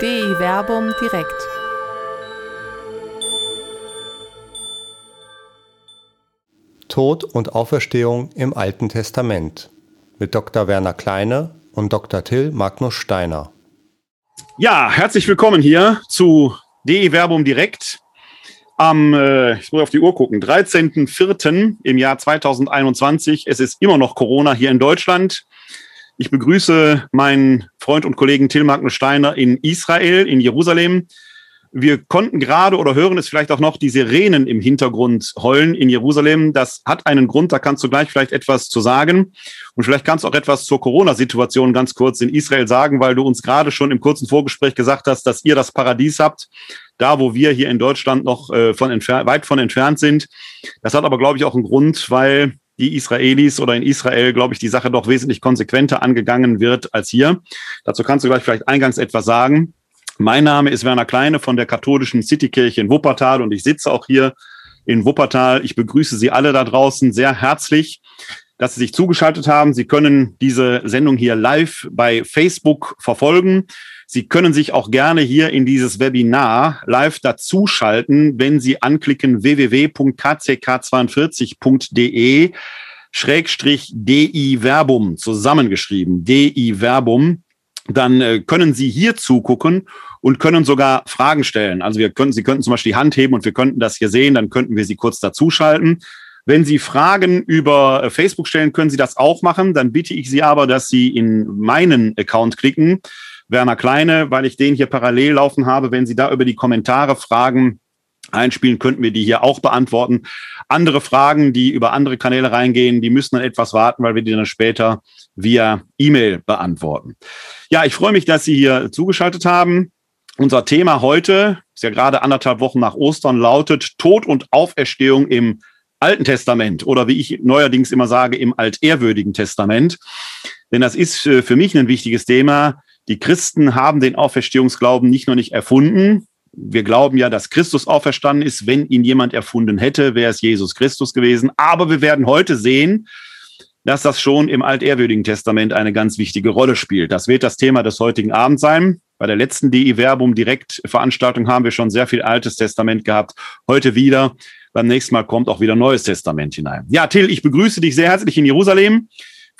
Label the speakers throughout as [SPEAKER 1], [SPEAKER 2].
[SPEAKER 1] DI Werbung direkt.
[SPEAKER 2] Tod und Auferstehung im Alten Testament mit Dr. Werner Kleine und Dr. Till Magnus Steiner.
[SPEAKER 3] Ja, herzlich willkommen hier zu DE Werbung direkt. Am, äh, ich muss auf die Uhr gucken, 13.04. im Jahr 2021. Es ist immer noch Corona hier in Deutschland. Ich begrüße meinen Freund und Kollegen Till Magnus Steiner in Israel, in Jerusalem. Wir konnten gerade oder hören es vielleicht auch noch die Sirenen im Hintergrund heulen in Jerusalem. Das hat einen Grund, da kannst du gleich vielleicht etwas zu sagen. Und vielleicht kannst du auch etwas zur Corona-Situation ganz kurz in Israel sagen, weil du uns gerade schon im kurzen Vorgespräch gesagt hast, dass ihr das Paradies habt, da wo wir hier in Deutschland noch äh, von weit von entfernt sind. Das hat aber, glaube ich, auch einen Grund, weil die Israelis oder in Israel, glaube ich, die Sache doch wesentlich konsequenter angegangen wird als hier. Dazu kannst du gleich vielleicht eingangs etwas sagen. Mein Name ist Werner Kleine von der katholischen Citykirche in Wuppertal und ich sitze auch hier in Wuppertal. Ich begrüße Sie alle da draußen sehr herzlich, dass Sie sich zugeschaltet haben. Sie können diese Sendung hier live bei Facebook verfolgen. Sie können sich auch gerne hier in dieses Webinar live dazuschalten, wenn Sie anklicken www.kck42.de Schrägstrich DI Verbum zusammengeschrieben, DI Verbum dann äh, können Sie hier zugucken und können sogar Fragen stellen. Also wir können, Sie könnten zum Beispiel die Hand heben und wir könnten das hier sehen, dann könnten wir Sie kurz dazuschalten. Wenn Sie Fragen über äh, Facebook stellen, können Sie das auch machen. Dann bitte ich Sie aber, dass Sie in meinen Account klicken, Werner Kleine, weil ich den hier parallel laufen habe. Wenn Sie da über die Kommentare Fragen einspielen, könnten wir die hier auch beantworten. Andere Fragen, die über andere Kanäle reingehen, die müssen dann etwas warten, weil wir die dann später via E-Mail beantworten. Ja, ich freue mich, dass Sie hier zugeschaltet haben. Unser Thema heute, ist ja gerade anderthalb Wochen nach Ostern, lautet Tod und Auferstehung im Alten Testament oder wie ich neuerdings immer sage, im altehrwürdigen Testament. Denn das ist äh, für mich ein wichtiges Thema. Die Christen haben den Auferstehungsglauben nicht nur nicht erfunden. Wir glauben ja, dass Christus auferstanden ist. Wenn ihn jemand erfunden hätte, wäre es Jesus Christus gewesen. Aber wir werden heute sehen, dass das schon im altehrwürdigen Testament eine ganz wichtige Rolle spielt. Das wird das Thema des heutigen Abends sein. Bei der letzten DI Verbum Direkt Veranstaltung haben wir schon sehr viel Altes Testament gehabt. Heute wieder. Beim nächsten Mal kommt auch wieder Neues Testament hinein. Ja, Till, ich begrüße dich sehr herzlich in Jerusalem.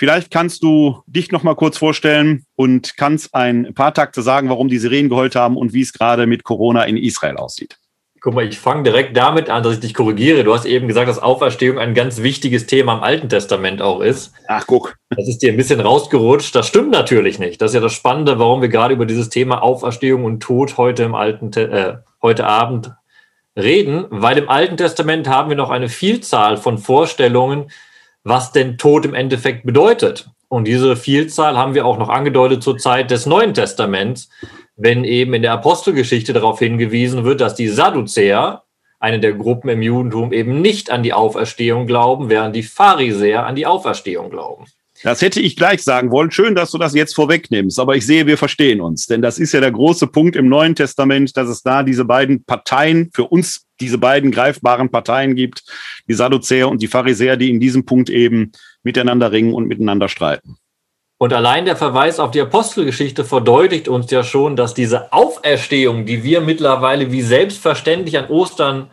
[SPEAKER 3] Vielleicht kannst du dich noch mal kurz vorstellen und kannst ein paar Takte sagen, warum die Sirenen geheult haben und wie es gerade mit Corona in Israel aussieht.
[SPEAKER 4] Guck mal, ich fange direkt damit an, dass ich dich korrigiere. Du hast eben gesagt, dass Auferstehung ein ganz wichtiges Thema im Alten Testament auch ist.
[SPEAKER 3] Ach, guck.
[SPEAKER 4] Das ist dir ein bisschen rausgerutscht. Das stimmt natürlich nicht. Das ist ja das Spannende, warum wir gerade über dieses Thema Auferstehung und Tod heute im Alten, äh, heute Abend reden, weil im Alten Testament haben wir noch eine Vielzahl von Vorstellungen, was denn Tod im Endeffekt bedeutet. Und diese Vielzahl haben wir auch noch angedeutet zur Zeit des Neuen Testaments wenn eben in der Apostelgeschichte darauf hingewiesen wird, dass die Sadduzäer, eine der Gruppen im Judentum, eben nicht an die Auferstehung glauben, während die Pharisäer an die Auferstehung glauben.
[SPEAKER 3] Das hätte ich gleich sagen wollen. Schön, dass du das jetzt vorwegnimmst. Aber ich sehe, wir verstehen uns. Denn das ist ja der große Punkt im Neuen Testament, dass es da diese beiden Parteien, für uns diese beiden greifbaren Parteien gibt, die Sadduzäer und die Pharisäer, die in diesem Punkt eben miteinander ringen und miteinander streiten.
[SPEAKER 4] Und allein der Verweis auf die Apostelgeschichte verdeutlicht uns ja schon, dass diese Auferstehung, die wir mittlerweile wie selbstverständlich an Ostern,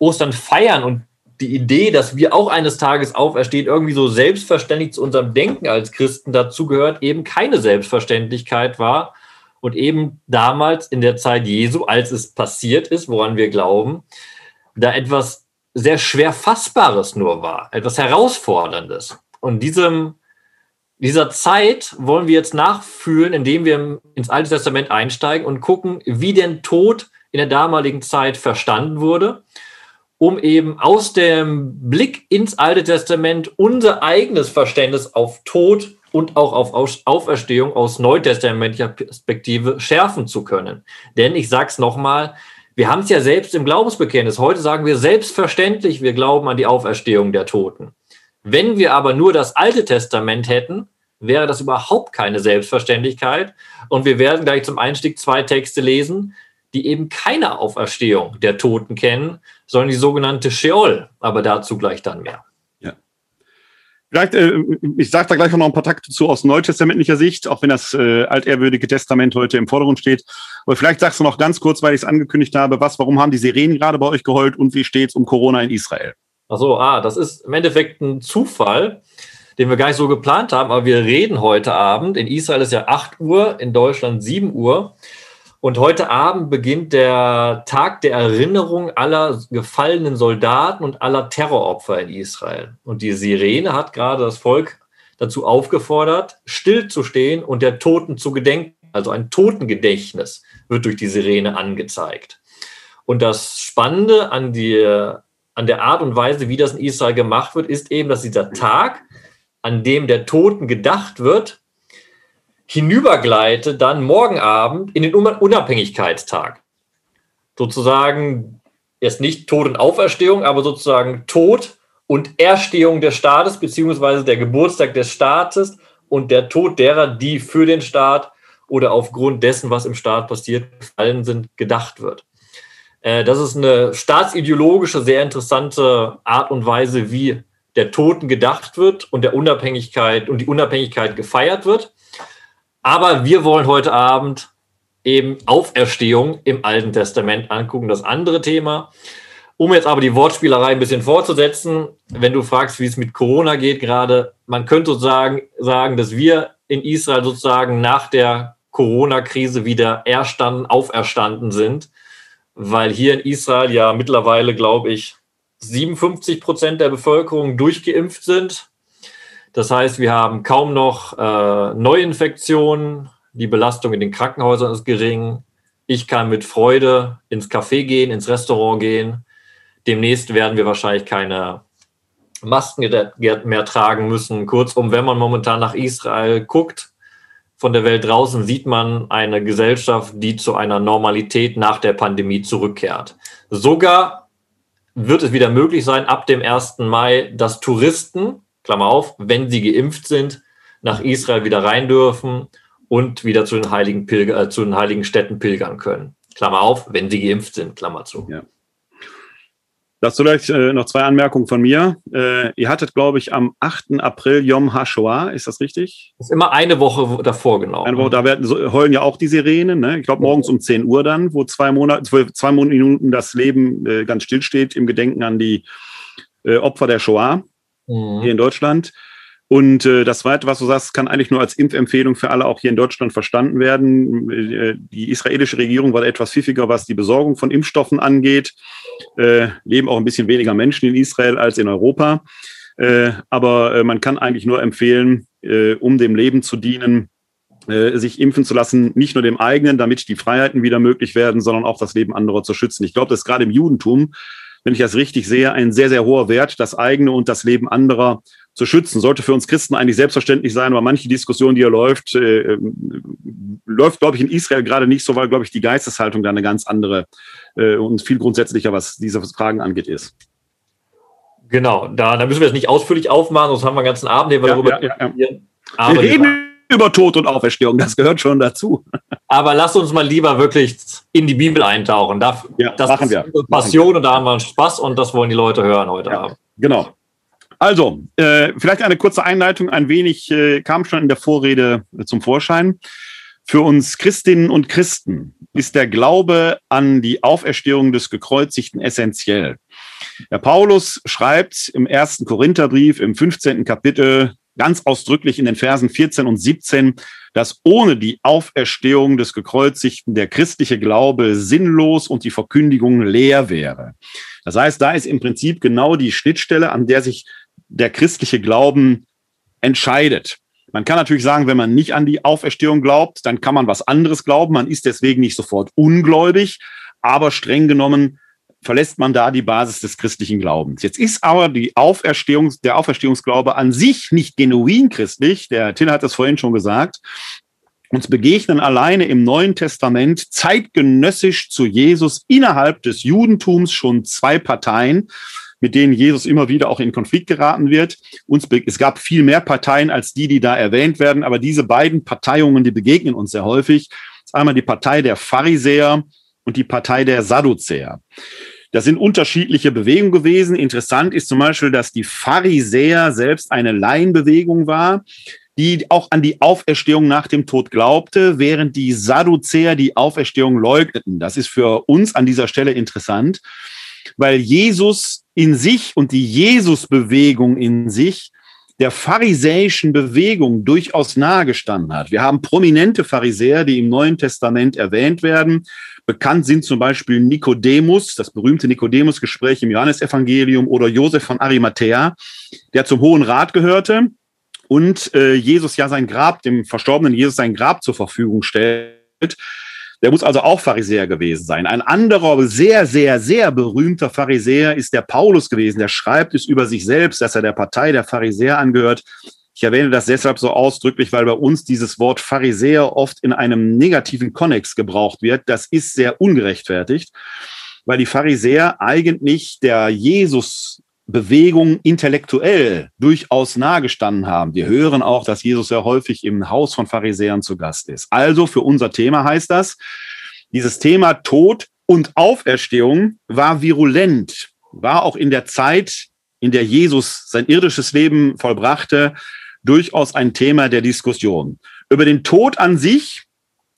[SPEAKER 4] Ostern feiern und die Idee, dass wir auch eines Tages auferstehen, irgendwie so selbstverständlich zu unserem Denken als Christen dazugehört, eben keine Selbstverständlichkeit war und eben damals in der Zeit Jesu, als es passiert ist, woran wir glauben, da etwas sehr schwer Fassbares nur war, etwas Herausforderndes. Und diesem dieser Zeit wollen wir jetzt nachfühlen, indem wir ins Alte Testament einsteigen und gucken, wie denn Tod in der damaligen Zeit verstanden wurde, um eben aus dem Blick ins Alte Testament unser eigenes Verständnis auf Tod und auch auf Auferstehung aus neutestamentlicher Perspektive schärfen zu können. Denn ich sage es nochmal, wir haben es ja selbst im Glaubensbekenntnis. Heute sagen wir selbstverständlich, wir glauben an die Auferstehung der Toten. Wenn wir aber nur das Alte Testament hätten, wäre das überhaupt keine Selbstverständlichkeit. Und wir werden gleich zum Einstieg zwei Texte lesen, die eben keine Auferstehung der Toten kennen, sondern die sogenannte Sheol. Aber dazu gleich dann mehr.
[SPEAKER 3] Vielleicht, äh, ich sage da gleich noch ein paar Takte zu aus neutestamentlicher Sicht, auch wenn das äh, altehrwürdige Testament heute im Vordergrund steht. Aber vielleicht sagst du noch ganz kurz, weil ich es angekündigt habe, was, warum haben die Sirenen gerade bei euch geheult und wie steht es um Corona in Israel?
[SPEAKER 4] Ach so, ah, das ist im Endeffekt ein Zufall, den wir gar nicht so geplant haben, aber wir reden heute Abend. In Israel ist ja 8 Uhr, in Deutschland 7 Uhr. Und heute Abend beginnt der Tag der Erinnerung aller gefallenen Soldaten und aller Terroropfer in Israel. Und die Sirene hat gerade das Volk dazu aufgefordert, stillzustehen und der Toten zu gedenken. Also ein Totengedächtnis wird durch die Sirene angezeigt. Und das Spannende an, die, an der Art und Weise, wie das in Israel gemacht wird, ist eben, dass dieser Tag, an dem der Toten gedacht wird, hinübergleite dann morgen Abend in den Unabhängigkeitstag. Sozusagen jetzt nicht Tod und Auferstehung, aber sozusagen Tod und Erstehung des Staates, beziehungsweise der Geburtstag des Staates und der Tod derer, die für den Staat oder aufgrund dessen, was im Staat passiert, gefallen sind, gedacht wird. Äh, das ist eine staatsideologische, sehr interessante Art und Weise, wie der Toten gedacht wird und der Unabhängigkeit und die Unabhängigkeit gefeiert wird. Aber wir wollen heute Abend eben Auferstehung im Alten Testament angucken, das andere Thema. Um jetzt aber die Wortspielerei ein bisschen fortzusetzen, wenn du fragst, wie es mit Corona geht gerade, man könnte sozusagen sagen, dass wir in Israel sozusagen nach der Corona-Krise wieder erstanden, auferstanden sind, weil hier in Israel ja mittlerweile, glaube ich, 57 Prozent der Bevölkerung durchgeimpft sind das heißt, wir haben kaum noch äh, Neuinfektionen. Die Belastung in den Krankenhäusern ist gering. Ich kann mit Freude ins Café gehen, ins Restaurant gehen. Demnächst werden wir wahrscheinlich keine Masken mehr tragen müssen. Kurzum, wenn man momentan nach Israel guckt, von der Welt draußen sieht man eine Gesellschaft, die zu einer Normalität nach der Pandemie zurückkehrt. Sogar wird es wieder möglich sein, ab dem 1. Mai, dass Touristen Klammer auf, wenn sie geimpft sind, nach Israel wieder rein dürfen und wieder zu den heiligen, Pilger, äh, zu den heiligen Städten pilgern können. Klammer auf, wenn sie geimpft sind, Klammer zu. Ja.
[SPEAKER 3] Dazu vielleicht äh, noch zwei Anmerkungen von mir. Äh, ihr hattet, glaube ich, am 8. April Yom HaShoah, ist das richtig?
[SPEAKER 4] Das ist immer eine Woche davor, genau.
[SPEAKER 3] Eine Woche, da werden, so, heulen ja auch die Sirenen, ne? ich glaube morgens um 10 Uhr dann, wo zwei, Monate, zwei Minuten das Leben äh, ganz still steht im Gedenken an die äh, Opfer der Shoah mhm. hier in Deutschland. Und äh, das Zweite, was du sagst, kann eigentlich nur als Impfempfehlung für alle auch hier in Deutschland verstanden werden. Äh, die israelische Regierung war etwas pfiffiger, was die Besorgung von Impfstoffen angeht. Äh, leben auch ein bisschen weniger Menschen in Israel als in Europa. Äh, aber äh, man kann eigentlich nur empfehlen, äh, um dem Leben zu dienen, äh, sich impfen zu lassen, nicht nur dem eigenen, damit die Freiheiten wieder möglich werden, sondern auch das Leben anderer zu schützen. Ich glaube, das ist gerade im Judentum wenn ich das richtig sehe, ein sehr, sehr hoher Wert, das eigene und das Leben anderer zu schützen. Sollte für uns Christen eigentlich selbstverständlich sein, aber manche Diskussion, die hier läuft, äh, äh, läuft, glaube ich, in Israel gerade nicht so, weil, glaube ich, die Geisteshaltung da eine ganz andere äh, und viel grundsätzlicher, was diese Fragen angeht, ist.
[SPEAKER 4] Genau, da, da müssen wir es nicht ausführlich aufmachen, sonst haben wir einen ganzen Abend, den wir ja, darüber
[SPEAKER 3] ja, ja, ja. Wir reden über Tod und Auferstehung, das gehört schon dazu.
[SPEAKER 4] Aber lass uns mal lieber wirklich in die Bibel eintauchen. Da,
[SPEAKER 3] ja, das machen wir.
[SPEAKER 4] Passion machen wir. und da haben wir Spaß und das wollen die Leute hören heute ja, Abend.
[SPEAKER 3] Genau. Also, äh, vielleicht eine kurze Einleitung. Ein wenig äh, kam schon in der Vorrede zum Vorschein. Für uns Christinnen und Christen ist der Glaube an die Auferstehung des Gekreuzigten essentiell. Der Paulus schreibt im ersten Korintherbrief im 15. Kapitel ganz ausdrücklich in den Versen 14 und 17, dass ohne die Auferstehung des Gekreuzigten der christliche Glaube sinnlos und die Verkündigung leer wäre. Das heißt, da ist im Prinzip genau die Schnittstelle, an der sich der christliche Glauben entscheidet. Man kann natürlich sagen, wenn man nicht an die Auferstehung glaubt, dann kann man was anderes glauben. Man ist deswegen nicht sofort ungläubig, aber streng genommen verlässt man da die Basis des christlichen Glaubens. Jetzt ist aber die Auferstehung, der Auferstehungsglaube an sich nicht genuin christlich. Der Till hat das vorhin schon gesagt. Uns begegnen alleine im Neuen Testament zeitgenössisch zu Jesus innerhalb des Judentums schon zwei Parteien, mit denen Jesus immer wieder auch in Konflikt geraten wird. Uns, es gab viel mehr Parteien als die, die da erwähnt werden, aber diese beiden Parteiungen, die begegnen uns sehr häufig. Das ist einmal die Partei der Pharisäer und die Partei der Sadduzäer. Das sind unterschiedliche Bewegungen gewesen. Interessant ist zum Beispiel, dass die Pharisäer selbst eine Laienbewegung war, die auch an die Auferstehung nach dem Tod glaubte, während die Sadduzäer die Auferstehung leugneten. Das ist für uns an dieser Stelle interessant, weil Jesus in sich und die Jesusbewegung in sich der pharisäischen Bewegung durchaus nahegestanden hat. Wir haben prominente Pharisäer, die im Neuen Testament erwähnt werden. Bekannt sind zum Beispiel Nikodemus, das berühmte Nikodemus-Gespräch im Johannesevangelium oder Josef von Arimathea, der zum Hohen Rat gehörte und äh, Jesus ja sein Grab, dem verstorbenen Jesus sein Grab zur Verfügung stellt. Der muss also auch Pharisäer gewesen sein. Ein anderer sehr, sehr, sehr berühmter Pharisäer ist der Paulus gewesen. Der schreibt es über sich selbst, dass er der Partei der Pharisäer angehört. Ich erwähne das deshalb so ausdrücklich, weil bei uns dieses Wort Pharisäer oft in einem negativen Konnex gebraucht wird. Das ist sehr ungerechtfertigt, weil die Pharisäer eigentlich der Jesus Bewegung intellektuell durchaus nahegestanden haben. Wir hören auch, dass Jesus sehr häufig im Haus von Pharisäern zu Gast ist. Also für unser Thema heißt das, dieses Thema Tod und Auferstehung war virulent, war auch in der Zeit, in der Jesus sein irdisches Leben vollbrachte, durchaus ein Thema der Diskussion. Über den Tod an sich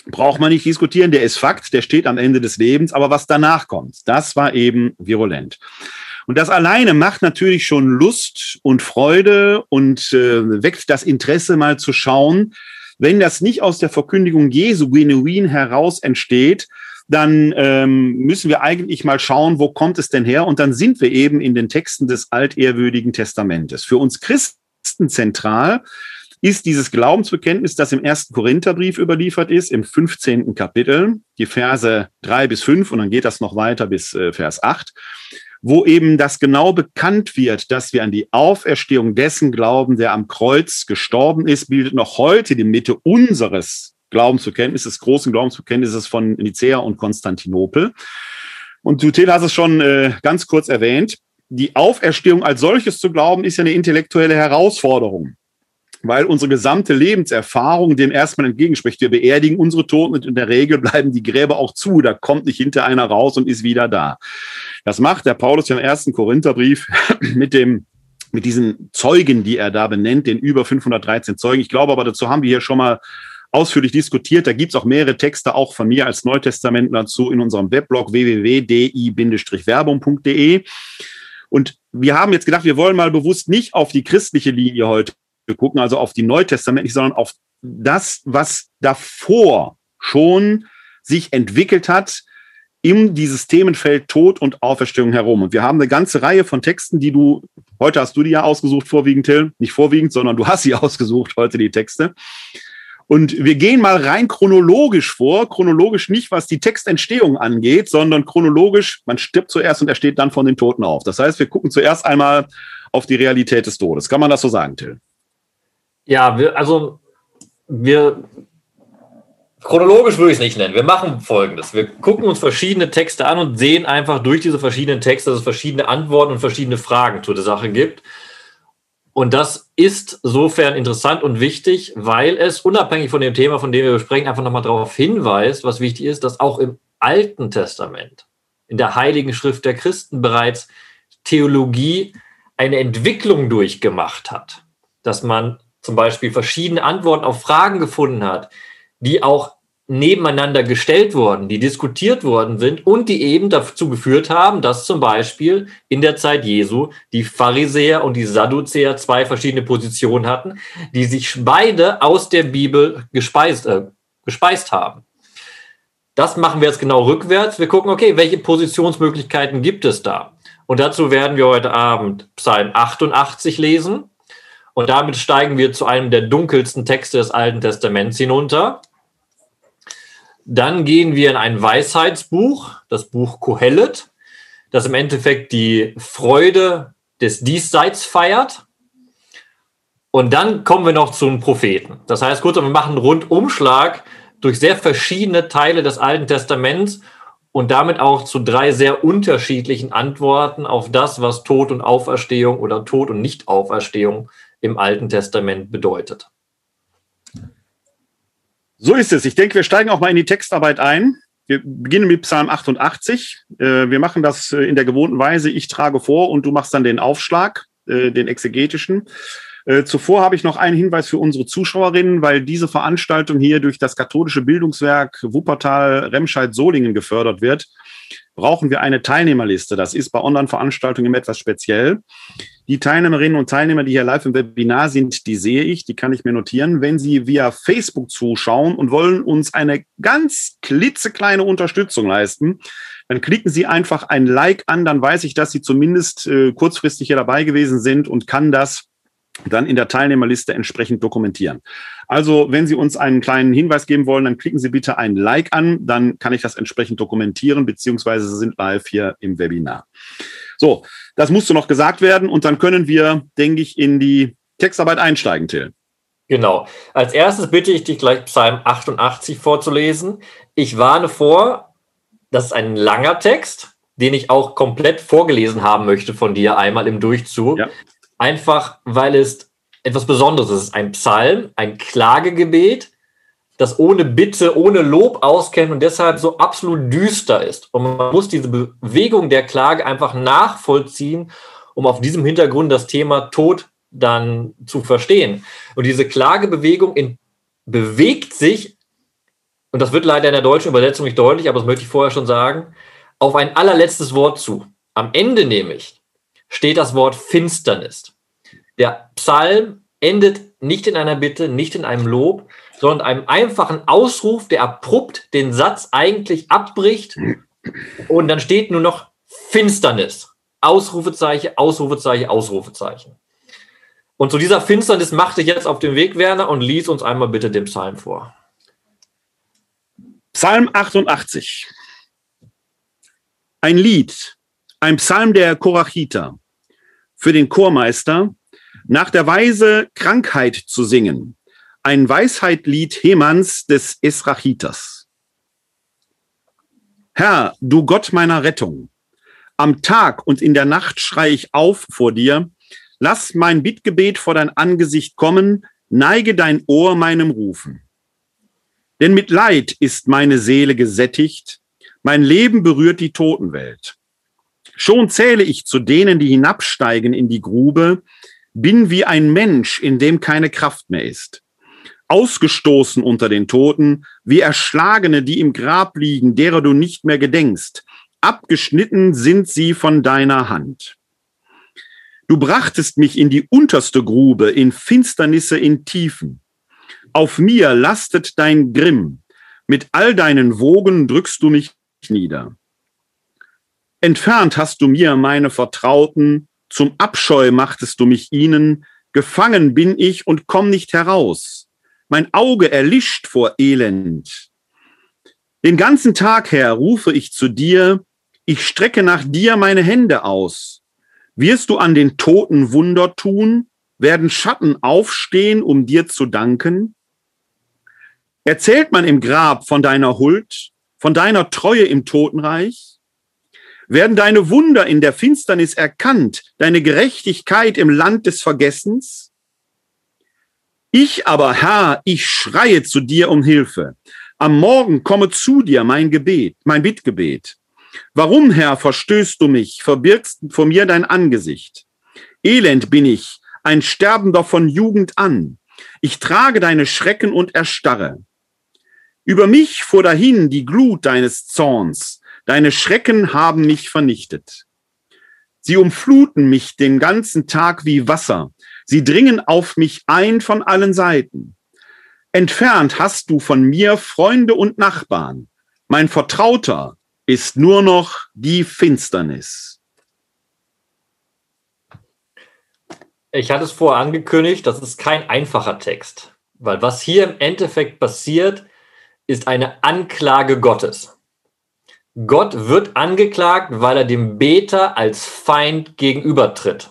[SPEAKER 3] braucht man nicht diskutieren, der ist Fakt, der steht am Ende des Lebens, aber was danach kommt, das war eben virulent. Und das alleine macht natürlich schon Lust und Freude und äh, weckt das Interesse mal zu schauen. Wenn das nicht aus der Verkündigung Jesu genuin heraus entsteht, dann ähm, müssen wir eigentlich mal schauen, wo kommt es denn her? Und dann sind wir eben in den Texten des altehrwürdigen Testamentes. Für uns Christen zentral ist dieses Glaubensbekenntnis, das im ersten Korintherbrief überliefert ist, im 15. Kapitel, die Verse drei bis fünf und dann geht das noch weiter bis äh, Vers acht wo eben das genau bekannt wird, dass wir an die Auferstehung dessen glauben, der am Kreuz gestorben ist, bildet noch heute die Mitte unseres Glaubensbekenntnisses, des großen Glaubensbekenntnisses von Nicea und Konstantinopel. Und du, Till, hast es schon äh, ganz kurz erwähnt. Die Auferstehung als solches zu glauben, ist ja eine intellektuelle Herausforderung weil unsere gesamte Lebenserfahrung dem erstmal entgegenspricht. Wir beerdigen unsere Toten und in der Regel bleiben die Gräber auch zu. Da kommt nicht hinter einer raus und ist wieder da. Das macht der Paulus im ersten Korintherbrief mit dem mit diesen Zeugen, die er da benennt, den über 513 Zeugen. Ich glaube aber, dazu haben wir hier schon mal ausführlich diskutiert. Da gibt's auch mehrere Texte, auch von mir als Neutestamentler dazu in unserem Weblog www.di-werbung.de. Und wir haben jetzt gedacht, wir wollen mal bewusst nicht auf die christliche Linie heute gucken also auf die Neutestamentlich, sondern auf das, was davor schon sich entwickelt hat in dieses Themenfeld Tod und Auferstehung herum. Und wir haben eine ganze Reihe von Texten, die du, heute hast du die ja ausgesucht, vorwiegend, Till, nicht vorwiegend, sondern du hast sie ausgesucht, heute die Texte. Und wir gehen mal rein chronologisch vor, chronologisch nicht, was die Textentstehung angeht, sondern chronologisch, man stirbt zuerst und er steht dann von den Toten auf. Das heißt, wir gucken zuerst einmal auf die Realität des Todes. Kann man das so sagen, Till?
[SPEAKER 4] Ja, wir, also wir chronologisch würde ich es nicht nennen. Wir machen folgendes. Wir gucken uns verschiedene Texte an und sehen einfach durch diese verschiedenen Texte, dass es verschiedene Antworten und verschiedene Fragen zu der Sache gibt. Und das ist sofern interessant und wichtig, weil es unabhängig von dem Thema, von dem wir besprechen, einfach nochmal darauf hinweist, was wichtig ist, dass auch im Alten Testament, in der Heiligen Schrift der Christen bereits Theologie eine Entwicklung durchgemacht hat. Dass man zum Beispiel verschiedene Antworten auf Fragen gefunden hat, die auch nebeneinander gestellt wurden, die diskutiert worden sind und die eben dazu geführt haben, dass zum Beispiel in der Zeit Jesu die Pharisäer und die Sadduzäer zwei verschiedene Positionen hatten, die sich beide aus der Bibel gespeist, äh, gespeist haben. Das machen wir jetzt genau rückwärts. Wir gucken, okay, welche Positionsmöglichkeiten gibt es da? Und dazu werden wir heute Abend Psalm 88 lesen. Und damit steigen wir zu einem der dunkelsten Texte des Alten Testaments hinunter. Dann gehen wir in ein Weisheitsbuch, das Buch Kohelet, das im Endeffekt die Freude des Diesseits feiert. Und dann kommen wir noch zu einem Propheten. Das heißt, kurz, wir machen einen Rundumschlag durch sehr verschiedene Teile des Alten Testaments und damit auch zu drei sehr unterschiedlichen Antworten auf das, was Tod und Auferstehung oder Tod und Nichtauferstehung im Alten Testament bedeutet.
[SPEAKER 3] So ist es. Ich denke, wir steigen auch mal in die Textarbeit ein. wir beginnen mit Psalm 88. Äh, wir machen das äh, in der gewohnten Weise. Ich trage vor und du machst dann den Aufschlag, äh, den exegetischen. Zuvor habe ich noch einen Hinweis für unsere Zuschauerinnen, weil diese Veranstaltung hier durch das katholische Bildungswerk Wuppertal Remscheid Solingen gefördert wird brauchen wir eine Teilnehmerliste. Das ist bei Online-Veranstaltungen etwas speziell. Die Teilnehmerinnen und Teilnehmer, die hier live im Webinar sind, die sehe ich, die kann ich mir notieren. Wenn Sie via Facebook zuschauen und wollen uns eine ganz klitzekleine Unterstützung leisten, dann klicken Sie einfach ein Like an, dann weiß ich, dass Sie zumindest äh, kurzfristig hier dabei gewesen sind und kann das dann in der Teilnehmerliste entsprechend dokumentieren. Also, wenn Sie uns einen kleinen Hinweis geben wollen, dann klicken Sie bitte ein Like an, dann kann ich das entsprechend dokumentieren, beziehungsweise Sie sind live hier im Webinar. So, das musste noch gesagt werden und dann können wir, denke ich, in die Textarbeit einsteigen, Till.
[SPEAKER 4] Genau. Als erstes bitte ich dich gleich Psalm 88 vorzulesen. Ich warne vor, das ist ein langer Text, den ich auch komplett vorgelesen haben möchte von dir einmal im Durchzug. Ja. Einfach, weil es etwas Besonderes ist. Es ist ein Psalm, ein Klagegebet, das ohne Bitte, ohne Lob auskennt und deshalb so absolut düster ist. Und man muss diese Bewegung der Klage einfach nachvollziehen, um auf diesem Hintergrund das Thema Tod dann zu verstehen. Und diese Klagebewegung in, bewegt sich, und das wird leider in der deutschen Übersetzung nicht deutlich, aber das möchte ich vorher schon sagen, auf ein allerletztes Wort zu. Am Ende nämlich steht das Wort Finsternis. Der Psalm endet nicht in einer Bitte, nicht in einem Lob, sondern einem einfachen Ausruf, der abrupt den Satz eigentlich abbricht. Und dann steht nur noch Finsternis. Ausrufezeichen, Ausrufezeichen, Ausrufezeichen. Und zu dieser Finsternis machte ich jetzt auf den Weg, Werner, und lies uns einmal bitte den Psalm vor.
[SPEAKER 3] Psalm 88. Ein Lied, ein Psalm der Korachiter für den Chormeister, nach der Weise Krankheit zu singen. Ein Weisheitlied Hemans des Esrachiters. Herr, du Gott meiner Rettung, am Tag und in der Nacht schrei ich auf vor dir, lass mein Bittgebet vor dein Angesicht kommen, neige dein Ohr meinem Rufen. Denn mit Leid ist meine Seele gesättigt, mein Leben berührt die Totenwelt. Schon zähle ich zu denen, die hinabsteigen in die Grube, bin wie ein Mensch, in dem keine Kraft mehr ist. Ausgestoßen unter den Toten, wie Erschlagene, die im Grab liegen, derer du nicht mehr gedenkst. Abgeschnitten sind sie von deiner Hand. Du brachtest mich in die unterste Grube, in Finsternisse, in Tiefen. Auf mir lastet dein Grimm. Mit all deinen Wogen drückst du mich nieder. Entfernt hast du mir meine Vertrauten, zum Abscheu machtest du mich ihnen, gefangen bin ich und komm nicht heraus. Mein Auge erlischt vor Elend. Den ganzen Tag her rufe ich zu dir, ich strecke nach dir meine Hände aus. Wirst du an den Toten Wunder tun? Werden Schatten aufstehen, um dir zu danken? Erzählt man im Grab von deiner Huld, von deiner Treue im Totenreich? Werden deine Wunder in der Finsternis erkannt, deine Gerechtigkeit im Land des Vergessens? Ich aber, Herr, ich schreie zu dir um Hilfe. Am Morgen komme zu dir mein Gebet, mein Bittgebet. Warum, Herr, verstößt du mich, verbirgst vor mir dein Angesicht? Elend bin ich, ein Sterbender von Jugend an. Ich trage deine Schrecken und erstarre. Über mich fuhr dahin die Glut deines Zorns. Deine Schrecken haben mich vernichtet. Sie umfluten mich den ganzen Tag wie Wasser. Sie dringen auf mich ein von allen Seiten. Entfernt hast du von mir Freunde und Nachbarn. Mein Vertrauter ist nur noch die Finsternis.
[SPEAKER 4] Ich hatte es vorher angekündigt, das ist kein einfacher Text, weil was hier im Endeffekt passiert, ist eine Anklage Gottes. Gott wird angeklagt, weil er dem Beter als Feind gegenübertritt.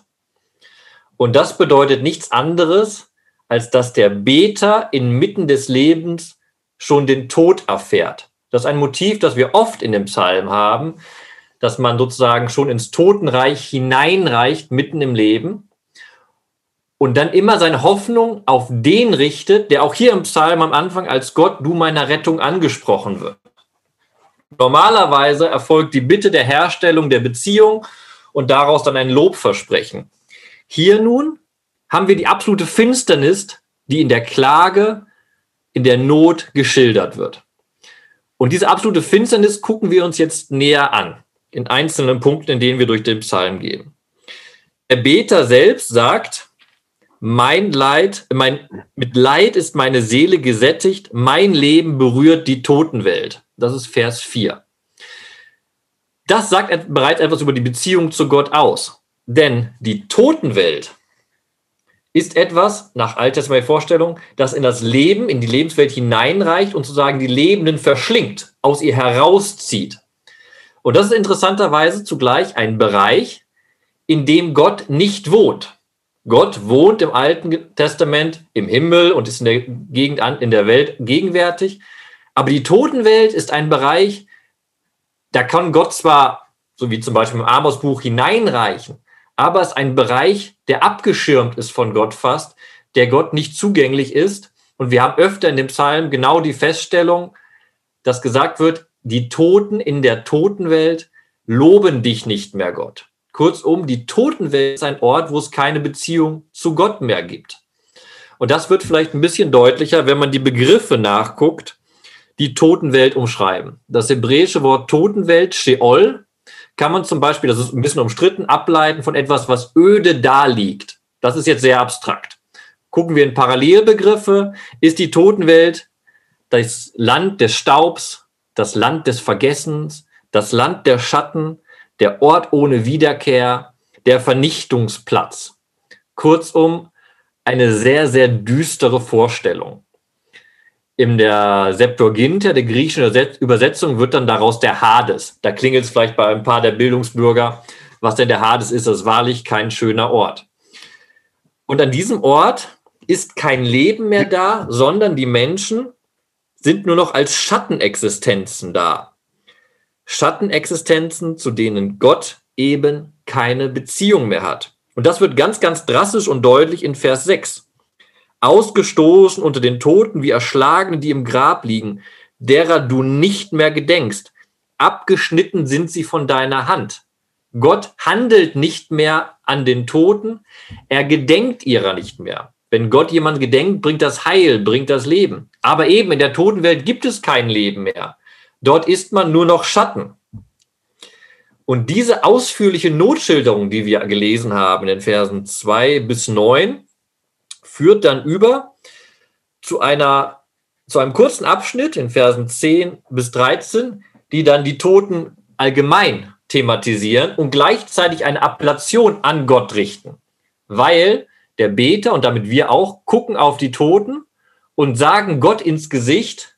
[SPEAKER 4] Und das bedeutet nichts anderes, als dass der Beter inmitten des Lebens schon den Tod erfährt. Das ist ein Motiv, das wir oft in dem Psalm haben, dass man sozusagen schon ins Totenreich hineinreicht, mitten im Leben. Und dann immer seine Hoffnung auf den richtet, der auch hier im Psalm am Anfang als Gott, du meiner Rettung angesprochen wird. Normalerweise erfolgt die Bitte der Herstellung der Beziehung und daraus dann ein Lobversprechen. Hier nun haben wir die absolute Finsternis, die in der Klage, in der Not geschildert wird. Und diese absolute Finsternis gucken wir uns jetzt näher an, in einzelnen Punkten, in denen wir durch den Psalm gehen. Der Beter selbst sagt, mein Leid, mein, mit Leid ist meine Seele gesättigt, mein Leben berührt die Totenwelt. Das ist Vers 4. Das sagt bereits etwas über die Beziehung zu Gott aus. Denn die Totenwelt ist etwas, nach alttestamentlicher Vorstellung, das in das Leben, in die Lebenswelt hineinreicht und sozusagen die Lebenden verschlingt, aus ihr herauszieht. Und das ist interessanterweise zugleich ein Bereich, in dem Gott nicht wohnt. Gott wohnt im Alten Testament im Himmel und ist in der Gegend in der Welt gegenwärtig. Aber die Totenwelt ist ein Bereich, da kann Gott zwar, so wie zum Beispiel im Amos-Buch, hineinreichen, aber es ist ein Bereich, der abgeschirmt ist von Gott fast, der Gott nicht zugänglich ist. Und wir haben öfter in dem Psalm genau die Feststellung, dass gesagt wird, die Toten in der Totenwelt loben dich nicht mehr, Gott. Kurzum, die Totenwelt ist ein Ort, wo es keine Beziehung zu Gott mehr gibt. Und das wird vielleicht ein bisschen deutlicher, wenn man die Begriffe nachguckt, die Totenwelt umschreiben. Das hebräische Wort Totenwelt, Sheol, kann man zum Beispiel, das ist ein bisschen umstritten, ableiten von etwas, was öde da liegt. Das ist jetzt sehr abstrakt. Gucken wir in Parallelbegriffe, ist die Totenwelt das Land des Staubs, das Land des Vergessens, das Land der Schatten, der Ort ohne Wiederkehr, der Vernichtungsplatz. Kurzum, eine sehr, sehr düstere Vorstellung. In der Septuaginta, der griechischen Übersetzung, wird dann daraus der Hades. Da klingelt es vielleicht bei ein paar der Bildungsbürger, was denn der Hades ist. Das ist wahrlich kein schöner Ort. Und an diesem Ort ist kein Leben mehr da, sondern die Menschen sind nur noch als Schattenexistenzen da. Schattenexistenzen, zu denen Gott eben keine Beziehung mehr hat. Und das wird ganz, ganz drastisch und deutlich in Vers 6. Ausgestoßen unter den Toten wie Erschlagene, die im Grab liegen, derer du nicht mehr gedenkst. Abgeschnitten sind sie von deiner Hand. Gott handelt nicht mehr an den Toten, er gedenkt ihrer nicht mehr. Wenn Gott jemand gedenkt, bringt das Heil, bringt das Leben. Aber eben in der Totenwelt gibt es kein Leben mehr. Dort ist man nur noch Schatten. Und diese ausführliche Notschilderung, die wir gelesen haben in den Versen 2 bis 9, führt dann über zu einer zu einem kurzen Abschnitt in Versen 10 bis 13, die dann die Toten allgemein thematisieren und gleichzeitig eine Appellation an Gott richten. Weil der Beter und damit wir auch gucken auf die Toten und sagen Gott ins Gesicht,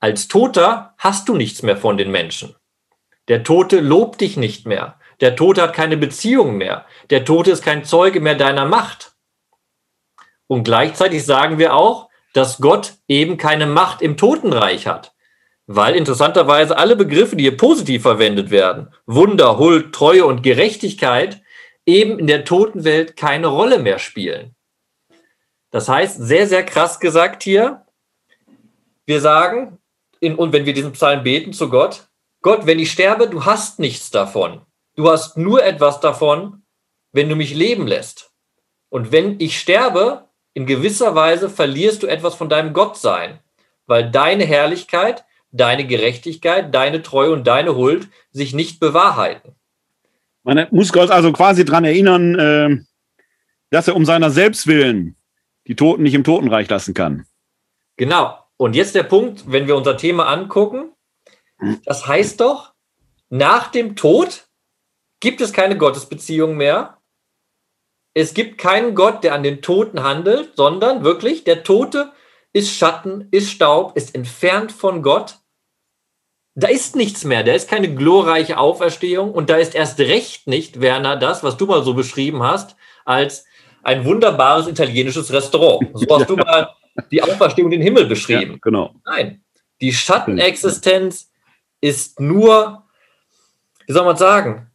[SPEAKER 4] als Toter hast du nichts mehr von den Menschen. Der Tote lobt dich nicht mehr. Der Tote hat keine Beziehung mehr. Der Tote ist kein Zeuge mehr deiner Macht. Und gleichzeitig sagen wir auch, dass Gott eben keine Macht im Totenreich hat. Weil interessanterweise alle Begriffe, die hier positiv verwendet werden, Wunder, Huld, Treue und Gerechtigkeit, eben in der Totenwelt keine Rolle mehr spielen. Das heißt, sehr, sehr krass gesagt hier, wir sagen, in, und wenn wir diesen Psalm beten zu Gott, Gott, wenn ich sterbe, du hast nichts davon. Du hast nur etwas davon, wenn du mich leben lässt. Und wenn ich sterbe, in gewisser Weise verlierst du etwas von deinem Gottsein, weil deine Herrlichkeit, deine Gerechtigkeit, deine Treue und deine Huld sich nicht bewahrheiten.
[SPEAKER 3] Man muss Gott also quasi daran erinnern, äh, dass er um seiner selbst willen die Toten nicht im Totenreich lassen kann.
[SPEAKER 4] Genau. Und jetzt der Punkt, wenn wir unser Thema angucken, das heißt doch, nach dem Tod gibt es keine Gottesbeziehung mehr. Es gibt keinen Gott, der an den Toten handelt, sondern wirklich, der Tote ist Schatten, ist Staub, ist entfernt von Gott. Da ist nichts mehr, da ist keine glorreiche Auferstehung und da ist erst recht nicht, Werner, das, was du mal so beschrieben hast, als ein wunderbares italienisches Restaurant. So hast du mal die Auferstehung den Himmel beschrieben. Ja,
[SPEAKER 3] genau.
[SPEAKER 4] Nein, die Schattenexistenz ist nur, wie soll man sagen,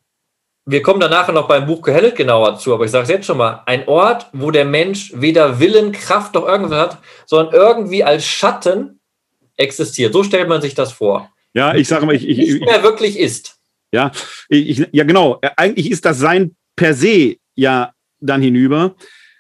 [SPEAKER 4] wir kommen da nachher noch beim Buch Kohelet genauer zu, aber ich sage es jetzt schon mal, ein Ort, wo der Mensch weder Willen, Kraft noch irgendwas hat, sondern irgendwie als Schatten existiert. So stellt man sich das vor.
[SPEAKER 3] Ja, ich sage mal, ich, ich,
[SPEAKER 4] nicht mehr wirklich ist.
[SPEAKER 3] Ja, ich, ja, genau. Eigentlich ist das Sein per se ja dann hinüber.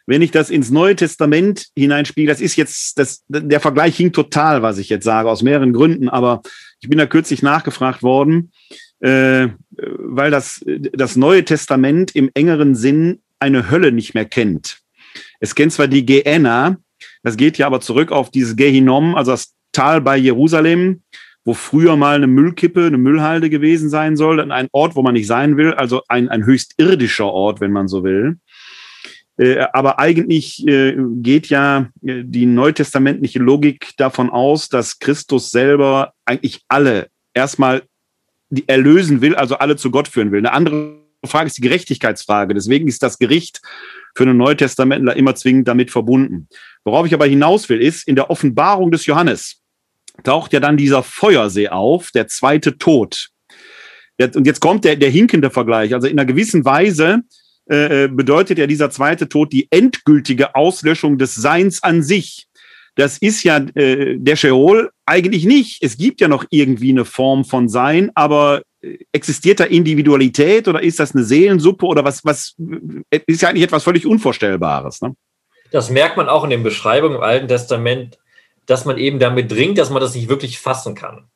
[SPEAKER 3] Wenn ich das ins Neue Testament hineinspiele, das ist jetzt, das, der Vergleich hinkt total, was ich jetzt sage, aus mehreren Gründen, aber ich bin da kürzlich nachgefragt worden, äh, weil das, das Neue Testament im engeren Sinn eine Hölle nicht mehr kennt. Es kennt zwar die Gehenna, das geht ja aber zurück auf dieses Gehinom, also das Tal bei Jerusalem, wo früher mal eine Müllkippe, eine Müllhalde gewesen sein soll, ein Ort, wo man nicht sein will, also ein, ein höchst irdischer Ort, wenn man so will. Äh, aber eigentlich äh, geht ja äh, die neutestamentliche Logik davon aus, dass Christus selber eigentlich alle erstmal erlösen will, also alle zu Gott führen will. Eine andere Frage ist die Gerechtigkeitsfrage. Deswegen ist das Gericht für einen Neutestamentler immer zwingend damit verbunden. Worauf ich aber hinaus will, ist, in der Offenbarung des Johannes taucht ja dann dieser Feuersee auf, der zweite Tod. Und jetzt kommt der, der hinkende Vergleich. Also in einer gewissen Weise äh, bedeutet ja dieser zweite Tod die endgültige Auslöschung des Seins an sich. Das ist ja äh, der Sheol eigentlich nicht. Es gibt ja noch irgendwie eine Form von Sein, aber äh, existiert da Individualität oder ist das eine Seelensuppe oder was, was äh, ist ja eigentlich etwas völlig Unvorstellbares? Ne?
[SPEAKER 4] Das merkt man auch in den Beschreibungen im Alten Testament, dass man eben damit dringt, dass man das nicht wirklich fassen kann.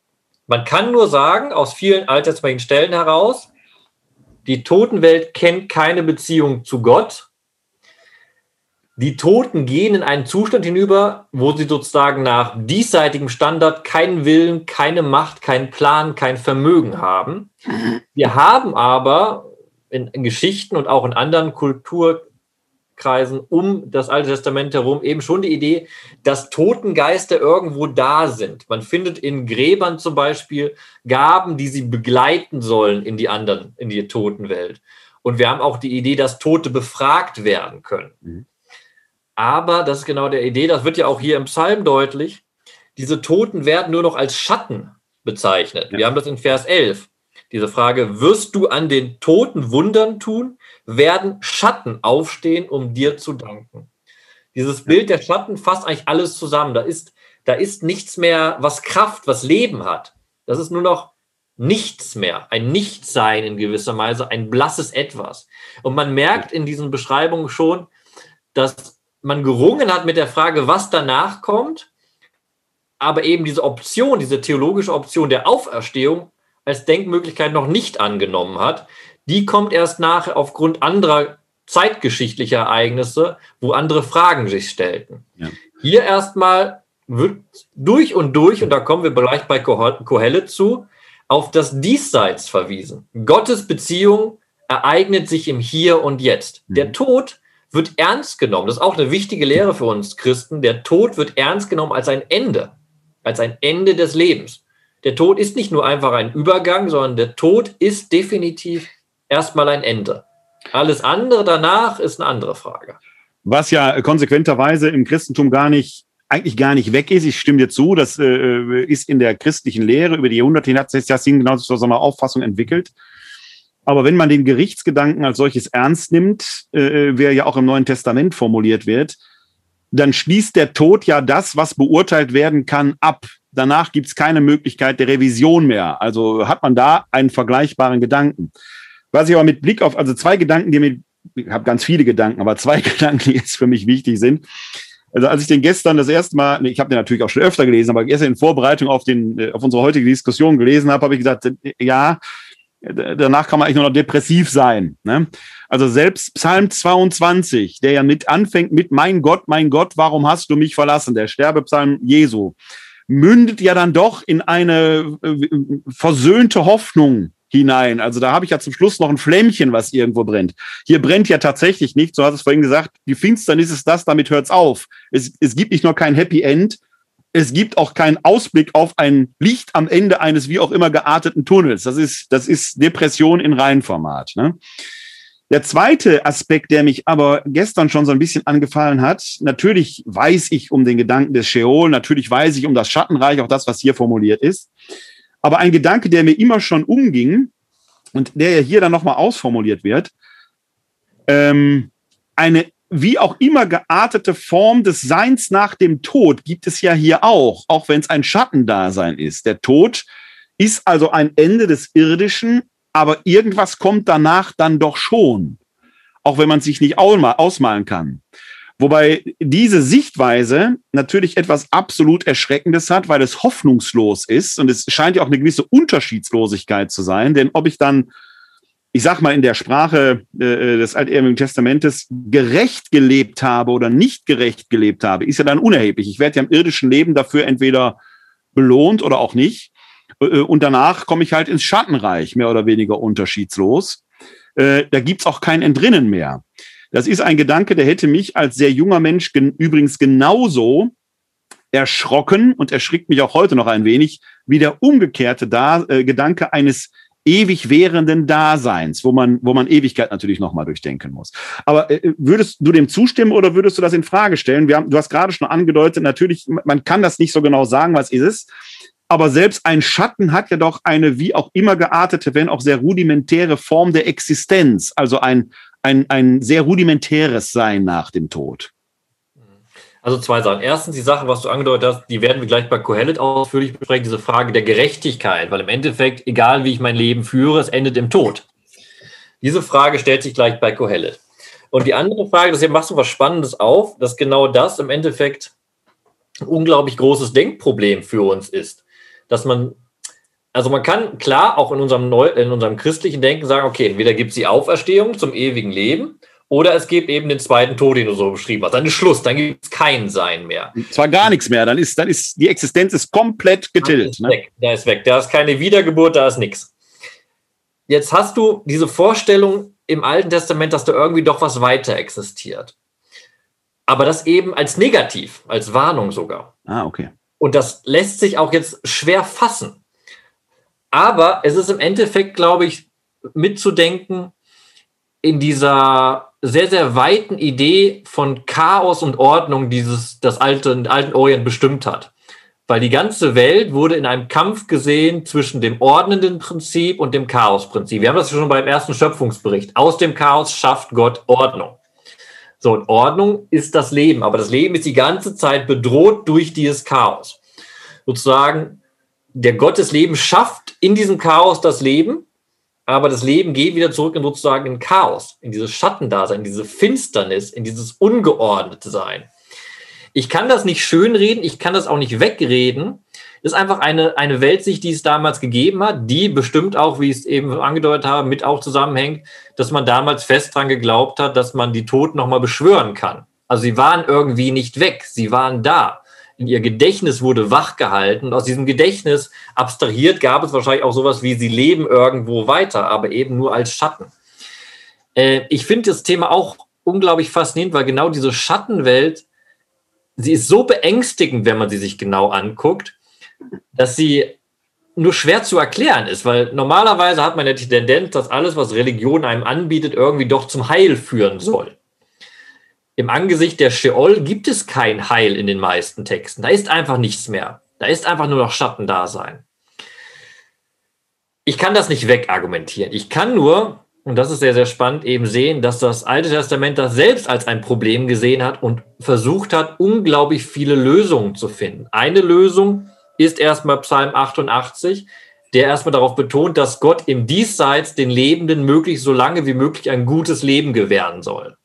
[SPEAKER 4] Man kann nur sagen, aus vielen alttestamentlichen Stellen heraus, die Totenwelt kennt keine Beziehung zu Gott. Die Toten gehen in einen Zustand hinüber, wo sie sozusagen nach diesseitigem Standard keinen Willen, keine Macht, keinen Plan, kein Vermögen haben. Wir haben aber in, Geschichten und auch in anderen Kultur, Kreisen um das Alte Testament herum eben schon die Idee, dass Totengeister irgendwo da sind. Man findet in Gräbern zum Beispiel Gaben, die sie begleiten sollen in die anderen, in die Totenwelt. Und wir haben auch die Idee, dass Tote befragt werden können. Mhm. Aber das ist genau der Idee, das wird ja auch hier im Psalm deutlich, diese Toten werden nur noch als Schatten bezeichnet. Ja. Wir haben das in Vers 11. Diese Frage, wirst du an den Toten Wundern tun? werden Schatten aufstehen, um dir zu danken. Dieses Bild der Schatten fasst eigentlich alles zusammen. Da ist, da ist nichts mehr, was Kraft, was Leben hat. Das ist nur noch nichts mehr, ein Nichtsein in gewisser Weise, ein blasses Etwas. Und man merkt in diesen Beschreibungen schon, dass man gerungen hat mit der Frage, was danach kommt, aber eben diese Option, diese theologische Option der Auferstehung als Denkmöglichkeit noch nicht angenommen hat, die kommt erst nach aufgrund anderer zeitgeschichtlicher Ereignisse, wo andere Fragen sich stellten. Ja. Hier erstmal wird durch und durch, und da kommen wir gleich bei Kohelle zu, auf das Diesseits verwiesen. Gottes Beziehung ereignet sich im Hier und Jetzt. Mhm. Der Tod wird ernst genommen. Das ist auch eine wichtige Lehre für uns Christen. Der Tod wird ernst genommen als ein Ende, als ein Ende des Lebens. Der Tod ist nicht nur einfach ein Übergang, sondern der Tod ist definitiv erstmal ein Ende. Alles andere danach ist eine andere Frage.
[SPEAKER 3] Was ja konsequenterweise im Christentum gar nicht eigentlich gar nicht weg ist. Ich stimme dir zu, das äh, ist in der christlichen Lehre über die Jahrhunderte hin hat sich das genau zu so einer Auffassung entwickelt. Aber wenn man den Gerichtsgedanken als solches ernst nimmt, äh, wer ja auch im Neuen Testament formuliert wird, dann schließt der Tod ja das, was beurteilt werden kann, ab. Danach gibt es keine Möglichkeit der Revision mehr. Also hat man da einen vergleichbaren Gedanken. Was ich aber mit Blick auf, also zwei Gedanken, die mir, ich habe ganz viele Gedanken, aber zwei Gedanken, die jetzt für mich wichtig sind. Also als ich den gestern das erste Mal, ich habe den natürlich auch schon öfter gelesen, aber gestern in Vorbereitung auf, den, auf unsere heutige Diskussion gelesen habe, habe ich gesagt, ja, danach kann man eigentlich nur noch depressiv sein. Ne? Also selbst Psalm 22, der ja mit anfängt mit Mein Gott, mein Gott, warum hast du mich verlassen? Der Sterbepsalm Jesu, mündet ja dann doch in eine äh, versöhnte Hoffnung hinein. Also da habe ich ja zum Schluss noch ein Flämmchen, was irgendwo brennt. Hier brennt ja tatsächlich nicht. So hast es vorhin gesagt, die Finsternis ist das, damit hört's auf. Es, es gibt nicht nur kein Happy End, es gibt auch keinen Ausblick auf ein Licht am Ende eines wie auch immer gearteten Tunnels. Das ist, das ist Depression in Reihenformat. Ne? Der zweite Aspekt, der mich aber gestern schon so ein bisschen angefallen hat, natürlich weiß ich um den Gedanken des Sheol, natürlich weiß ich um das Schattenreich, auch das, was hier formuliert ist. Aber ein Gedanke, der mir immer schon umging und der ja hier dann nochmal ausformuliert wird, ähm, eine wie auch immer geartete Form des Seins nach dem Tod gibt es ja hier auch, auch wenn es ein Schattendasein ist. Der Tod ist also ein Ende des Irdischen, aber irgendwas kommt danach dann doch schon, auch wenn man sich nicht ausmalen kann. Wobei diese Sichtweise natürlich etwas absolut Erschreckendes hat, weil es hoffnungslos ist und es scheint ja auch eine gewisse Unterschiedslosigkeit zu sein, denn ob ich dann ich sag mal in der Sprache äh, des Altehrwürdigen Testamentes gerecht gelebt habe oder nicht gerecht gelebt habe, ist ja dann unerheblich. Ich werde ja im irdischen Leben dafür entweder belohnt oder auch nicht. Äh, und danach komme ich halt ins Schattenreich, mehr oder weniger unterschiedslos. Äh, da gibt's auch kein Entrinnen mehr. Das ist ein Gedanke, der hätte mich als sehr junger Mensch gen übrigens genauso erschrocken und erschrickt mich auch heute noch ein wenig, wie der umgekehrte da äh, Gedanke eines ewig währenden Daseins, wo man, wo man Ewigkeit natürlich nochmal durchdenken muss. Aber äh, würdest du dem zustimmen oder würdest du das in Frage stellen? Wir haben, du hast gerade schon angedeutet, natürlich, man kann das nicht so genau sagen, was ist es. Aber selbst ein Schatten hat ja doch eine wie auch immer geartete, wenn auch sehr rudimentäre Form der Existenz, also ein, ein, ein sehr rudimentäres Sein nach dem Tod.
[SPEAKER 4] Also zwei Sachen. Erstens, die Sache, was du angedeutet hast, die werden wir gleich bei Kohelet ausführlich besprechen, diese Frage der Gerechtigkeit, weil im Endeffekt, egal wie ich mein Leben führe, es endet im Tod. Diese Frage stellt sich gleich bei Kohelet. Und die andere Frage, hier machst du was Spannendes auf, dass genau das im Endeffekt ein unglaublich großes Denkproblem für uns ist. Dass man, also man kann klar auch in unserem, Neu in unserem christlichen Denken sagen, okay, entweder gibt es die Auferstehung zum ewigen Leben oder es gibt eben den zweiten Tod, den du so beschrieben hast. Dann ist Schluss, dann gibt es kein Sein mehr.
[SPEAKER 3] Zwar gar nichts mehr, dann ist, dann ist die Existenz ist komplett getilgt. Ist
[SPEAKER 4] ne? weg. Da ist weg. Da ist keine Wiedergeburt, da ist nichts. Jetzt hast du diese Vorstellung im Alten Testament, dass da irgendwie doch was weiter existiert. Aber das eben als negativ, als Warnung sogar.
[SPEAKER 3] Ah, okay.
[SPEAKER 4] Und das lässt sich auch jetzt schwer fassen. Aber es ist im Endeffekt, glaube ich, mitzudenken in dieser sehr, sehr weiten Idee von Chaos und Ordnung dieses, das alte, alten Orient bestimmt hat. Weil die ganze Welt wurde in einem Kampf gesehen zwischen dem ordnenden Prinzip und dem Chaosprinzip. Wir haben das schon beim ersten Schöpfungsbericht. Aus dem Chaos schafft Gott Ordnung. So, und Ordnung ist das Leben, aber das Leben ist die ganze Zeit bedroht durch dieses Chaos. Sozusagen, der Gott des Lebens schafft in diesem Chaos das Leben aber das Leben geht wieder zurück in sozusagen in Chaos, in dieses Schattendasein, in diese Finsternis, in dieses ungeordnete Sein. Ich kann das nicht schönreden, ich kann das auch nicht wegreden. Das ist einfach eine, eine Weltsicht, die es damals gegeben hat, die bestimmt auch, wie ich es eben angedeutet habe, mit auch zusammenhängt, dass man damals fest dran geglaubt hat, dass man die Toten nochmal beschwören kann. Also sie waren irgendwie nicht weg, sie waren da ihr Gedächtnis wurde wachgehalten. Und aus diesem Gedächtnis abstrahiert gab es wahrscheinlich auch sowas wie, sie leben irgendwo weiter, aber eben nur als Schatten. Äh, ich finde das Thema auch unglaublich faszinierend, weil genau diese Schattenwelt, sie ist so beängstigend, wenn man sie sich genau anguckt, dass sie nur schwer zu erklären ist, weil normalerweise hat man ja die Tendenz, dass alles, was Religion einem anbietet, irgendwie doch zum Heil führen soll im Angesicht der Sheol gibt es kein Heil in den meisten Texten. Da ist einfach nichts mehr. Da ist einfach nur noch Schattendasein. Ich kann das nicht wegargumentieren. Ich kann nur, und das ist sehr, sehr spannend, eben sehen, dass das Alte Testament das selbst als ein Problem gesehen hat und versucht hat, unglaublich viele Lösungen zu finden. Eine Lösung ist erstmal Psalm 88, der erstmal darauf betont, dass Gott im Diesseits den Lebenden möglichst so lange wie möglich ein gutes Leben gewähren soll.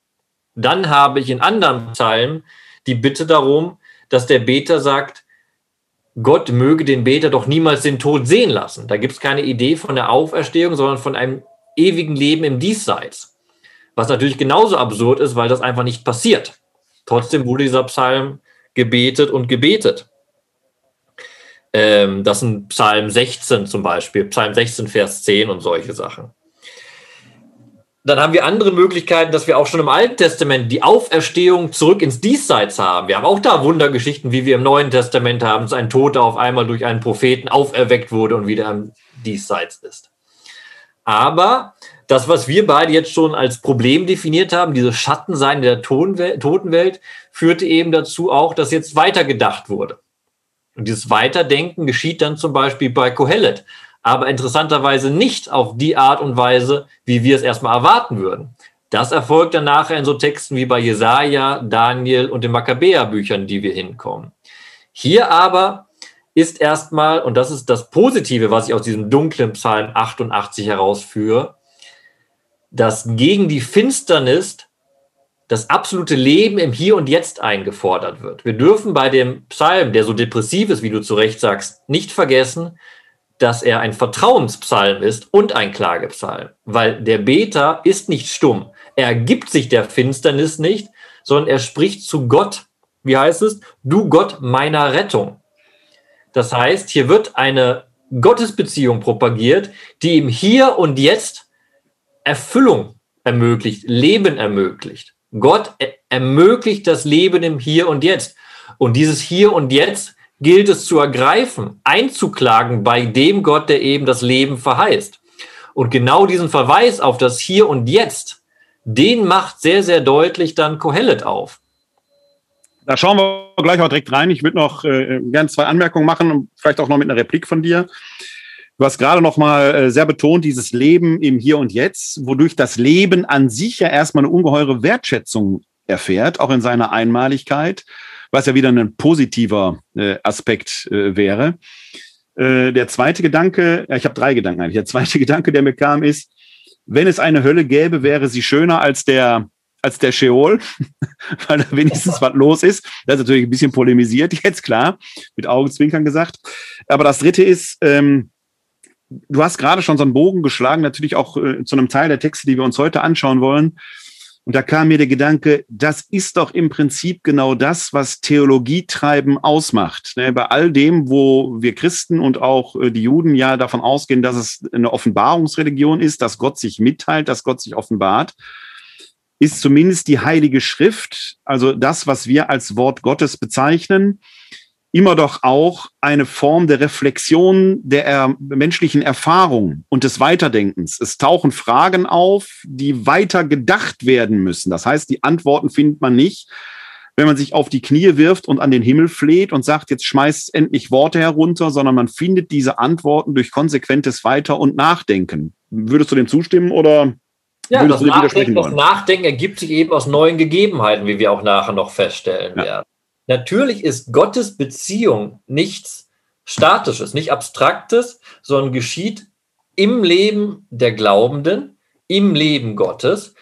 [SPEAKER 4] Dann habe ich in anderen Psalmen die Bitte darum, dass der Beter sagt, Gott möge den Beter doch niemals den Tod sehen lassen. Da gibt es keine Idee von der Auferstehung, sondern von einem ewigen Leben im Diesseits. Was natürlich genauso absurd ist, weil das einfach nicht passiert. Trotzdem wurde dieser Psalm gebetet und gebetet. Ähm, das sind Psalm 16 zum Beispiel, Psalm 16, Vers 10 und solche Sachen. Dann haben wir andere Möglichkeiten, dass wir auch schon im Alten Testament die Auferstehung zurück ins Diesseits haben. Wir haben auch da Wundergeschichten, wie wir im Neuen Testament haben, dass ein Toter auf einmal durch einen Propheten auferweckt wurde und wieder im Diesseits ist. Aber das, was wir beide jetzt schon als Problem definiert haben, diese Schattensein der Totenwelt, führte eben dazu auch, dass jetzt weitergedacht wurde. Und dieses Weiterdenken geschieht dann zum Beispiel bei Kohelet aber interessanterweise nicht auf die Art und Weise, wie wir es erstmal erwarten würden. Das erfolgt dann nachher in so Texten wie bei Jesaja, Daniel und den Makkabäerbüchern, die wir hinkommen. Hier aber ist erstmal, und das ist das Positive, was ich aus diesem dunklen Psalm 88 herausführe, dass gegen die Finsternis das absolute Leben im Hier und Jetzt eingefordert wird. Wir dürfen bei dem Psalm, der so depressiv ist, wie du zu Recht sagst, nicht vergessen, dass er ein Vertrauenspsalm ist und ein Klagepsalm, weil der Beter ist nicht stumm. Er gibt sich der Finsternis nicht, sondern er spricht zu Gott. Wie heißt es? Du Gott meiner Rettung. Das heißt, hier wird eine Gottesbeziehung propagiert, die ihm hier und jetzt Erfüllung ermöglicht, Leben ermöglicht. Gott ermöglicht das Leben im Hier und Jetzt. Und dieses Hier und Jetzt gilt es zu ergreifen, einzuklagen bei dem Gott, der eben das Leben verheißt. Und genau diesen Verweis auf das Hier und Jetzt, den macht sehr, sehr deutlich dann Kohelet auf.
[SPEAKER 3] Da schauen wir gleich auch direkt rein. Ich würde noch äh, gerne zwei Anmerkungen machen vielleicht auch noch mit einer Replik von dir. Du hast gerade noch mal äh, sehr betont, dieses Leben im Hier und Jetzt, wodurch das Leben an sich ja erstmal eine ungeheure Wertschätzung erfährt, auch in seiner Einmaligkeit was ja wieder ein positiver äh, Aspekt äh, wäre. Äh, der zweite Gedanke, ja, ich habe drei Gedanken eigentlich. Der zweite Gedanke, der mir kam, ist, wenn es eine Hölle gäbe, wäre sie schöner als der als der Sheol, weil da wenigstens was los ist. Das ist natürlich ein bisschen polemisiert, jetzt klar, mit Augenzwinkern gesagt. Aber das dritte ist, ähm, du hast gerade schon so einen Bogen geschlagen, natürlich auch äh, zu einem Teil der Texte, die wir uns heute anschauen wollen. Und da kam mir der Gedanke, das ist doch im Prinzip genau das, was Theologietreiben ausmacht. Ne, bei all dem, wo wir Christen und auch äh, die Juden ja davon ausgehen, dass es eine Offenbarungsreligion ist, dass Gott sich mitteilt, dass Gott sich offenbart, ist zumindest die Heilige Schrift, also das, was wir als Wort Gottes bezeichnen, immer doch auch eine Form der Reflexion der er menschlichen Erfahrung und des Weiterdenkens. Es tauchen Fragen auf, die weiter gedacht werden müssen. Das heißt, die Antworten findet man nicht, wenn man sich auf die Knie wirft und an den Himmel fleht und sagt, jetzt schmeißt endlich Worte herunter, sondern man findet diese Antworten durch konsequentes Weiter- und Nachdenken. Würdest du dem zustimmen oder
[SPEAKER 4] ja, das Nachdenken, das Nachdenken ergibt sich eben aus neuen Gegebenheiten, wie wir auch nachher noch feststellen ja. werden. Natürlich ist Gottes Beziehung nichts Statisches, nicht Abstraktes, sondern geschieht im Leben der Glaubenden, im Leben Gottes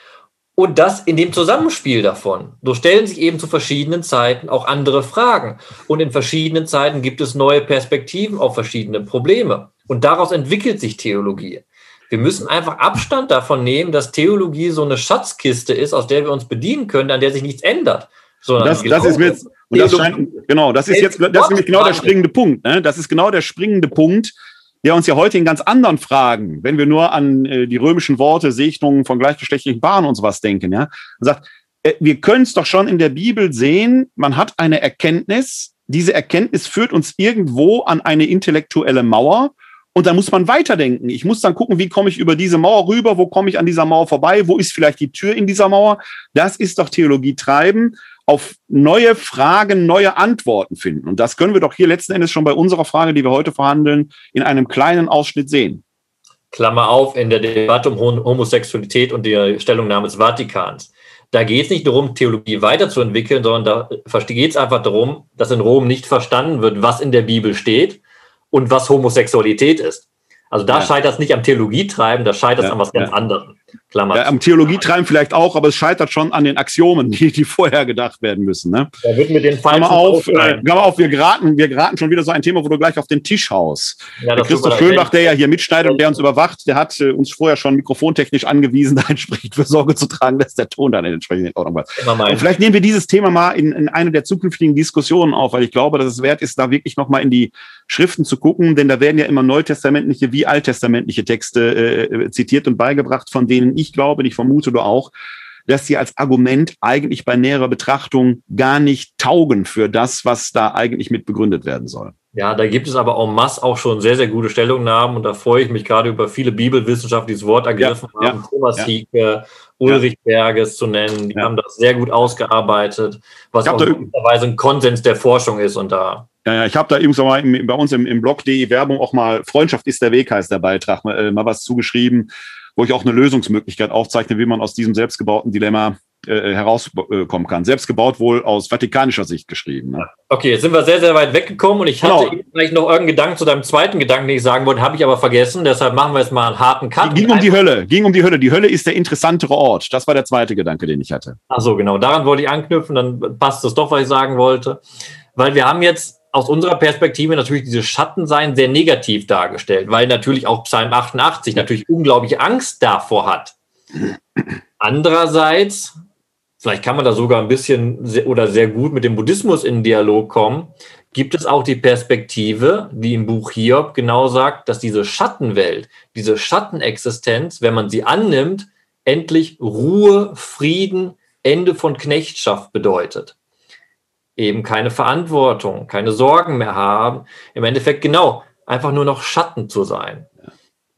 [SPEAKER 4] und das in dem Zusammenspiel davon. So stellen sich eben zu verschiedenen Zeiten auch andere Fragen. Und in verschiedenen Zeiten gibt es neue Perspektiven auf verschiedene Probleme. Und daraus entwickelt sich Theologie. Wir müssen einfach Abstand davon nehmen, dass Theologie so eine Schatzkiste ist, aus der wir uns bedienen können, an der sich nichts ändert.
[SPEAKER 3] Das, das, ist mir jetzt, und das scheint, genau, das ist jetzt, das ist nämlich genau der springende Punkt. Ne? Das ist genau der springende Punkt, der uns ja heute in ganz anderen Fragen, wenn wir nur an äh, die römischen Worte, Segnungen von gleichgeschlechtlichen Paaren und sowas denken, ja, sagt, äh, wir können es doch schon in der Bibel sehen, man hat eine Erkenntnis, diese Erkenntnis führt uns irgendwo an eine intellektuelle Mauer und dann muss man weiterdenken. Ich muss dann gucken, wie komme ich über diese Mauer rüber, wo komme ich an dieser Mauer vorbei, wo ist vielleicht die Tür in dieser Mauer. Das ist doch Theologie treiben auf neue Fragen neue Antworten finden. Und das können wir doch hier letzten Endes schon bei unserer Frage, die wir heute verhandeln, in einem kleinen Ausschnitt sehen.
[SPEAKER 4] Klammer auf, in der Debatte um Homosexualität und die Stellungnahme des Vatikans. Da geht es nicht darum, Theologie weiterzuentwickeln, sondern da geht es einfach darum, dass in Rom nicht verstanden wird, was in der Bibel steht und was Homosexualität ist. Also da ja. scheitert es nicht am Theologietreiben, da scheitert es ja, an was ganz ja. anderem.
[SPEAKER 3] Klammer. Ja, am Theologietreiben vielleicht auch, aber es scheitert schon an den Axiomen, die, die vorher gedacht werden müssen. Ne?
[SPEAKER 4] Da wird mit den
[SPEAKER 3] Klammer auf, äh, Klammer auf, wir geraten, wir geraten schon wieder so ein Thema, wo du gleich auf den Tisch haust. Ja, der Christoph Schönbach, der ja hier mitschneidet und der uns überwacht, der hat äh, uns vorher schon mikrofontechnisch angewiesen, da entsprechend für Sorge zu tragen, dass der Ton dann entsprechend in Ordnung war. Und vielleicht nehmen wir dieses Thema mal in, in eine der zukünftigen Diskussionen auf, weil ich glaube, dass es wert ist, da wirklich nochmal in die Schriften zu gucken, denn da werden ja immer neutestamentliche wie alttestamentliche Texte äh, zitiert und beigebracht, von denen ich glaube, ich vermute du auch, dass sie als Argument eigentlich bei näherer Betrachtung gar nicht taugen für das, was da eigentlich mit begründet werden soll.
[SPEAKER 4] Ja, da gibt es aber en masse auch schon sehr, sehr gute Stellungnahmen und da freue ich mich gerade über viele Bibelwissenschaftler, die das Wort ergriffen ja, haben. Ja, Thomas ja. Hieke, Ulrich ja. Berges zu nennen, die haben das sehr gut ausgearbeitet, was auch möglicherweise ein Konsens der Forschung ist und da
[SPEAKER 3] ja, ja, ich habe da übrigens mal im, bei uns im, im Blog.de Werbung auch mal Freundschaft ist der Weg heißt der Beitrag, mal, äh, mal was zugeschrieben, wo ich auch eine Lösungsmöglichkeit aufzeichne, wie man aus diesem selbstgebauten Dilemma äh, herauskommen kann. Selbst gebaut wohl aus vatikanischer Sicht geschrieben. Ne?
[SPEAKER 4] Okay, jetzt sind wir sehr, sehr weit weggekommen und ich hatte genau. vielleicht noch irgendeinen Gedanken zu deinem zweiten Gedanken, den ich sagen wollte, habe ich aber vergessen. Deshalb machen wir jetzt mal einen harten Cut.
[SPEAKER 3] Ging um die Hölle, ging um die Hölle. Die Hölle ist der interessantere Ort. Das war der zweite Gedanke, den ich hatte.
[SPEAKER 4] Ach so, genau. Daran wollte ich anknüpfen, dann passt das doch, was ich sagen wollte. Weil wir haben jetzt aus unserer Perspektive natürlich diese Schattensein sehr negativ dargestellt, weil natürlich auch Psalm 88 natürlich unglaubliche Angst davor hat. Andererseits, vielleicht kann man da sogar ein bisschen oder sehr gut mit dem Buddhismus in Dialog kommen, gibt es auch die Perspektive, die im Buch Hiob genau sagt, dass diese Schattenwelt, diese Schattenexistenz, wenn man sie annimmt, endlich Ruhe, Frieden, Ende von Knechtschaft bedeutet eben keine Verantwortung, keine Sorgen mehr haben. Im Endeffekt genau, einfach nur noch Schatten zu sein.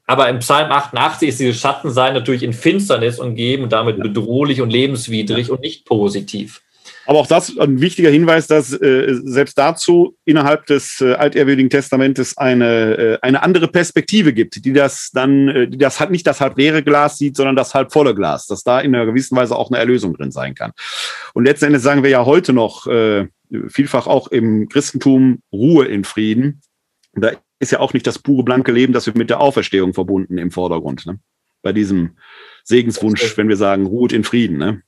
[SPEAKER 4] Aber im Psalm 88 ist dieses Schattensein natürlich in Finsternis und damit bedrohlich und lebenswidrig und nicht positiv.
[SPEAKER 3] Aber auch das ein wichtiger Hinweis, dass äh, selbst dazu innerhalb des äh, altehrwürdigen Testamentes eine, äh, eine andere Perspektive gibt, die das dann, äh, die das halt nicht das halb leere Glas sieht, sondern das halb volle Glas, dass da in einer gewissen Weise auch eine Erlösung drin sein kann. Und letzten Endes sagen wir ja heute noch äh, vielfach auch im Christentum Ruhe in Frieden. Da ist ja auch nicht das pure blanke Leben, das wir mit der Auferstehung verbunden im Vordergrund. Ne? Bei diesem Segenswunsch, wenn wir sagen, ruht in Frieden. Ne?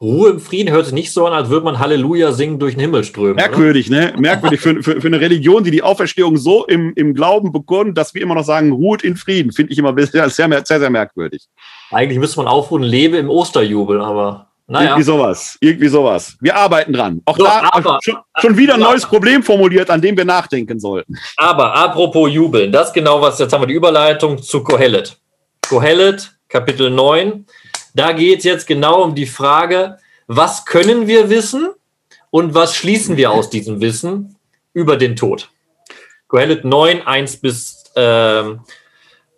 [SPEAKER 4] Ruhe im Frieden hört sich nicht so an, als würde man Halleluja singen durch den Himmel strömen.
[SPEAKER 3] Merkwürdig, oder? ne? Merkwürdig für, für, für, eine Religion, die die Auferstehung so im, im Glauben begründet, dass wir immer noch sagen, ruht in Frieden, finde ich immer sehr, sehr, sehr, sehr merkwürdig.
[SPEAKER 4] Eigentlich müsste man aufrufen, lebe im Osterjubel, aber
[SPEAKER 3] naja. Irgendwie sowas, irgendwie sowas. Wir arbeiten dran. Auch so, da aber, schon, schon, wieder ein neues Problem formuliert, an dem wir nachdenken sollten.
[SPEAKER 4] Aber apropos Jubeln, das genau was, jetzt haben wir die Überleitung zu Kohelet. Kohelet, Kapitel 9 da geht es jetzt genau um die Frage, was können wir wissen und was schließen wir aus diesem Wissen über den Tod. Kohelet 9, 1 bis, ähm,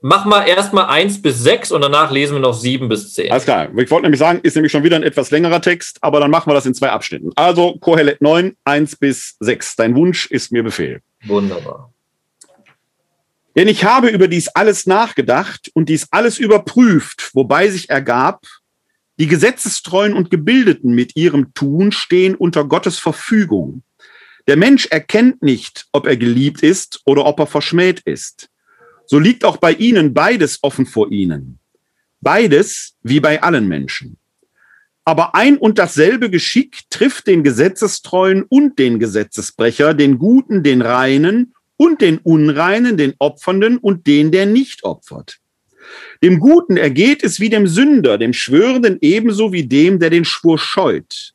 [SPEAKER 4] mach mal erstmal 1 bis 6 und danach lesen wir noch 7 bis 10.
[SPEAKER 3] Alles klar. Ich wollte nämlich sagen, ist nämlich schon wieder ein etwas längerer Text, aber dann machen wir das in zwei Abschnitten. Also Kohelet 9, 1 bis 6. Dein Wunsch ist mir Befehl.
[SPEAKER 4] Wunderbar.
[SPEAKER 3] Denn ich habe über dies alles nachgedacht und dies alles überprüft, wobei sich ergab, die Gesetzestreuen und Gebildeten mit ihrem Tun stehen unter Gottes Verfügung. Der Mensch erkennt nicht, ob er geliebt ist oder ob er verschmäht ist. So liegt auch bei ihnen beides offen vor ihnen. Beides wie bei allen Menschen. Aber ein und dasselbe Geschick trifft den Gesetzestreuen und den Gesetzesbrecher, den Guten, den Reinen und den Unreinen, den Opfernden und den, der nicht opfert. Dem Guten ergeht es wie dem Sünder, dem Schwörenden ebenso wie dem, der den Schwur scheut.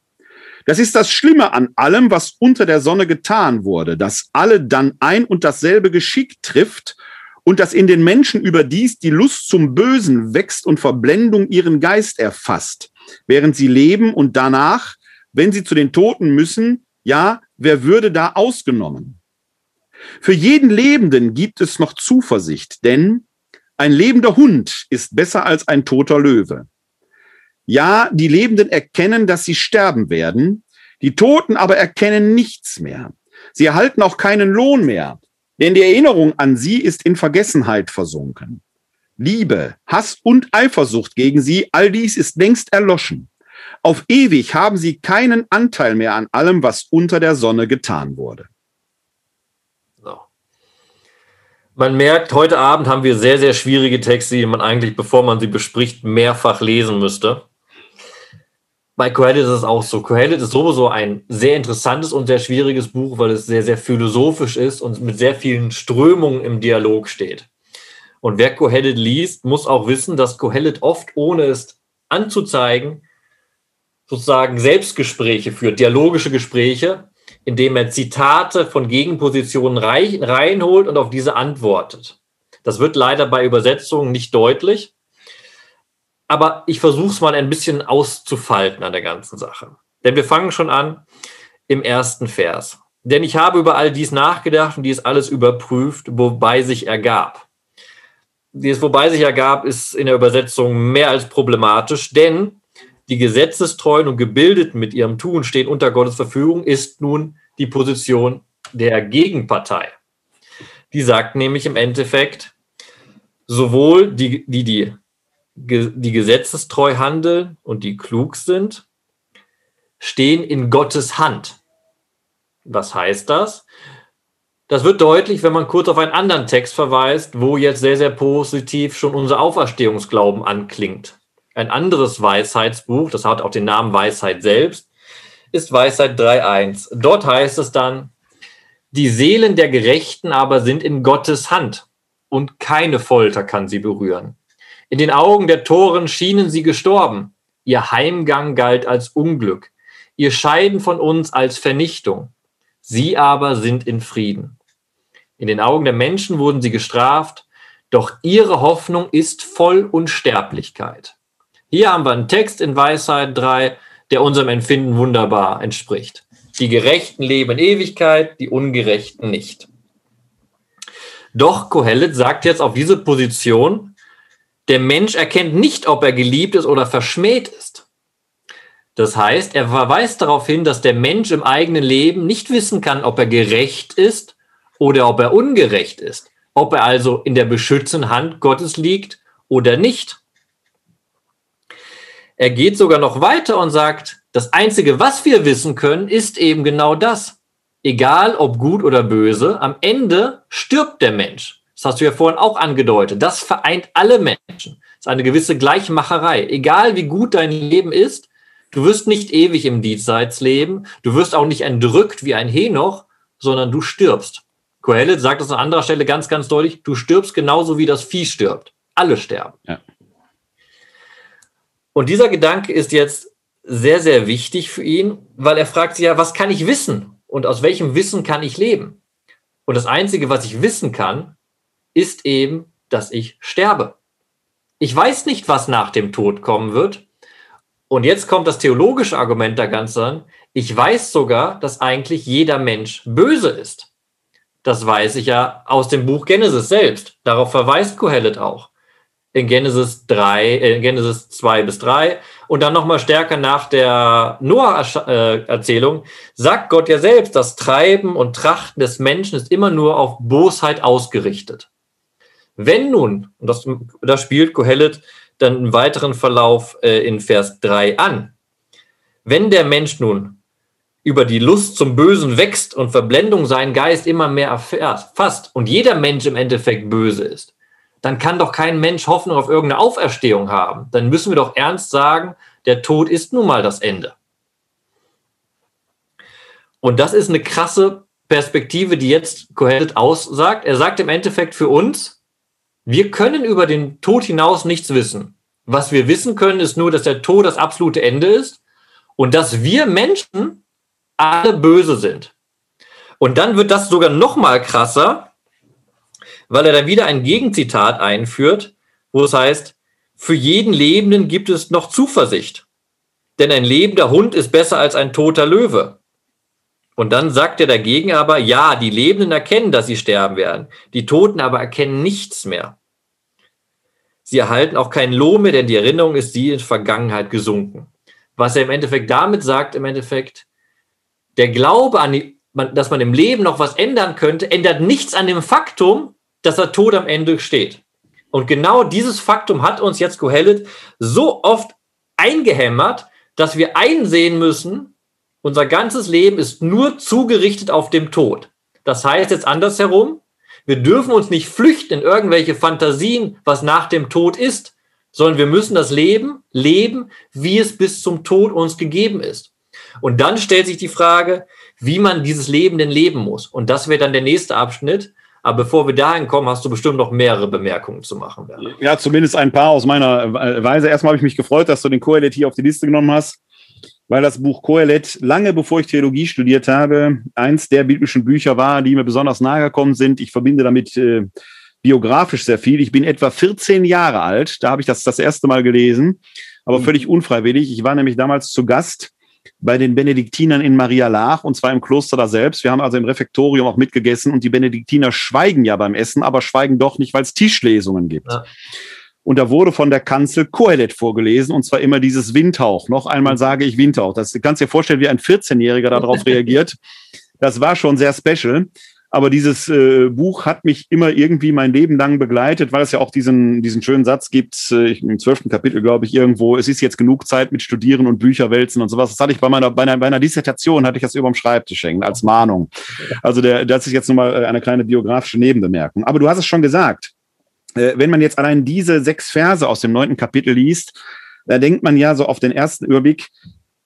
[SPEAKER 3] Das ist das Schlimme an allem, was unter der Sonne getan wurde, dass alle dann ein und dasselbe Geschick trifft und dass in den Menschen überdies die Lust zum Bösen wächst und Verblendung ihren Geist erfasst, während sie leben und danach, wenn sie zu den Toten müssen, ja, wer würde da ausgenommen? Für jeden Lebenden gibt es noch Zuversicht, denn ein lebender Hund ist besser als ein toter Löwe. Ja, die Lebenden erkennen, dass sie sterben werden, die Toten aber erkennen nichts mehr. Sie erhalten auch keinen Lohn mehr, denn die Erinnerung an sie ist in Vergessenheit versunken. Liebe, Hass und Eifersucht gegen sie, all dies ist längst erloschen. Auf ewig haben sie keinen Anteil mehr an allem, was unter der Sonne getan wurde.
[SPEAKER 4] Man merkt, heute Abend haben wir sehr, sehr schwierige Texte, die man eigentlich, bevor man sie bespricht, mehrfach lesen müsste. Bei Kohelet ist es auch so. Kohelet ist sowieso ein sehr interessantes und sehr schwieriges Buch, weil es sehr, sehr philosophisch ist und mit sehr vielen Strömungen im Dialog steht. Und wer Kohelet liest, muss auch wissen, dass Kohelet oft, ohne es anzuzeigen, sozusagen Selbstgespräche führt, dialogische Gespräche, indem er Zitate von Gegenpositionen reinholt und auf diese antwortet. Das wird leider bei Übersetzungen nicht deutlich, aber ich versuche es mal ein bisschen auszufalten an der ganzen Sache. Denn wir fangen schon an im ersten Vers. Denn ich habe über all dies nachgedacht und dies alles überprüft, wobei sich ergab. Dieses wobei sich ergab, ist in der Übersetzung mehr als problematisch, denn die Gesetzestreuen und Gebildeten mit ihrem Tun stehen unter Gottes Verfügung, ist nun die Position der Gegenpartei. Die sagt nämlich im Endeffekt, sowohl die, die, die, die gesetzestreu handeln und die klug sind, stehen in Gottes Hand. Was heißt das? Das wird deutlich, wenn man kurz auf einen anderen Text verweist, wo jetzt sehr, sehr positiv schon unser Auferstehungsglauben anklingt. Ein anderes Weisheitsbuch, das hat auch den Namen Weisheit selbst, ist Weisheit 3.1. Dort heißt es dann, die Seelen der Gerechten aber sind in Gottes Hand und keine Folter kann sie berühren. In den Augen der Toren schienen sie gestorben. Ihr Heimgang galt als Unglück, ihr Scheiden von uns als Vernichtung. Sie aber sind in Frieden. In den Augen der Menschen wurden sie gestraft, doch ihre Hoffnung ist voll Unsterblichkeit. Hier haben wir einen Text in Weisheit 3, der unserem Empfinden wunderbar entspricht. Die Gerechten leben in Ewigkeit, die Ungerechten nicht. Doch Kohelet sagt jetzt auf diese Position, der Mensch erkennt nicht, ob er geliebt ist oder verschmäht ist. Das heißt, er verweist darauf hin, dass der Mensch im eigenen Leben nicht wissen kann, ob er gerecht ist oder ob er ungerecht ist, ob er also in der beschützenden Hand Gottes liegt oder nicht. Er geht sogar noch weiter und sagt, das Einzige, was wir wissen können, ist eben genau das. Egal ob gut oder böse, am Ende stirbt der Mensch. Das hast du ja vorhin auch angedeutet. Das vereint alle Menschen. Das ist eine gewisse Gleichmacherei. Egal wie gut dein Leben ist, Du wirst nicht ewig im Diesseits leben. Du wirst auch nicht entrückt wie ein Henoch, sondern du stirbst. Kohelet sagt es an anderer Stelle ganz, ganz deutlich. Du stirbst genauso wie das Vieh stirbt. Alle sterben. Ja. Und dieser Gedanke ist jetzt sehr, sehr wichtig für ihn, weil er fragt sich ja, was kann ich wissen? Und aus welchem Wissen kann ich leben? Und das Einzige, was ich wissen kann, ist eben, dass ich sterbe. Ich weiß nicht, was nach dem Tod kommen wird. Und jetzt kommt das theologische Argument da ganz an. Ich weiß sogar, dass eigentlich jeder Mensch böse ist. Das weiß ich ja aus dem Buch Genesis selbst. Darauf verweist Kohelet auch. In Genesis 3, äh, in Genesis 2 bis 3 und dann nochmal stärker nach der Noah-Erzählung sagt Gott ja selbst, das Treiben und Trachten des Menschen ist immer nur auf Bosheit ausgerichtet. Wenn nun, und das, das spielt Kohelet dann im weiteren Verlauf äh, in Vers 3 an. Wenn der Mensch nun über die Lust zum Bösen wächst und Verblendung seinen Geist immer mehr erfasst und jeder Mensch im Endeffekt böse ist, dann kann doch kein Mensch Hoffnung auf irgendeine Auferstehung haben. Dann müssen wir doch ernst sagen, der Tod ist nun mal das Ende. Und das ist eine krasse Perspektive, die jetzt Kohelet aussagt. Er sagt im Endeffekt für uns, wir können über den Tod hinaus nichts wissen. Was wir wissen können, ist nur, dass der Tod das absolute Ende ist und dass wir Menschen alle böse sind. Und dann wird das sogar noch mal krasser, weil er dann wieder ein Gegenzitat einführt, wo es heißt, für jeden Lebenden gibt es noch Zuversicht. Denn ein lebender Hund ist besser als ein toter Löwe. Und dann sagt er dagegen aber, ja, die Lebenden erkennen, dass sie sterben werden. Die Toten aber erkennen nichts mehr. Sie erhalten auch keinen Lohn mehr, denn die Erinnerung ist sie in Vergangenheit gesunken. Was er im Endeffekt damit sagt, im Endeffekt, der Glaube an die, dass man im Leben noch was ändern könnte, ändert nichts an dem Faktum, dass der Tod am Ende steht. Und genau dieses Faktum hat uns jetzt Kohelet so oft eingehämmert, dass wir einsehen müssen, unser ganzes Leben ist nur zugerichtet auf dem Tod. Das heißt jetzt andersherum, wir dürfen uns nicht flüchten in irgendwelche Fantasien, was nach dem Tod ist, sondern wir müssen das Leben leben, wie es bis zum Tod uns gegeben ist. Und dann stellt sich die Frage, wie man dieses Leben denn leben muss. Und das wäre dann der nächste Abschnitt. Aber bevor wir dahin kommen, hast du bestimmt noch mehrere Bemerkungen zu machen.
[SPEAKER 3] Werner. Ja, zumindest ein paar aus meiner Weise. Erstmal habe ich mich gefreut, dass du den Koelet hier auf die Liste genommen hast weil das Buch Kohelet lange bevor ich Theologie studiert habe, eins der biblischen Bücher war, die mir besonders nahe gekommen sind. Ich verbinde damit äh, biografisch sehr viel. Ich bin etwa 14 Jahre alt, da habe ich das das erste Mal gelesen, aber mhm. völlig unfreiwillig. Ich war nämlich damals zu Gast bei den Benediktinern in Maria Laach und zwar im Kloster da selbst. Wir haben also im Refektorium auch mitgegessen und die Benediktiner schweigen ja beim Essen, aber schweigen doch nicht, weil es Tischlesungen gibt. Ja. Und da wurde von der Kanzel Kohelet vorgelesen, und zwar immer dieses Windhauch. Noch einmal sage ich Windhauch. Das du kannst dir vorstellen, wie ein 14-Jähriger darauf reagiert. Das war schon sehr special. Aber dieses äh, Buch hat mich immer irgendwie mein Leben lang begleitet, weil es ja auch diesen, diesen schönen Satz gibt, äh, im zwölften Kapitel, glaube ich, irgendwo, es ist jetzt genug Zeit mit Studieren und Bücher wälzen und sowas. Das hatte ich bei meiner, bei einer, bei einer Dissertation, hatte ich das über dem Schreibtisch hängen, als Mahnung. Also der, das ist jetzt nochmal äh, eine kleine biografische Nebenbemerkung. Aber du hast es schon gesagt, äh, wenn man jetzt allein diese sechs Verse aus dem neunten Kapitel liest, da denkt man ja so auf den ersten Überblick,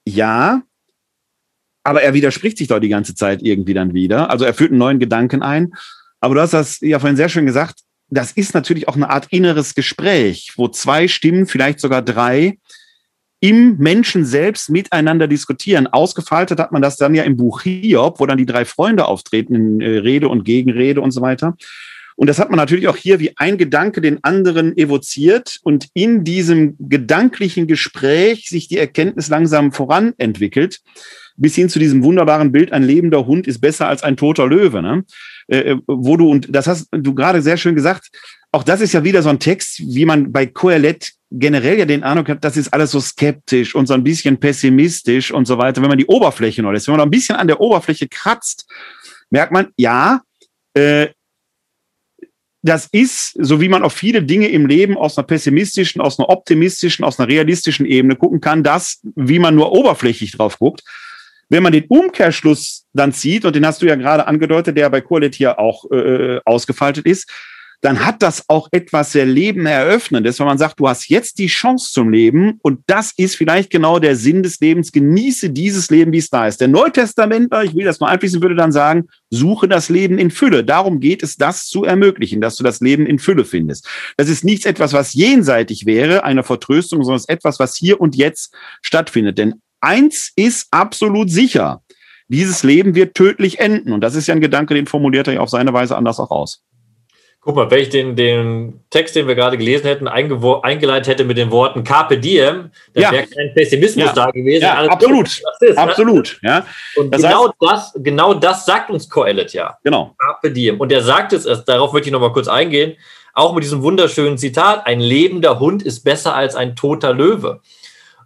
[SPEAKER 3] ja, aber er widerspricht sich doch die ganze Zeit irgendwie dann wieder. Also er führt einen neuen Gedanken ein. Aber du hast das ja vorhin sehr schön gesagt. Das ist natürlich auch eine Art inneres Gespräch, wo zwei Stimmen, vielleicht sogar drei, im Menschen selbst miteinander diskutieren. Ausgefaltet hat man das dann ja im Buch Hiob, wo dann die drei Freunde auftreten in äh, Rede und Gegenrede und so weiter. Und das hat man natürlich auch hier wie ein Gedanke den anderen evoziert und in diesem gedanklichen Gespräch sich die Erkenntnis langsam voranentwickelt bis hin zu diesem wunderbaren Bild, ein lebender Hund ist besser als ein toter Löwe, ne? Äh, äh, wo du, und das hast du gerade sehr schön gesagt, auch das ist ja wieder so ein Text, wie man bei Coelet generell ja den Eindruck hat, das ist alles so skeptisch und so ein bisschen pessimistisch und so weiter. Wenn man die Oberfläche noch lässt, wenn man noch ein bisschen an der Oberfläche kratzt, merkt man, ja, äh, das ist, so wie man auf viele Dinge im Leben aus einer pessimistischen, aus einer optimistischen, aus einer realistischen Ebene gucken kann, das, wie man nur oberflächlich drauf guckt. Wenn man den Umkehrschluss dann zieht, und den hast du ja gerade angedeutet, der bei Kurlet hier auch äh, ausgefaltet ist, dann hat das auch etwas sehr Leben eröffnendes, wenn man sagt, du hast jetzt die Chance zum Leben und das ist vielleicht genau der Sinn des Lebens. Genieße dieses Leben, wie es da ist. Der Neutestamentler, ich will das mal einfließen, würde dann sagen, suche das Leben in Fülle. Darum geht es, das zu ermöglichen, dass du das Leben in Fülle findest. Das ist nichts etwas, was jenseitig wäre, eine Vertröstung, sondern es ist etwas, was hier und jetzt stattfindet. Denn eins ist absolut sicher. Dieses Leben wird tödlich enden. Und das ist ja ein Gedanke, den formuliert er ja auf seine Weise anders auch aus.
[SPEAKER 4] Guck mal, wenn ich den, den Text, den wir gerade gelesen hätten, eingeleitet hätte mit den Worten Carpe Diem, dann ja. wäre kein Pessimismus
[SPEAKER 3] ja.
[SPEAKER 4] da gewesen.
[SPEAKER 3] Ja, absolut. Ist, ne? absolut. Ja.
[SPEAKER 4] Und das genau, heißt, das, genau das sagt uns Coelet ja.
[SPEAKER 3] Genau.
[SPEAKER 4] Carpe Diem. Und er sagt es, darauf möchte ich noch mal kurz eingehen, auch mit diesem wunderschönen Zitat, ein lebender Hund ist besser als ein toter Löwe.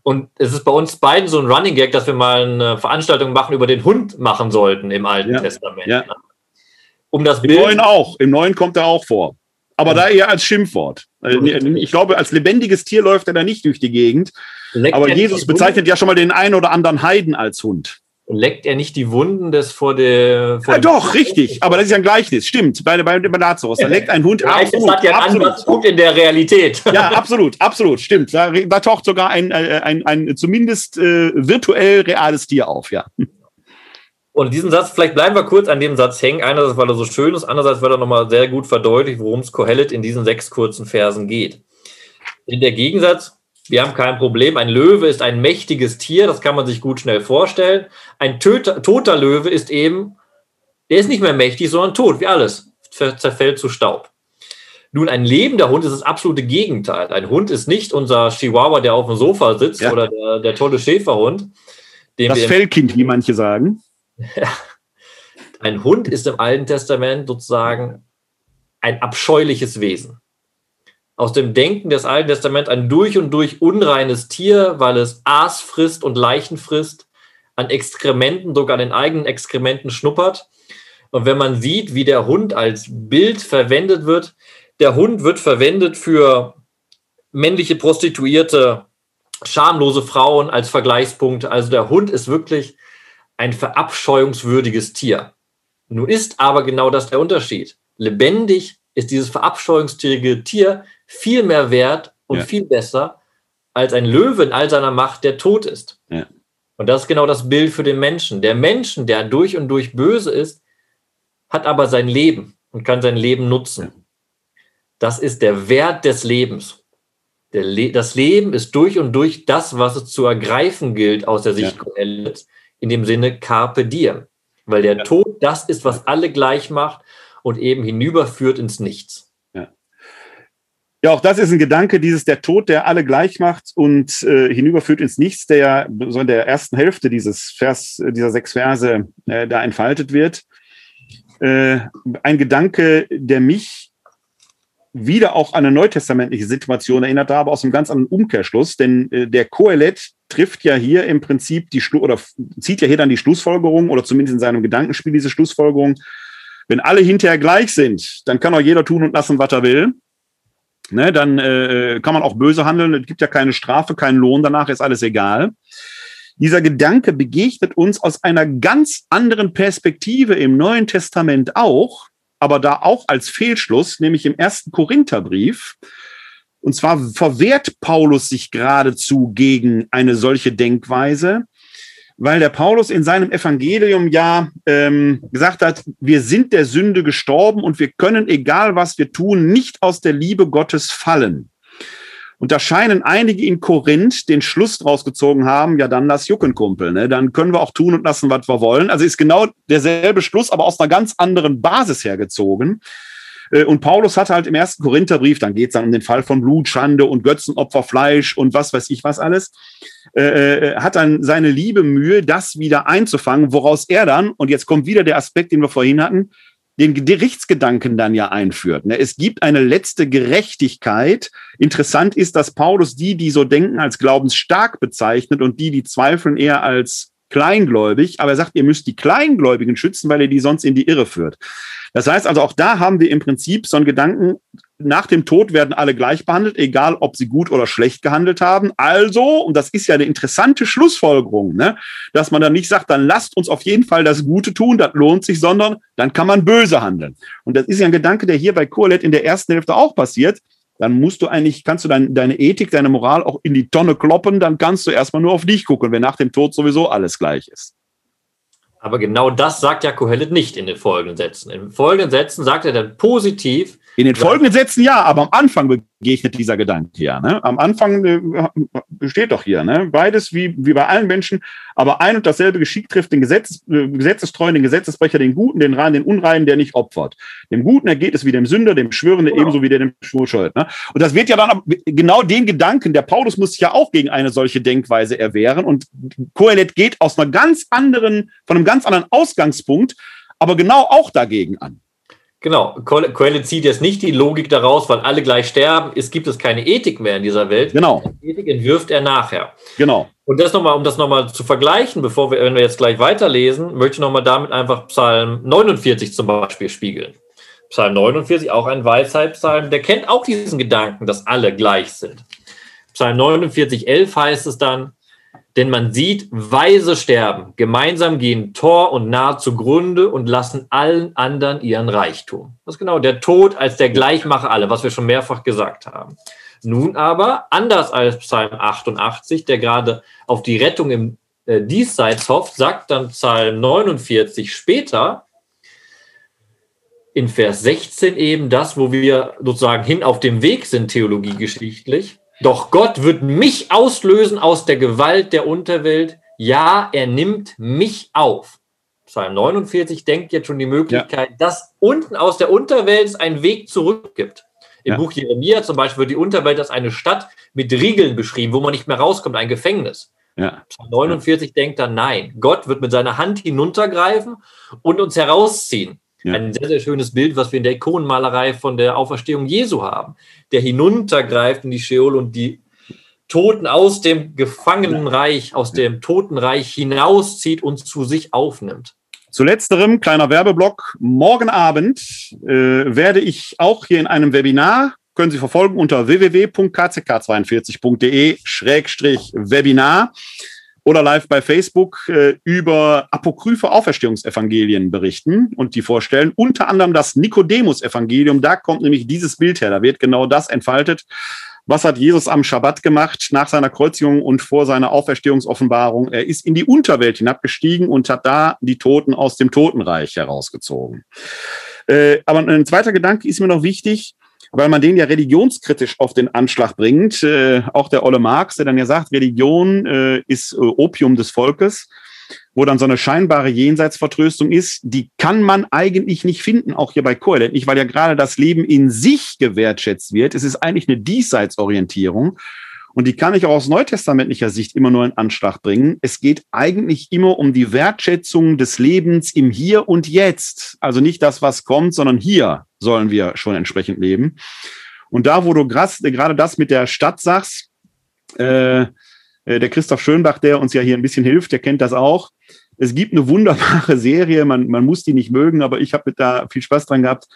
[SPEAKER 4] Und es ist bei uns beiden so ein Running Gag, dass wir mal eine Veranstaltung machen über den Hund machen sollten im Alten ja. Testament. Ja.
[SPEAKER 3] Um das Im Bild Neuen auch. Im Neuen kommt er auch vor. Aber mhm. da eher als Schimpfwort. Also, ich glaube, als lebendiges Tier läuft er da nicht durch die Gegend. Leckt Aber Jesus bezeichnet ja schon mal den einen oder anderen Heiden als Hund.
[SPEAKER 4] Leckt er nicht die Wunden des vor der. Vor
[SPEAKER 3] ja, doch, richtig. Aber das ist ja ein Gleichnis. Stimmt. Bei, bei, bei Lazarus. Da leckt ein Hund
[SPEAKER 4] absolut. Das hat ja einen Ansatzpunkt in der Realität.
[SPEAKER 3] Ja, absolut. Absolut. Stimmt. Da, da taucht sogar ein, äh, ein, ein, ein zumindest äh, virtuell reales Tier auf. Ja.
[SPEAKER 4] Und diesen Satz, vielleicht bleiben wir kurz an dem Satz hängen. Einerseits, weil er so schön ist, andererseits, weil er nochmal sehr gut verdeutlicht, worum es Kohelet in diesen sechs kurzen Versen geht. In der Gegensatz, wir haben kein Problem. Ein Löwe ist ein mächtiges Tier, das kann man sich gut schnell vorstellen. Ein töter, toter Löwe ist eben, der ist nicht mehr mächtig, sondern tot, wie alles. Zerfällt zu Staub. Nun, ein lebender Hund ist das absolute Gegenteil. Ein Hund ist nicht unser Chihuahua, der auf dem Sofa sitzt ja. oder der, der tolle Schäferhund.
[SPEAKER 3] das Fellkind, wie manche sagen.
[SPEAKER 4] Ein Hund ist im Alten Testament sozusagen ein abscheuliches Wesen. Aus dem Denken des Alten Testaments ein durch und durch unreines Tier, weil es Aas frisst und Leichen frisst, an Exkrementen, sogar an den eigenen Exkrementen schnuppert. Und wenn man sieht, wie der Hund als Bild verwendet wird, der Hund wird verwendet für männliche Prostituierte, schamlose Frauen als Vergleichspunkt. Also der Hund ist wirklich ein verabscheuungswürdiges Tier. Nun ist aber genau das der Unterschied. Lebendig ist dieses verabscheuungswürdige Tier viel mehr wert und ja. viel besser als ein Löwe in all seiner Macht, der tot ist. Ja. Und das ist genau das Bild für den Menschen. Der Menschen, der durch und durch böse ist, hat aber sein Leben und kann sein Leben nutzen. Ja. Das ist der Wert des Lebens. Le das Leben ist durch und durch das, was es zu ergreifen gilt aus der Sicht ja in dem Sinne Carpe Diem. Weil der ja. Tod das ist, was alle gleich macht und eben hinüberführt ins Nichts.
[SPEAKER 3] Ja. ja, auch das ist ein Gedanke, dieses der Tod, der alle gleich macht und äh, hinüberführt ins Nichts, der ja so in der ersten Hälfte dieses Vers, dieser sechs Verse äh, da entfaltet wird. Äh, ein Gedanke, der mich wieder auch an eine neutestamentliche Situation erinnert habe, aus einem ganz anderen Umkehrschluss, denn äh, der Kohelet trifft ja hier im Prinzip die Schlu oder zieht ja hier dann die Schlussfolgerung oder zumindest in seinem Gedankenspiel diese Schlussfolgerung Wenn alle hinterher gleich sind, dann kann auch jeder tun und lassen, was er will. Ne, dann äh, kann man auch böse handeln. Es gibt ja keine Strafe, keinen Lohn. Danach ist alles egal. Dieser Gedanke begegnet uns aus einer ganz anderen Perspektive im Neuen Testament auch, aber da auch als Fehlschluss, nämlich im ersten Korintherbrief. Und zwar verwehrt Paulus sich geradezu gegen eine solche Denkweise, weil der Paulus in seinem Evangelium ja ähm, gesagt hat, wir sind der Sünde gestorben und wir können, egal was wir tun, nicht aus der Liebe Gottes fallen. Und da scheinen einige in Korinth den Schluss draus gezogen haben, ja dann lass Juckenkumpel, ne? dann können wir auch tun und lassen, was wir wollen. Also ist genau derselbe Schluss, aber aus einer ganz anderen Basis hergezogen. Äh, und Paulus hat halt im ersten Korintherbrief, dann geht es dann um den Fall von Blutschande und Götzenopferfleisch und was weiß ich was alles, äh, äh, hat dann seine liebe Mühe, das wieder einzufangen, woraus er dann, und jetzt kommt wieder der Aspekt, den wir vorhin hatten, den Gerichtsgedanken dann ja einführt. Ne? Es gibt eine letzte Gerechtigkeit. Interessant ist, dass Paulus die, die so denken, als glaubensstark bezeichnet und die, die zweifeln, eher als kleingläubig. Aber er sagt, ihr müsst die Kleingläubigen schützen, weil ihr die sonst in die Irre führt. Das heißt also, auch da haben wir im Prinzip so einen Gedanken, nach dem Tod werden alle gleich behandelt, egal ob sie gut oder schlecht gehandelt haben. Also, und das ist ja eine interessante Schlussfolgerung, ne, dass man dann nicht sagt, dann lasst uns auf jeden Fall das Gute tun, das lohnt sich, sondern dann kann man böse handeln. Und das ist ja ein Gedanke, der hier bei Kohelet in der ersten Hälfte auch passiert. Dann musst du eigentlich, kannst du dein, deine Ethik, deine Moral auch in die Tonne kloppen, dann kannst du erstmal nur auf dich gucken, wenn nach dem Tod sowieso alles gleich ist.
[SPEAKER 4] Aber genau das sagt ja Kohelet nicht in den folgenden Sätzen. In den folgenden Sätzen sagt er dann positiv,
[SPEAKER 3] in den folgenden Sätzen ja, aber am Anfang begegnet dieser Gedanke ja. Ne? Am Anfang äh, steht doch hier, ne? beides wie, wie bei allen Menschen, aber ein und dasselbe Geschick trifft den Gesetz, äh, Gesetzestreuen, den Gesetzesbrecher, den Guten, den Reinen, den Unreinen, der nicht opfert. Dem Guten ergeht es wie dem Sünder, dem Schwörenden genau. ebenso wie der dem Schwur scheut. Ne? Und das wird ja dann genau den Gedanken, der Paulus muss sich ja auch gegen eine solche Denkweise erwehren und Kohelet geht aus einer ganz anderen, von einem ganz anderen Ausgangspunkt, aber genau auch dagegen an.
[SPEAKER 4] Genau, Quelle zieht jetzt nicht die Logik daraus, weil alle gleich sterben, es gibt es keine Ethik mehr in dieser Welt.
[SPEAKER 3] Genau.
[SPEAKER 4] Die Ethik entwirft er nachher.
[SPEAKER 3] Genau.
[SPEAKER 4] Und das nochmal, um das nochmal zu vergleichen, bevor wir, wenn wir jetzt gleich weiterlesen, möchte ich nochmal damit einfach Psalm 49 zum Beispiel spiegeln. Psalm 49, auch ein Weisheitspsalm, der kennt auch diesen Gedanken, dass alle gleich sind. Psalm 49, 11 heißt es dann, denn man sieht Weise sterben, gemeinsam gehen Tor und Nah zugrunde und lassen allen anderen ihren Reichtum. Das ist genau der Tod als der Gleichmacher alle, was wir schon mehrfach gesagt haben. Nun aber, anders als Psalm 88, der gerade auf die Rettung im äh, Diesseits hofft, sagt dann Psalm 49 später, in Vers 16 eben das, wo wir sozusagen hin auf dem Weg sind, theologiegeschichtlich. Doch Gott wird mich auslösen aus der Gewalt der Unterwelt. Ja, er nimmt mich auf. Psalm 49 denkt jetzt schon die Möglichkeit, ja. dass unten aus der Unterwelt es einen Weg zurück gibt. Im ja. Buch Jeremia zum Beispiel wird die Unterwelt als eine Stadt mit Riegeln beschrieben, wo man nicht mehr rauskommt, ein Gefängnis. Ja. Psalm 49 ja. denkt dann, nein, Gott wird mit seiner Hand hinuntergreifen und uns herausziehen. Ja. Ein sehr, sehr schönes Bild, was wir in der Ikonenmalerei von der Auferstehung Jesu haben, der hinuntergreift in die Sheol und die Toten aus dem Gefangenenreich, aus dem Totenreich hinauszieht und zu sich aufnimmt.
[SPEAKER 3] Zu letzterem, kleiner Werbeblock. Morgen Abend äh, werde ich auch hier in einem Webinar, können Sie verfolgen unter www.kck42.de-webinar oder live bei Facebook äh, über apokryphe Auferstehungsevangelien berichten und die vorstellen. Unter anderem das Nikodemus-Evangelium. Da kommt nämlich dieses Bild her. Da wird genau das entfaltet. Was hat Jesus am Schabbat gemacht nach seiner Kreuzigung und vor seiner Auferstehungsoffenbarung? Er ist in die Unterwelt hinabgestiegen und hat da die Toten aus dem Totenreich herausgezogen. Äh, aber ein zweiter Gedanke ist mir noch wichtig weil man den ja religionskritisch auf den Anschlag bringt. Äh, auch der Olle Marx, der dann ja sagt, Religion äh, ist äh, Opium des Volkes, wo dann so eine scheinbare Jenseitsvertröstung ist, die kann man eigentlich nicht finden, auch hier bei Kohelet nicht, weil ja gerade das Leben in sich gewertschätzt wird. Es ist eigentlich eine Diesseitsorientierung. Und die kann ich auch aus neutestamentlicher Sicht immer nur in Anschlag bringen. Es geht eigentlich immer um die Wertschätzung des Lebens im Hier und Jetzt. Also nicht das, was kommt, sondern hier sollen wir schon entsprechend leben. Und da, wo du gerade das mit der Stadt sagst, äh, äh, der Christoph Schönbach, der uns ja hier ein bisschen hilft, der kennt das auch. Es gibt eine wunderbare Serie, man, man muss die nicht mögen, aber ich habe da viel Spaß dran gehabt.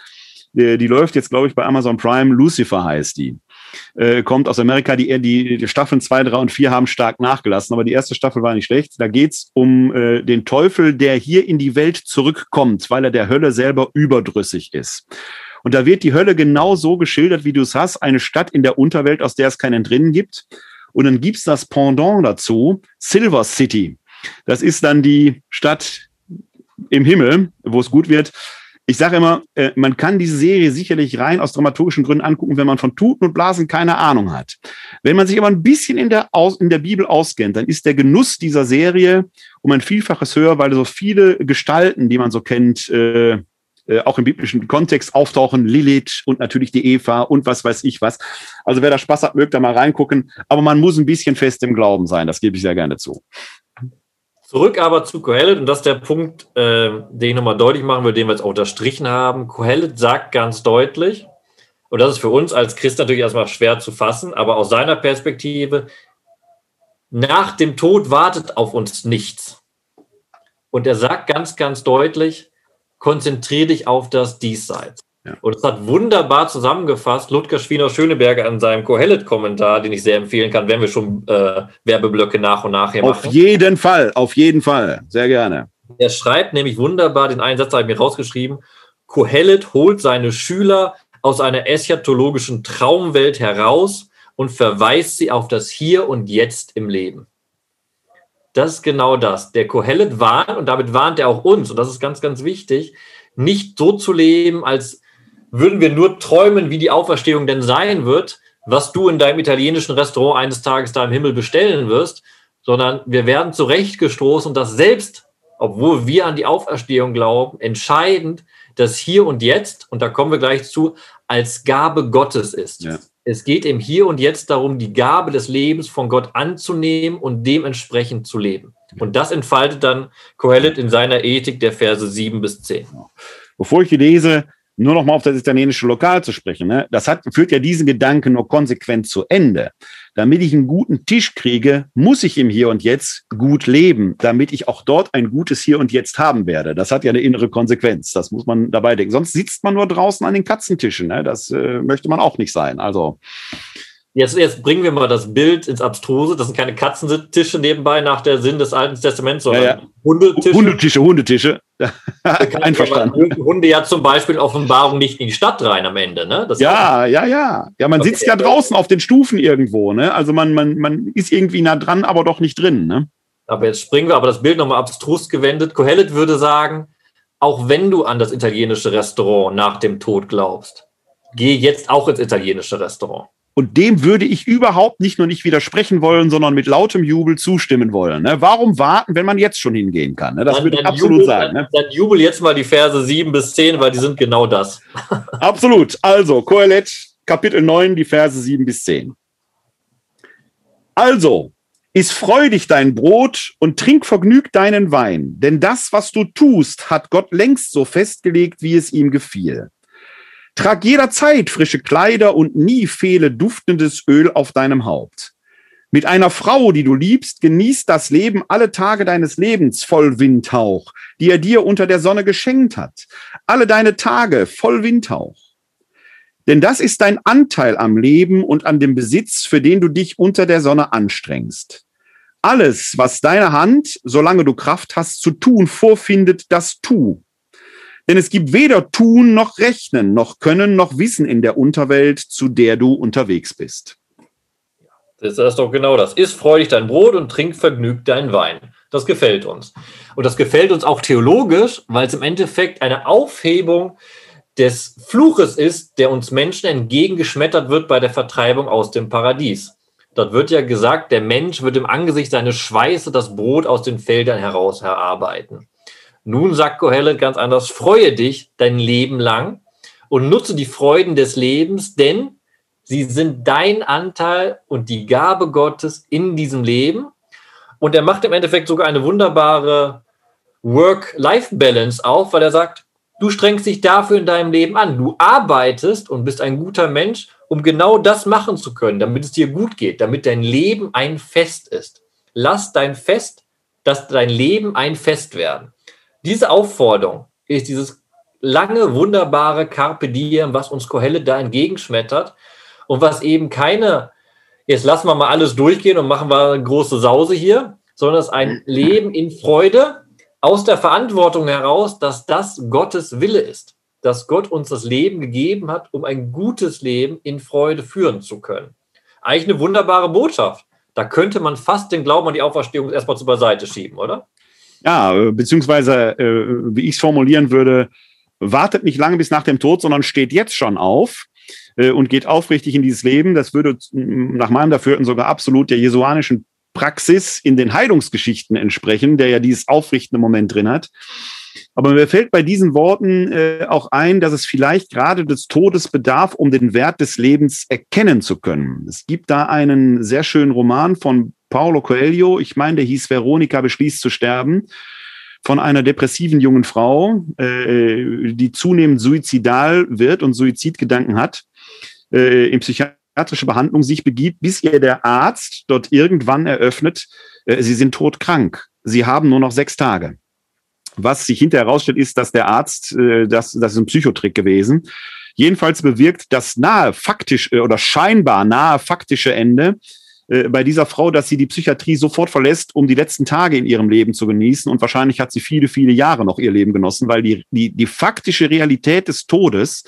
[SPEAKER 3] Die, die läuft jetzt, glaube ich, bei Amazon Prime. Lucifer heißt die. Äh, kommt aus Amerika. Die, die, die Staffeln zwei, drei und vier haben stark nachgelassen, aber die erste Staffel war nicht schlecht. Da geht's um äh, den Teufel, der hier in die Welt zurückkommt, weil er der Hölle selber überdrüssig ist. Und da wird die Hölle genau so geschildert, wie du es hast. Eine Stadt in der Unterwelt, aus der es keinen drinnen gibt. Und dann gibt's das Pendant dazu, Silver City. Das ist dann die Stadt im Himmel, wo es gut wird. Ich sage immer, äh, man kann diese Serie sicherlich rein aus dramaturgischen Gründen angucken, wenn man von Tuten und Blasen keine Ahnung hat. Wenn man sich aber ein bisschen in der, aus, in der Bibel auskennt, dann ist der Genuss dieser Serie um ein Vielfaches höher, weil so viele Gestalten, die man so kennt, äh, äh, auch im biblischen Kontext auftauchen, Lilith und natürlich die Eva und was weiß ich was. Also wer da Spaß hat, mögt da mal reingucken. Aber man muss ein bisschen fest im Glauben sein, das gebe ich sehr gerne zu.
[SPEAKER 4] Zurück aber zu Kohelet, und das ist der Punkt, äh, den ich nochmal deutlich machen will, den wir jetzt auch unterstrichen haben. Kohelet sagt ganz deutlich, und das ist für uns als Christ natürlich erstmal schwer zu fassen, aber aus seiner Perspektive, nach dem Tod wartet auf uns nichts. Und er sagt ganz, ganz deutlich, konzentriere dich auf das Diesseits. Ja. Und es hat wunderbar zusammengefasst Ludger Schwiener-Schöneberger an seinem Kohelet-Kommentar, den ich sehr empfehlen kann, wenn wir schon äh, Werbeblöcke nach und nach
[SPEAKER 3] hier auf machen. Auf jeden Fall, auf jeden Fall, sehr gerne.
[SPEAKER 4] Er schreibt nämlich wunderbar, den einen Satz habe ich mir rausgeschrieben, Kohelet holt seine Schüler aus einer eschatologischen Traumwelt heraus und verweist sie auf das Hier und Jetzt im Leben. Das ist genau das. Der Kohelet warnt, und damit warnt er auch uns, und das ist ganz, ganz wichtig, nicht so zu leben, als würden wir nur träumen, wie die Auferstehung denn sein wird, was du in deinem italienischen Restaurant eines Tages da im Himmel bestellen wirst, sondern wir werden zurechtgestoßen und das selbst, obwohl wir an die Auferstehung glauben, entscheidend, dass hier und jetzt, und da kommen wir gleich zu, als Gabe Gottes ist. Ja. Es geht im Hier und Jetzt darum, die Gabe des Lebens von Gott anzunehmen und dementsprechend zu leben. Und das entfaltet dann Kohelet in seiner Ethik der Verse 7 bis 10.
[SPEAKER 3] Bevor ich lese, nur noch mal auf das italienische Lokal zu sprechen. Ne? Das hat, führt ja diesen Gedanken nur konsequent zu Ende. Damit ich einen guten Tisch kriege, muss ich im Hier und Jetzt gut leben, damit ich auch dort ein gutes Hier und Jetzt haben werde. Das hat ja eine innere Konsequenz. Das muss man dabei denken. Sonst sitzt man nur draußen an den Katzentischen. Ne? Das äh, möchte man auch nicht sein. Also
[SPEAKER 4] Jetzt, jetzt bringen wir mal das Bild ins Abstruse. Das sind keine Katzentische nebenbei nach der Sinn des Alten Testaments, sondern ja, ja.
[SPEAKER 3] Hundetische. Hundetische, Hundetische. Einverstanden.
[SPEAKER 4] Hunde ja zum Beispiel Offenbarung nicht in die Stadt rein am Ende, ne?
[SPEAKER 3] Das ja, ja, ja. Ja, man okay. sitzt ja draußen auf den Stufen irgendwo, ne? Also man, man, man ist irgendwie nah dran, aber doch nicht drin, ne?
[SPEAKER 4] Aber jetzt springen wir aber das Bild nochmal abstrus gewendet. Kohelet würde sagen, auch wenn du an das italienische Restaurant nach dem Tod glaubst, geh jetzt auch ins italienische Restaurant.
[SPEAKER 3] Und dem würde ich überhaupt nicht nur nicht widersprechen wollen, sondern mit lautem Jubel zustimmen wollen. Ne? Warum warten, wenn man jetzt schon hingehen kann? Ne? Das dann, würde ich absolut
[SPEAKER 4] jubel,
[SPEAKER 3] sagen.
[SPEAKER 4] Ne? Dann jubel jetzt mal die Verse 7 bis 10, weil die sind genau das.
[SPEAKER 3] absolut. Also, Kohelet, Kapitel 9, die Verse 7 bis 10. Also, iss freudig dein Brot und trink vergnügt deinen Wein, denn das, was du tust, hat Gott längst so festgelegt, wie es ihm gefiel. Trag jederzeit frische Kleider und nie fehle duftendes Öl auf deinem Haupt. Mit einer Frau, die du liebst, genießt das Leben alle Tage deines Lebens voll Windhauch, die er dir unter der Sonne geschenkt hat. Alle deine Tage voll Windhauch. Denn das ist dein Anteil am Leben und an dem Besitz, für den du dich unter der Sonne anstrengst. Alles, was deine Hand, solange du Kraft hast, zu tun vorfindet, das tu. Denn es gibt weder Tun noch Rechnen, noch Können noch Wissen in der Unterwelt, zu der du unterwegs bist.
[SPEAKER 4] Das ist doch genau das. Iss freudig dein Brot und trink vergnügt dein Wein. Das gefällt uns. Und das gefällt uns auch theologisch, weil es im Endeffekt eine Aufhebung des Fluches ist, der uns Menschen entgegengeschmettert wird bei der Vertreibung aus dem Paradies. Dort wird ja gesagt, der Mensch wird im Angesicht seines Schweiße das Brot aus den Feldern heraus erarbeiten. Nun sagt Kohelet ganz anders, freue dich dein Leben lang und nutze die Freuden des Lebens, denn sie sind dein Anteil und die Gabe Gottes in diesem Leben. Und er macht im Endeffekt sogar eine wunderbare Work-Life-Balance auf, weil er sagt, du strengst dich dafür in deinem Leben an. Du arbeitest und bist ein guter Mensch, um genau das machen zu können, damit es dir gut geht, damit dein Leben ein Fest ist. Lass dein Fest dass dein Leben ein Fest werden. Diese Aufforderung ist dieses lange, wunderbare Carpe Diem, was uns Kohelle da entgegenschmettert und was eben keine, jetzt lassen wir mal alles durchgehen und machen wir eine große Sause hier, sondern es ist ein Leben in Freude aus der Verantwortung heraus, dass das Gottes Wille ist, dass Gott uns das Leben gegeben hat, um ein gutes Leben in Freude führen zu können. Eigentlich eine wunderbare Botschaft. Da könnte man fast den Glauben an die Auferstehung erstmal zur Beiseite schieben, oder?
[SPEAKER 3] Ja, beziehungsweise, äh, wie ich es formulieren würde, wartet nicht lange bis nach dem Tod, sondern steht jetzt schon auf äh, und geht aufrichtig in dieses Leben. Das würde nach meinem Dafürhalten sogar absolut der jesuanischen Praxis in den Heilungsgeschichten entsprechen, der ja dieses aufrichtende Moment drin hat. Aber mir fällt bei diesen Worten äh, auch ein, dass es vielleicht gerade des Todes bedarf, um den Wert des Lebens erkennen zu können. Es gibt da einen sehr schönen Roman von Paulo Coelho, ich meine, der hieß Veronika beschließt zu sterben von einer depressiven jungen Frau, äh, die zunehmend suizidal wird und Suizidgedanken hat, äh, in psychiatrische Behandlung sich begibt, bis ihr der Arzt dort irgendwann eröffnet, äh, sie sind todkrank. Sie haben nur noch sechs Tage. Was sich hinterher herausstellt, ist, dass der Arzt, äh, das, das ist ein Psychotrick gewesen, jedenfalls bewirkt das nahe faktisch äh, oder scheinbar nahe faktische Ende äh, bei dieser Frau, dass sie die Psychiatrie sofort verlässt, um die letzten Tage in ihrem Leben zu genießen. Und wahrscheinlich hat sie viele, viele Jahre noch ihr Leben genossen, weil die, die, die faktische Realität des Todes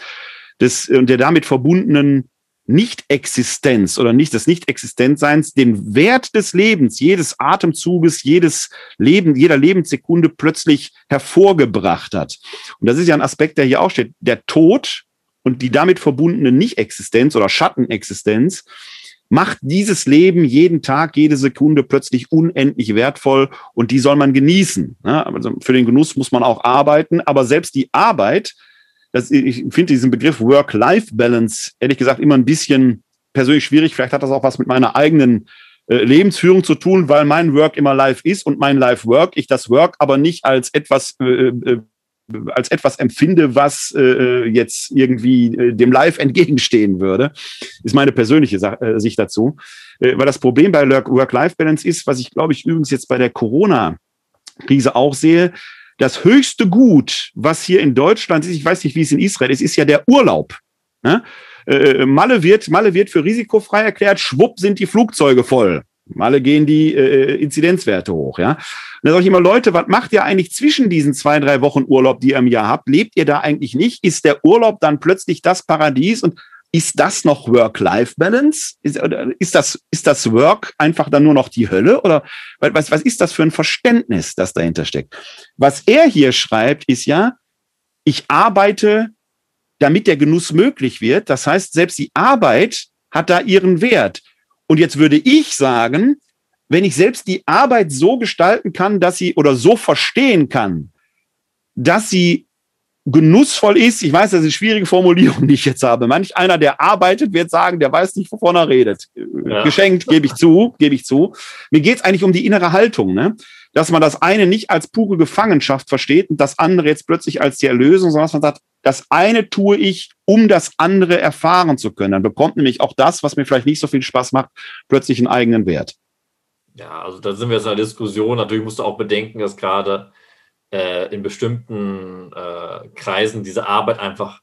[SPEAKER 3] des, und der damit verbundenen Nicht-Existenz oder nicht des Nicht-Existenzseins den Wert des Lebens, jedes Atemzuges, jedes Leben, jeder Lebenssekunde plötzlich hervorgebracht hat. Und das ist ja ein Aspekt, der hier auch steht. Der Tod und die damit verbundene Nicht-Existenz oder Schattenexistenz macht dieses Leben jeden Tag, jede Sekunde plötzlich unendlich wertvoll und die soll man genießen. Also für den Genuss muss man auch arbeiten, aber selbst die Arbeit, das, ich finde diesen Begriff Work-Life-Balance ehrlich gesagt immer ein bisschen persönlich schwierig. Vielleicht hat das auch was mit meiner eigenen äh, Lebensführung zu tun, weil mein Work immer Life ist und mein Life Work, ich das Work aber nicht als etwas äh, äh als etwas empfinde, was äh, jetzt irgendwie äh, dem Live entgegenstehen würde, ist meine persönliche Sa äh, Sicht dazu. Äh, weil das Problem bei Work-Life-Balance ist, was ich glaube ich übrigens jetzt bei der Corona-Krise auch sehe, das höchste Gut, was hier in Deutschland ist, ich weiß nicht, wie es in Israel ist, ist ja der Urlaub. Ne? Äh, Malle, wird, Malle wird für risikofrei erklärt, schwupp sind die Flugzeuge voll. Alle gehen die äh, Inzidenzwerte hoch, ja. Und da sage ich immer, Leute, was macht ihr eigentlich zwischen diesen zwei, drei Wochen Urlaub, die ihr im Jahr habt? Lebt ihr da eigentlich nicht? Ist der Urlaub dann plötzlich das Paradies? Und ist das noch Work-Life-Balance? Ist, ist, das, ist das Work einfach dann nur noch die Hölle? Oder was, was ist das für ein Verständnis, das dahinter steckt? Was er hier schreibt, ist ja, ich arbeite, damit der Genuss möglich wird. Das heißt, selbst die Arbeit hat da ihren Wert. Und jetzt würde ich sagen, wenn ich selbst die Arbeit so gestalten kann, dass sie oder so verstehen kann, dass sie genussvoll ist, ich weiß, das ist eine schwierige Formulierung, die ich jetzt habe. Manch einer, der arbeitet, wird sagen, der weiß nicht, wovon er redet. Ja. Geschenkt, gebe ich zu, gebe ich zu. Mir geht es eigentlich um die innere Haltung, ne? Dass man das eine nicht als pure Gefangenschaft versteht und das andere jetzt plötzlich als die Erlösung, sondern dass man sagt, das eine tue ich, um das andere erfahren zu können. Dann bekommt nämlich auch das, was mir vielleicht nicht so viel Spaß macht, plötzlich einen eigenen Wert.
[SPEAKER 4] Ja, also da sind wir jetzt in einer Diskussion. Natürlich musst du auch bedenken, dass gerade äh, in bestimmten äh, Kreisen diese Arbeit einfach,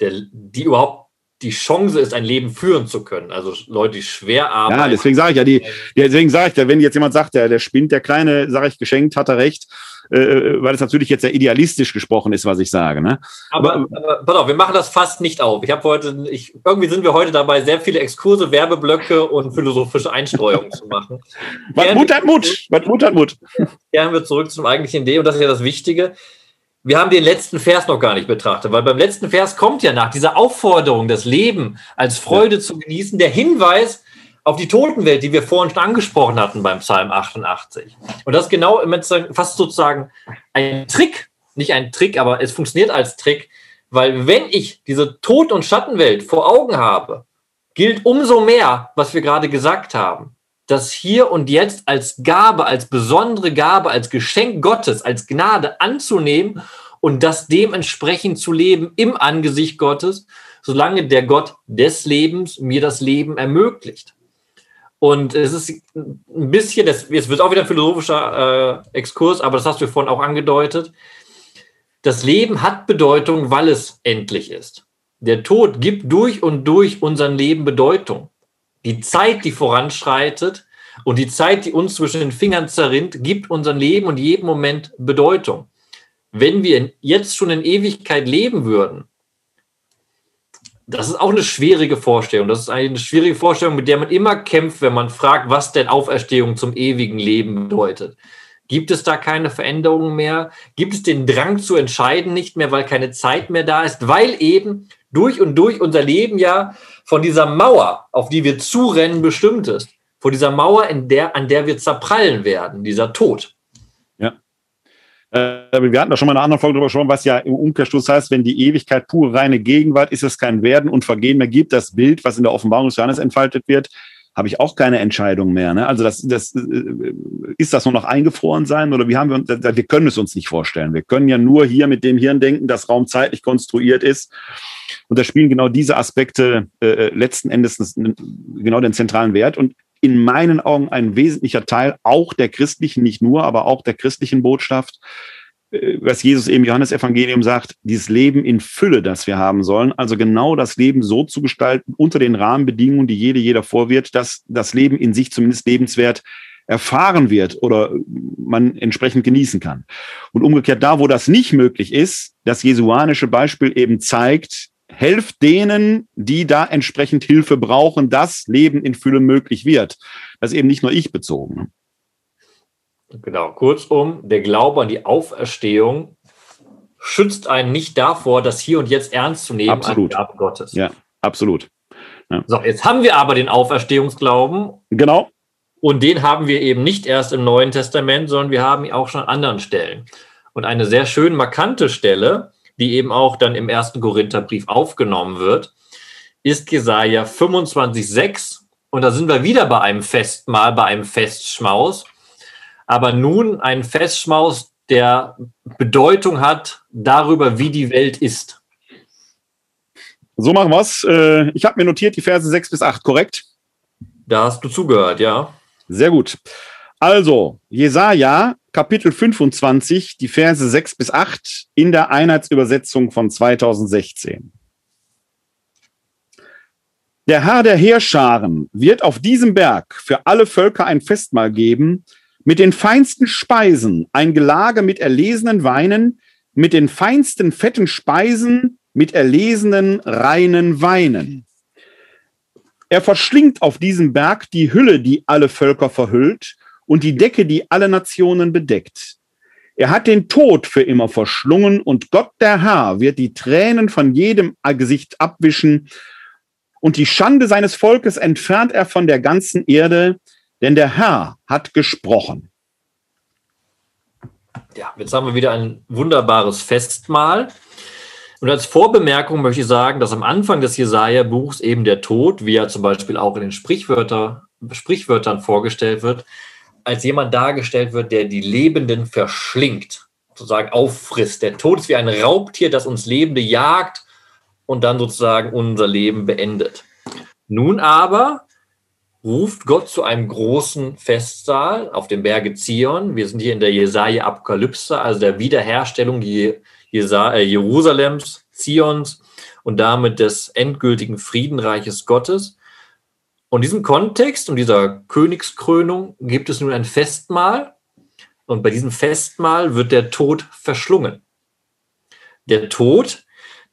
[SPEAKER 4] der, die überhaupt die Chance ist, ein Leben führen zu können. Also Leute, die schwer arbeiten.
[SPEAKER 3] Ja, deswegen sage ich ja, die, deswegen sage ich ja, wenn jetzt jemand sagt, der, der spinnt, der Kleine, sage ich, geschenkt, hat er recht. Äh, weil es natürlich jetzt sehr idealistisch gesprochen ist, was ich sage. Ne?
[SPEAKER 4] Aber, aber, aber pass auf, wir machen das fast nicht auf. Ich habe heute, ich, irgendwie sind wir heute dabei, sehr viele Exkurse, Werbeblöcke und philosophische Einstreuungen zu machen.
[SPEAKER 3] Was Mut hat Mut, was Mut hat Mut.
[SPEAKER 4] Kehren wir zurück zum eigentlichen Idee und das ist ja das Wichtige. Wir haben den letzten Vers noch gar nicht betrachtet, weil beim letzten Vers kommt ja nach dieser Aufforderung, das Leben als Freude ja. zu genießen, der Hinweis, auf die Totenwelt, die wir vorhin schon angesprochen hatten beim Psalm 88. Und das ist genau fast sozusagen ein Trick, nicht ein Trick, aber es funktioniert als Trick, weil wenn ich diese Tod- und Schattenwelt vor Augen habe, gilt umso mehr, was wir gerade gesagt haben, das hier und jetzt als Gabe, als besondere Gabe, als Geschenk Gottes, als Gnade anzunehmen und das dementsprechend zu leben im Angesicht Gottes, solange der Gott des Lebens mir das Leben ermöglicht. Und es ist ein bisschen, jetzt wird auch wieder ein philosophischer äh, Exkurs, aber das hast du vorhin auch angedeutet. Das Leben hat Bedeutung, weil es endlich ist. Der Tod gibt durch und durch unser Leben Bedeutung. Die Zeit, die voranschreitet und die Zeit, die uns zwischen den Fingern zerrinnt, gibt unserem Leben und jedem Moment Bedeutung. Wenn wir jetzt schon in Ewigkeit leben würden, das ist auch eine schwierige Vorstellung. Das ist eine schwierige Vorstellung, mit der man immer kämpft, wenn man fragt, was denn Auferstehung zum ewigen Leben bedeutet. Gibt es da keine Veränderungen mehr? Gibt es den Drang zu entscheiden nicht mehr, weil keine Zeit mehr da ist? Weil eben durch und durch unser Leben ja von dieser Mauer, auf die wir zurennen, bestimmt ist. Vor dieser Mauer, in der, an der wir zerprallen werden, dieser Tod.
[SPEAKER 3] Äh, wir hatten da schon mal eine andere Folge drüber gesprochen, was ja im Umkehrschluss heißt, wenn die Ewigkeit pure reine Gegenwart ist, es kein Werden und Vergehen mehr gibt. Das Bild, was in der Offenbarung des Johannes entfaltet wird, habe ich auch keine Entscheidung mehr. Ne? Also das, das äh, ist das nur noch eingefroren sein oder wie haben wir uns? Wir können es uns nicht vorstellen. Wir können ja nur hier mit dem Hirn denken, das raumzeitlich konstruiert ist. Und da spielen genau diese Aspekte äh, äh letzten Endes genau den zentralen Wert und in meinen Augen ein wesentlicher Teil auch der christlichen, nicht nur, aber auch der christlichen Botschaft, äh, was Jesus im Johannesevangelium sagt, dieses Leben in Fülle, das wir haben sollen, also genau das Leben so zu gestalten unter den Rahmenbedingungen, die jede, jeder vorwirft, dass das Leben in sich zumindest lebenswert erfahren wird oder man entsprechend genießen kann. Und umgekehrt da, wo das nicht möglich ist, das jesuanische Beispiel eben zeigt, helft denen, die da entsprechend Hilfe brauchen, dass Leben in Fülle möglich wird. Das ist eben nicht nur ich bezogen. Ne?
[SPEAKER 4] Genau, kurzum, der Glaube an die Auferstehung schützt einen nicht davor, das hier und jetzt ernst zu nehmen
[SPEAKER 3] absolut.
[SPEAKER 4] an
[SPEAKER 3] die Gottes. Ja, absolut.
[SPEAKER 4] Ja. So, jetzt haben wir aber den Auferstehungsglauben.
[SPEAKER 3] Genau.
[SPEAKER 4] Und den haben wir eben nicht erst im Neuen Testament, sondern wir haben ihn auch schon an anderen Stellen. Und eine sehr schön markante Stelle, die eben auch dann im ersten Korintherbrief aufgenommen wird, ist Jesaja 25,6. Und da sind wir wieder bei einem Festmahl, bei einem Festschmaus aber nun ein Festschmaus, der Bedeutung hat darüber, wie die Welt ist.
[SPEAKER 3] So machen wir es. Äh, ich habe mir notiert die Verse 6 bis 8, korrekt?
[SPEAKER 4] Da hast du zugehört, ja.
[SPEAKER 3] Sehr gut. Also, Jesaja, Kapitel 25, die Verse 6 bis 8 in der Einheitsübersetzung von 2016. Der Herr der Heerscharen wird auf diesem Berg für alle Völker ein Festmahl geben, mit den feinsten Speisen, ein Gelage mit erlesenen Weinen, mit den feinsten fetten Speisen, mit erlesenen reinen Weinen. Er verschlingt auf diesem Berg die Hülle, die alle Völker verhüllt, und die Decke, die alle Nationen bedeckt. Er hat den Tod für immer verschlungen, und Gott der Herr wird die Tränen von jedem Gesicht abwischen, und die Schande seines Volkes entfernt er von der ganzen Erde, denn der Herr hat gesprochen.
[SPEAKER 4] Ja, jetzt haben wir wieder ein wunderbares Festmahl. Und als Vorbemerkung möchte ich sagen, dass am Anfang des Jesaja-Buchs eben der Tod, wie er zum Beispiel auch in den Sprichwörter, Sprichwörtern vorgestellt wird, als jemand dargestellt wird, der die Lebenden verschlingt, sozusagen auffrisst. Der Tod ist wie ein Raubtier, das uns Lebende jagt und dann sozusagen unser Leben beendet. Nun aber ruft Gott zu einem großen Festsaal auf dem Berge Zion. Wir sind hier in der Jesaja-Apokalypse, also der Wiederherstellung äh, Jerusalems, Zions und damit des endgültigen Friedenreiches Gottes. Und diesem Kontext und dieser Königskrönung gibt es nun ein Festmahl. Und bei diesem Festmahl wird der Tod verschlungen. Der Tod,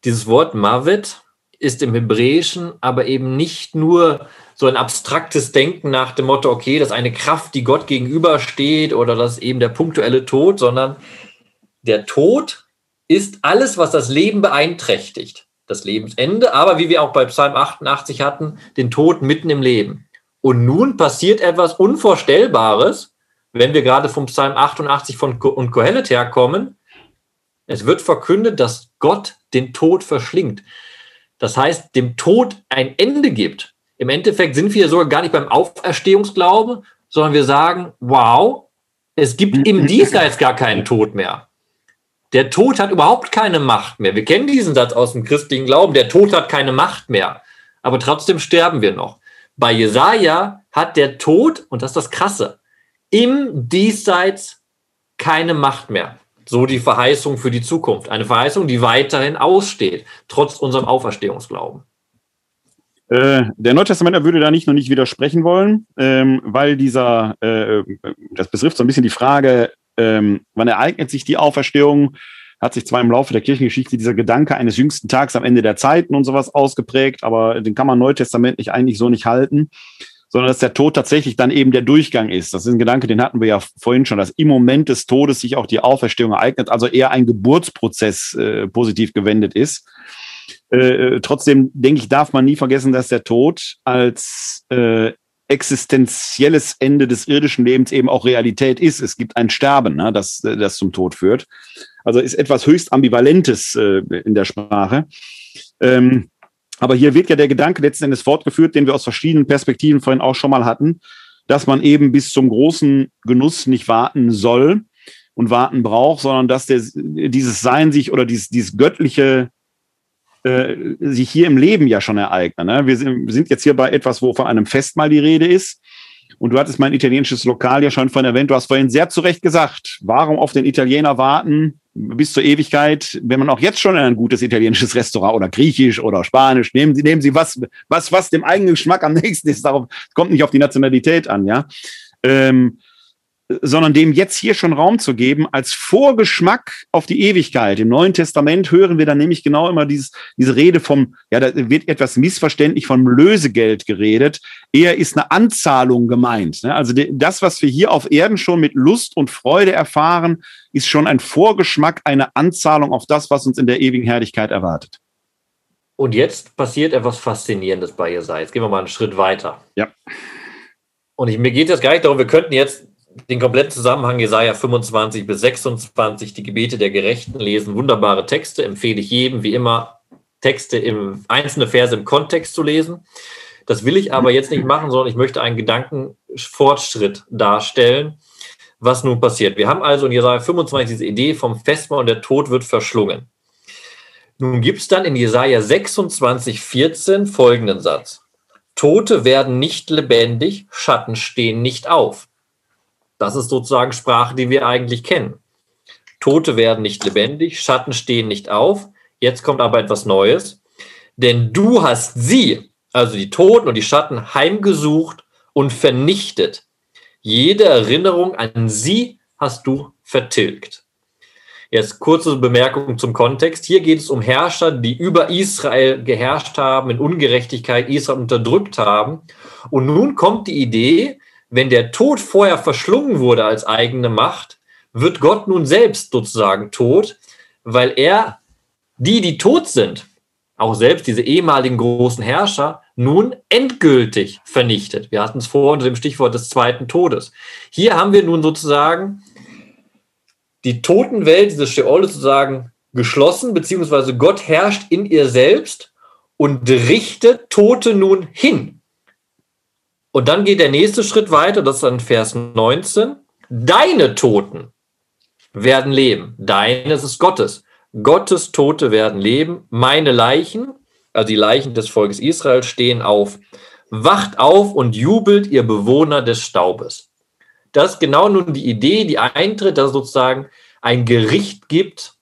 [SPEAKER 4] dieses Wort Mavet, ist im Hebräischen aber eben nicht nur so ein abstraktes Denken nach dem Motto, okay, das ist eine Kraft, die Gott gegenübersteht oder das ist eben der punktuelle Tod, sondern der Tod ist alles, was das Leben beeinträchtigt. Das Lebensende, aber wie wir auch bei Psalm 88 hatten, den Tod mitten im Leben. Und nun passiert etwas Unvorstellbares, wenn wir gerade vom Psalm 88 von Ko und Kohelet herkommen. Es wird verkündet, dass Gott den Tod verschlingt. Das heißt, dem Tod ein Ende gibt. Im Endeffekt sind wir sogar gar nicht beim Auferstehungsglauben, sondern wir sagen, wow, es gibt im Diesseits gar keinen Tod mehr. Der Tod hat überhaupt keine Macht mehr. Wir kennen diesen Satz aus dem christlichen Glauben, der Tod hat keine Macht mehr. Aber trotzdem sterben wir noch. Bei Jesaja hat der Tod, und das ist das Krasse, im Diesseits keine Macht mehr. So die Verheißung für die Zukunft. Eine Verheißung, die weiterhin aussteht, trotz unserem Auferstehungsglauben.
[SPEAKER 3] Äh, der Neutestamentler würde da nicht nur nicht widersprechen wollen, ähm, weil dieser, äh, das betrifft so ein bisschen die Frage, ähm, wann ereignet sich die Auferstehung? Hat sich zwar im Laufe der Kirchengeschichte dieser Gedanke eines jüngsten Tags am Ende der Zeiten und sowas ausgeprägt, aber den kann man neutestamentlich eigentlich so nicht halten sondern dass der Tod tatsächlich dann eben der Durchgang ist. Das ist ein Gedanke, den hatten wir ja vorhin schon, dass im Moment des Todes sich auch die Auferstehung ereignet, also eher ein Geburtsprozess äh, positiv gewendet ist. Äh, äh, trotzdem denke ich, darf man nie vergessen, dass der Tod als äh, existenzielles Ende des irdischen Lebens eben auch Realität ist. Es gibt ein Sterben, ne, das, das zum Tod führt. Also ist etwas höchst Ambivalentes äh, in der Sprache. Ähm, aber hier wird ja der Gedanke letzten Endes fortgeführt, den wir aus verschiedenen Perspektiven vorhin auch schon mal hatten, dass man eben bis zum großen Genuss nicht warten soll und warten braucht, sondern dass der, dieses Sein sich oder dieses, dieses göttliche äh, sich hier im Leben ja schon ereignet. Ne? Wir sind jetzt hier bei etwas, wo von einem Festmahl die Rede ist. Und du hattest mein italienisches Lokal ja schon von erwähnt. Du hast vorhin sehr zu Recht gesagt, warum auf den Italiener warten? bis zur Ewigkeit, wenn man auch jetzt schon ein gutes italienisches Restaurant oder griechisch oder spanisch, nehmen Sie, nehmen Sie was, was, was dem eigenen Geschmack am nächsten ist. Darauf kommt nicht auf die Nationalität an, ja. Ähm, sondern dem jetzt hier schon Raum zu geben als Vorgeschmack auf die Ewigkeit. Im Neuen Testament hören wir dann nämlich genau immer dieses, diese Rede vom, ja, da wird etwas missverständlich vom Lösegeld geredet. Eher ist eine Anzahlung gemeint. Ne? Also das, was wir hier auf Erden schon mit Lust und Freude erfahren, ist schon ein Vorgeschmack, eine Anzahlung auf das, was uns in der ewigen Herrlichkeit erwartet.
[SPEAKER 4] Und jetzt passiert etwas Faszinierendes bei Jesaja. Jetzt gehen wir mal einen Schritt weiter.
[SPEAKER 3] Ja.
[SPEAKER 4] Und ich, mir geht es gar nicht darum, wir könnten jetzt den kompletten Zusammenhang Jesaja 25 bis 26, die Gebete der Gerechten lesen. Wunderbare Texte, empfehle ich jedem, wie immer, Texte im einzelne Verse im Kontext zu lesen. Das will ich aber jetzt nicht machen, sondern ich möchte einen Gedankenfortschritt darstellen, was nun passiert. Wir haben also in Jesaja 25 diese Idee vom Festmahl und der Tod wird verschlungen. Nun gibt es dann in Jesaja 26, 14 folgenden Satz. Tote werden nicht lebendig, Schatten stehen nicht auf. Das ist sozusagen Sprache, die wir eigentlich kennen. Tote werden nicht lebendig, Schatten stehen nicht auf. Jetzt kommt aber etwas Neues. Denn du hast sie, also die Toten und die Schatten, heimgesucht und vernichtet. Jede Erinnerung an sie hast du vertilgt. Jetzt kurze Bemerkung zum Kontext. Hier geht es um Herrscher, die über Israel geherrscht haben, in Ungerechtigkeit Israel unterdrückt haben. Und nun kommt die Idee, wenn der Tod vorher verschlungen wurde als eigene Macht, wird Gott nun selbst sozusagen tot, weil er die, die tot sind, auch selbst diese ehemaligen großen Herrscher, nun endgültig vernichtet. Wir hatten es vor unter dem Stichwort des zweiten Todes. Hier haben wir nun sozusagen die Totenwelt, diese Sheol sozusagen geschlossen, beziehungsweise Gott herrscht in ihr selbst und richtet Tote nun hin. Und dann geht der nächste Schritt weiter, das ist dann Vers 19. Deine Toten werden leben. Deines ist Gottes. Gottes Tote werden leben. Meine Leichen, also die Leichen des Volkes Israel, stehen auf. Wacht auf und jubelt, ihr Bewohner des Staubes. Das ist genau nun die Idee, die eintritt, dass es sozusagen ein Gericht gibt,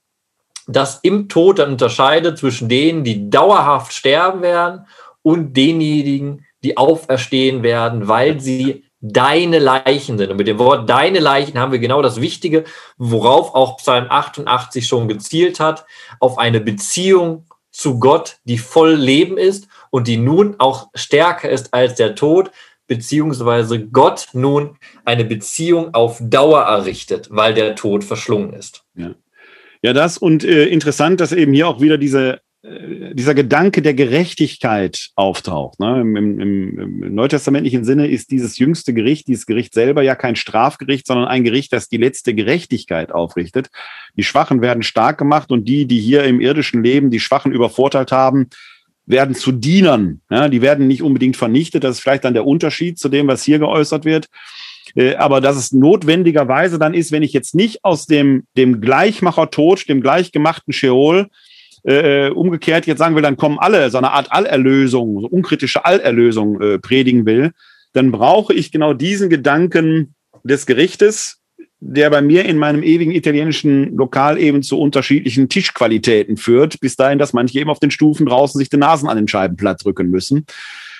[SPEAKER 4] das im Tod dann unterscheidet zwischen denen, die dauerhaft sterben werden und denjenigen, die auferstehen werden, weil sie deine Leichen sind. Und mit dem Wort deine Leichen haben wir genau das Wichtige, worauf auch Psalm 88 schon gezielt hat, auf eine Beziehung zu Gott, die voll Leben ist und die nun auch stärker ist als der Tod, beziehungsweise Gott nun eine Beziehung auf Dauer errichtet, weil der Tod verschlungen ist.
[SPEAKER 3] Ja, ja das und äh, interessant, dass eben hier auch wieder diese dieser Gedanke der Gerechtigkeit auftaucht. Ne? Im, im, Im, neutestamentlichen Sinne ist dieses jüngste Gericht, dieses Gericht selber ja kein Strafgericht, sondern ein Gericht, das die letzte Gerechtigkeit aufrichtet. Die Schwachen werden stark gemacht und die, die hier im irdischen Leben die Schwachen übervorteilt haben, werden zu Dienern. Ja? Die werden nicht unbedingt vernichtet. Das ist vielleicht dann der Unterschied zu dem, was hier geäußert wird. Äh, aber dass es notwendigerweise dann ist, wenn ich jetzt nicht aus dem, dem Gleichmacher Tod, dem gleichgemachten Sheol, äh, umgekehrt jetzt sagen will, dann kommen alle, so eine Art Allerlösung, so unkritische Allerlösung äh, predigen will, dann brauche ich genau diesen Gedanken des Gerichtes, der bei mir in meinem ewigen italienischen Lokal eben zu unterschiedlichen Tischqualitäten führt, bis dahin, dass manche eben auf den Stufen draußen sich die Nasen an den Scheibenplatz drücken müssen,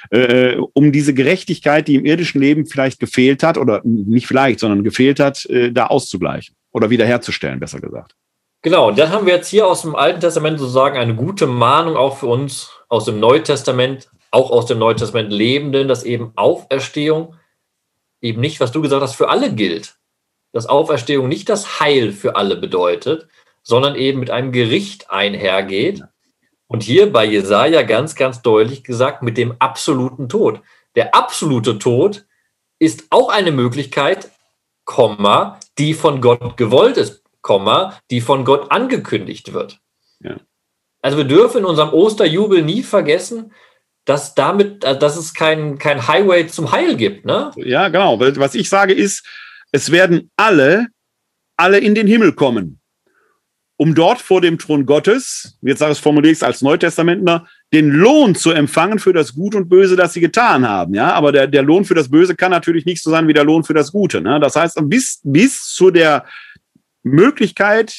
[SPEAKER 3] äh, um diese Gerechtigkeit, die im irdischen Leben vielleicht gefehlt hat, oder nicht vielleicht, sondern gefehlt hat, äh, da auszugleichen oder wiederherzustellen, besser gesagt.
[SPEAKER 4] Genau, und dann haben wir jetzt hier aus dem Alten Testament sozusagen eine gute Mahnung auch für uns aus dem Neutestament, auch aus dem Neutestament Lebenden, dass eben Auferstehung eben nicht, was du gesagt hast, für alle gilt dass Auferstehung nicht das Heil für alle bedeutet, sondern eben mit einem Gericht einhergeht. Und hier bei Jesaja ganz, ganz deutlich gesagt, mit dem absoluten Tod. Der absolute Tod ist auch eine Möglichkeit, Komma, die von Gott gewollt ist, die von Gott angekündigt wird. Ja. Also wir dürfen in unserem Osterjubel nie vergessen, dass damit, dass es kein, kein Highway zum Heil gibt. Ne?
[SPEAKER 3] Ja, genau. Was ich sage ist, es werden alle, alle in den Himmel kommen, um dort vor dem Thron Gottes, jetzt sage ich es formuliere ich es als Neutestamentler, den Lohn zu empfangen für das Gut und Böse, das sie getan haben. Ja, aber der, der Lohn für das Böse kann natürlich nicht so sein wie der Lohn für das Gute. Ne? Das heißt, bis, bis zu der Möglichkeit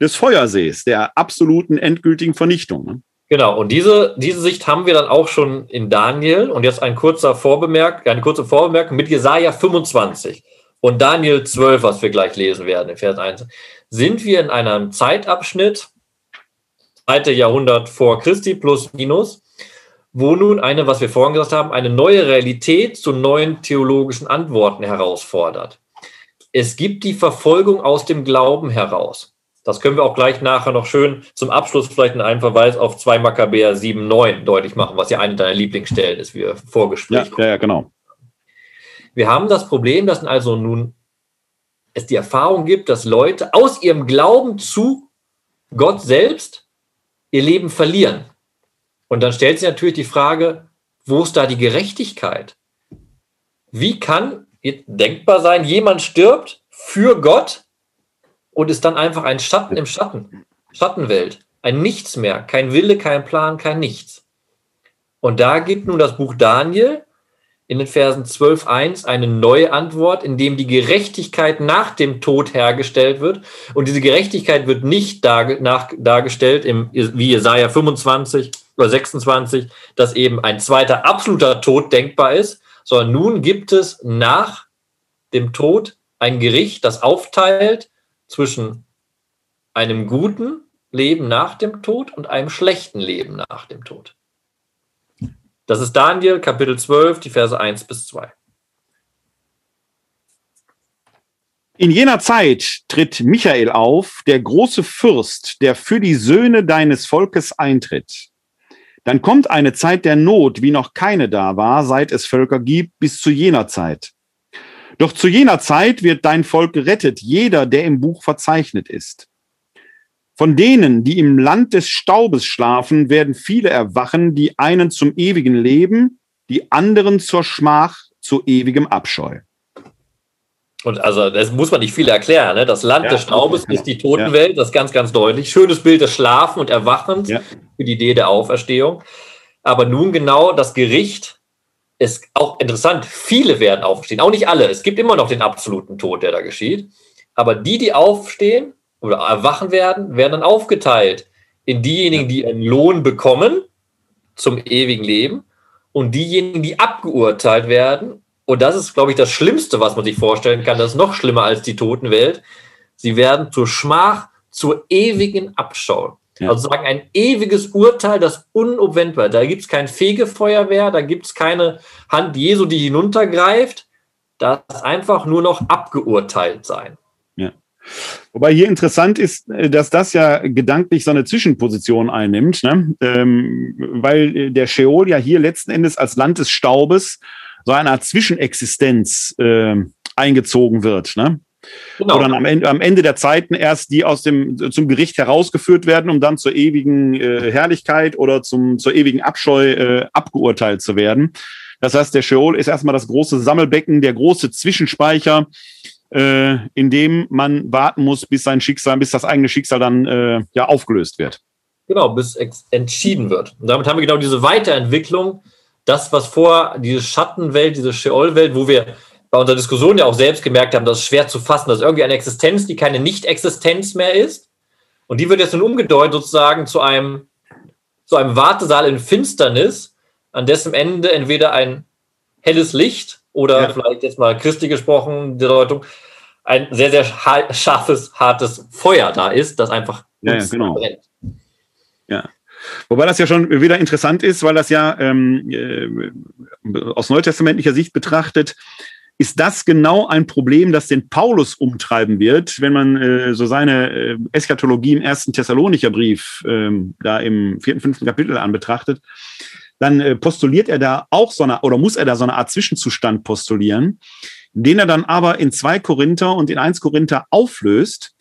[SPEAKER 3] des Feuersees, der absoluten endgültigen Vernichtung. Ne?
[SPEAKER 4] Genau, und diese, diese Sicht haben wir dann auch schon in Daniel. Und jetzt ein kurzer Vorbemerk, eine kurze Vorbemerkung mit Jesaja 25 und Daniel 12, was wir gleich lesen werden, in Vers 1, sind wir in einem Zeitabschnitt, zweite Jahrhundert vor Christi plus minus, wo nun eine, was wir vorhin gesagt haben, eine neue Realität zu neuen theologischen Antworten herausfordert. Es gibt die Verfolgung aus dem Glauben heraus. Das können wir auch gleich nachher noch schön zum Abschluss vielleicht in einem Verweis auf 2 Makkabäer 7, 9 deutlich machen, was ja eine deiner Lieblingsstellen ist, wie wir vorgespräch.
[SPEAKER 3] Ja, ja, genau.
[SPEAKER 4] Wir haben das Problem, dass also nun es die Erfahrung gibt, dass Leute aus ihrem Glauben zu Gott selbst ihr Leben verlieren. Und dann stellt sich natürlich die Frage, wo ist da die Gerechtigkeit? Wie kann denkbar sein, jemand stirbt für Gott und ist dann einfach ein Schatten im Schatten, Schattenwelt, ein Nichts mehr, kein Wille, kein Plan, kein Nichts. Und da gibt nun das Buch Daniel in den Versen 12.1 eine neue Antwort, in dem die Gerechtigkeit nach dem Tod hergestellt wird. Und diese Gerechtigkeit wird nicht dar, nach, dargestellt, im, wie Jesaja 25 oder 26, dass eben ein zweiter absoluter Tod denkbar ist, sondern nun gibt es nach dem Tod ein Gericht, das aufteilt zwischen einem guten Leben nach dem Tod und einem schlechten Leben nach dem Tod. Das ist Daniel Kapitel 12, die Verse 1 bis 2.
[SPEAKER 3] In jener Zeit tritt Michael auf, der große Fürst, der für die Söhne deines Volkes eintritt. Dann kommt eine Zeit der Not, wie noch keine da war, seit es Völker gibt, bis zu jener Zeit. Doch zu jener Zeit wird dein Volk gerettet, jeder, der im Buch verzeichnet ist. Von denen, die im Land des Staubes schlafen, werden viele erwachen, die einen zum ewigen Leben, die anderen zur Schmach, zu ewigem Abscheu.
[SPEAKER 4] Und also, das muss man nicht viel erklären. Ne? Das Land ja, des Staubes ja, ist die Totenwelt, ja. das ist ganz, ganz deutlich. Schönes Bild des Schlafen und Erwachens für die Idee der Auferstehung. Aber nun genau das Gericht ist auch interessant. Viele werden aufstehen, auch nicht alle. Es gibt immer noch den absoluten Tod, der da geschieht. Aber die, die aufstehen, oder erwachen werden, werden dann aufgeteilt in diejenigen, die einen Lohn bekommen zum ewigen Leben und diejenigen, die abgeurteilt werden. Und das ist, glaube ich, das Schlimmste, was man sich vorstellen kann. Das ist noch schlimmer als die Totenwelt. Sie werden zur Schmach, zur ewigen Abschau. Ja. Also sagen ein ewiges Urteil, das unumwendbar. Da gibt es kein Fegefeuerwehr, da gibt es keine Hand Jesu, die hinuntergreift. Das ist einfach nur noch abgeurteilt sein.
[SPEAKER 3] Wobei hier interessant ist, äh, dass das ja gedanklich so eine Zwischenposition einnimmt, ne? ähm, weil äh, der Sheol ja hier letzten Endes als Land des Staubes so eine Art Zwischenexistenz äh, eingezogen wird. Ne? Genau. Dann am Ende, am Ende der Zeiten erst die aus dem zum Gericht herausgeführt werden, um dann zur ewigen äh, Herrlichkeit oder zum, zur ewigen Abscheu äh, abgeurteilt zu werden. Das heißt, der Sheol ist erstmal das große Sammelbecken, der große Zwischenspeicher, äh, in dem man warten muss, bis sein Schicksal, bis das eigene Schicksal dann äh, ja aufgelöst wird.
[SPEAKER 4] Genau, bis entschieden wird. Und damit haben wir genau diese Weiterentwicklung, das, was vor, diese Schattenwelt, diese Sheol-Welt, wo wir bei unserer Diskussion ja auch selbst gemerkt haben, das ist schwer zu fassen, dass irgendwie eine Existenz, die keine Nicht-Existenz mehr ist. Und die wird jetzt nun umgedeutet sozusagen zu einem, zu einem Wartesaal in Finsternis, an dessen Ende entweder ein helles Licht oder ja. vielleicht jetzt mal christlich gesprochen, die Deutung, ein sehr, sehr scharfes, hartes Feuer da ist, das einfach
[SPEAKER 3] ja, ja, genau. brennt. Ja. Wobei das ja schon wieder interessant ist, weil das ja ähm, äh, aus neutestamentlicher Sicht betrachtet, ist das genau ein Problem, das den Paulus umtreiben wird, wenn man äh, so seine äh, Eschatologie im ersten Thessalonicher Brief äh, da im vierten, fünften Kapitel anbetrachtet, dann äh, postuliert er da auch so eine, oder muss er da so eine Art Zwischenzustand postulieren, den er dann aber in zwei Korinther und in eins Korinther auflöst,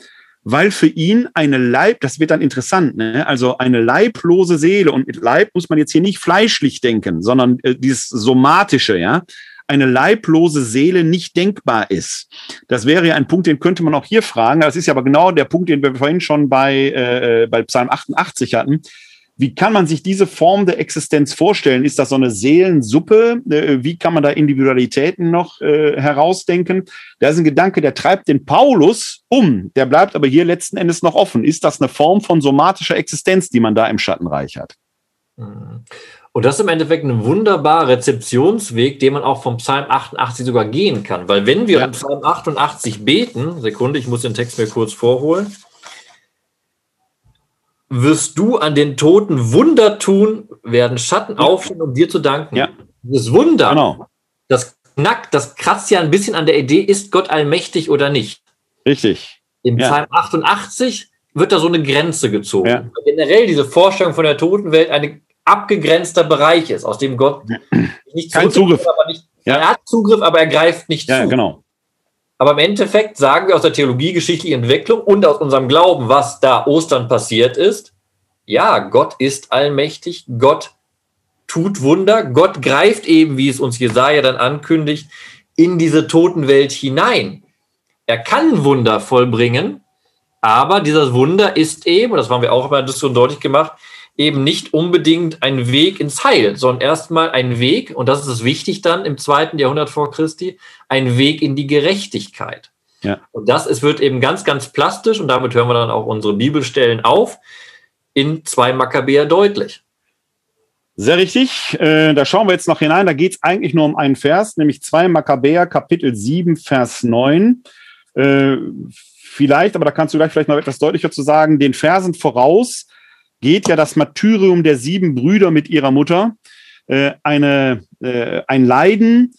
[SPEAKER 3] weil für ihn eine Leib, das wird dann interessant, ne? also eine leiblose Seele und mit Leib muss man jetzt hier nicht fleischlich denken, sondern äh, dieses somatische, ja, eine leiblose Seele nicht denkbar ist. Das wäre ja ein Punkt, den könnte man auch hier fragen. Das ist ja aber genau der Punkt, den wir vorhin schon bei, äh, äh bei Psalm 88 hatten. Wie kann man sich diese Form der Existenz vorstellen? Ist das so eine Seelensuppe? Äh, wie kann man da Individualitäten noch äh, herausdenken? Da ist ein Gedanke, der treibt den Paulus um. Der bleibt aber hier letzten Endes noch offen. Ist das eine Form von somatischer Existenz, die man da im Schattenreich hat?
[SPEAKER 4] Mhm. Und das ist im Endeffekt ein wunderbarer Rezeptionsweg, den man auch vom Psalm 88 sogar gehen kann. Weil wenn wir ja. im Psalm 88 beten, Sekunde, ich muss den Text mir kurz vorholen, wirst du an den Toten Wunder tun, werden Schatten aufstehen, um dir zu danken.
[SPEAKER 3] Ja.
[SPEAKER 4] Das Wunder, genau. das knackt, das kratzt ja ein bisschen an der Idee, ist Gott allmächtig oder nicht?
[SPEAKER 3] Richtig.
[SPEAKER 4] Im ja. Psalm 88 wird da so eine Grenze gezogen. Ja. Generell diese Vorstellung von der Totenwelt ein abgegrenzter Bereich ist, aus dem Gott
[SPEAKER 3] nicht Kein Zugriff.
[SPEAKER 4] Aber nicht, ja. Er hat Zugriff, aber er greift nicht
[SPEAKER 3] ja, zu. Genau.
[SPEAKER 4] Aber im Endeffekt sagen wir aus der theologiegeschichtlichen Entwicklung und aus unserem Glauben, was da Ostern passiert ist, ja, Gott ist allmächtig, Gott tut Wunder, Gott greift eben, wie es uns Jesaja dann ankündigt, in diese Totenwelt hinein. Er kann Wunder vollbringen, aber dieses Wunder ist eben, das haben wir auch immer das so deutlich gemacht, eben nicht unbedingt ein Weg ins Heil, sondern erstmal ein Weg, und das ist wichtig dann im zweiten Jahrhundert vor Christi, ein Weg in die Gerechtigkeit. Ja. Und das es wird eben ganz, ganz plastisch, und damit hören wir dann auch unsere Bibelstellen auf, in zwei Makkabäer deutlich.
[SPEAKER 3] Sehr richtig. Äh, da schauen wir jetzt noch hinein. Da geht es eigentlich nur um einen Vers, nämlich 2 Makkabäer, Kapitel 7, Vers 9. Äh, vielleicht, aber da kannst du gleich vielleicht noch etwas deutlicher zu sagen, den Versen voraus geht ja das Martyrium der sieben Brüder mit ihrer Mutter, äh, eine, äh, ein Leiden,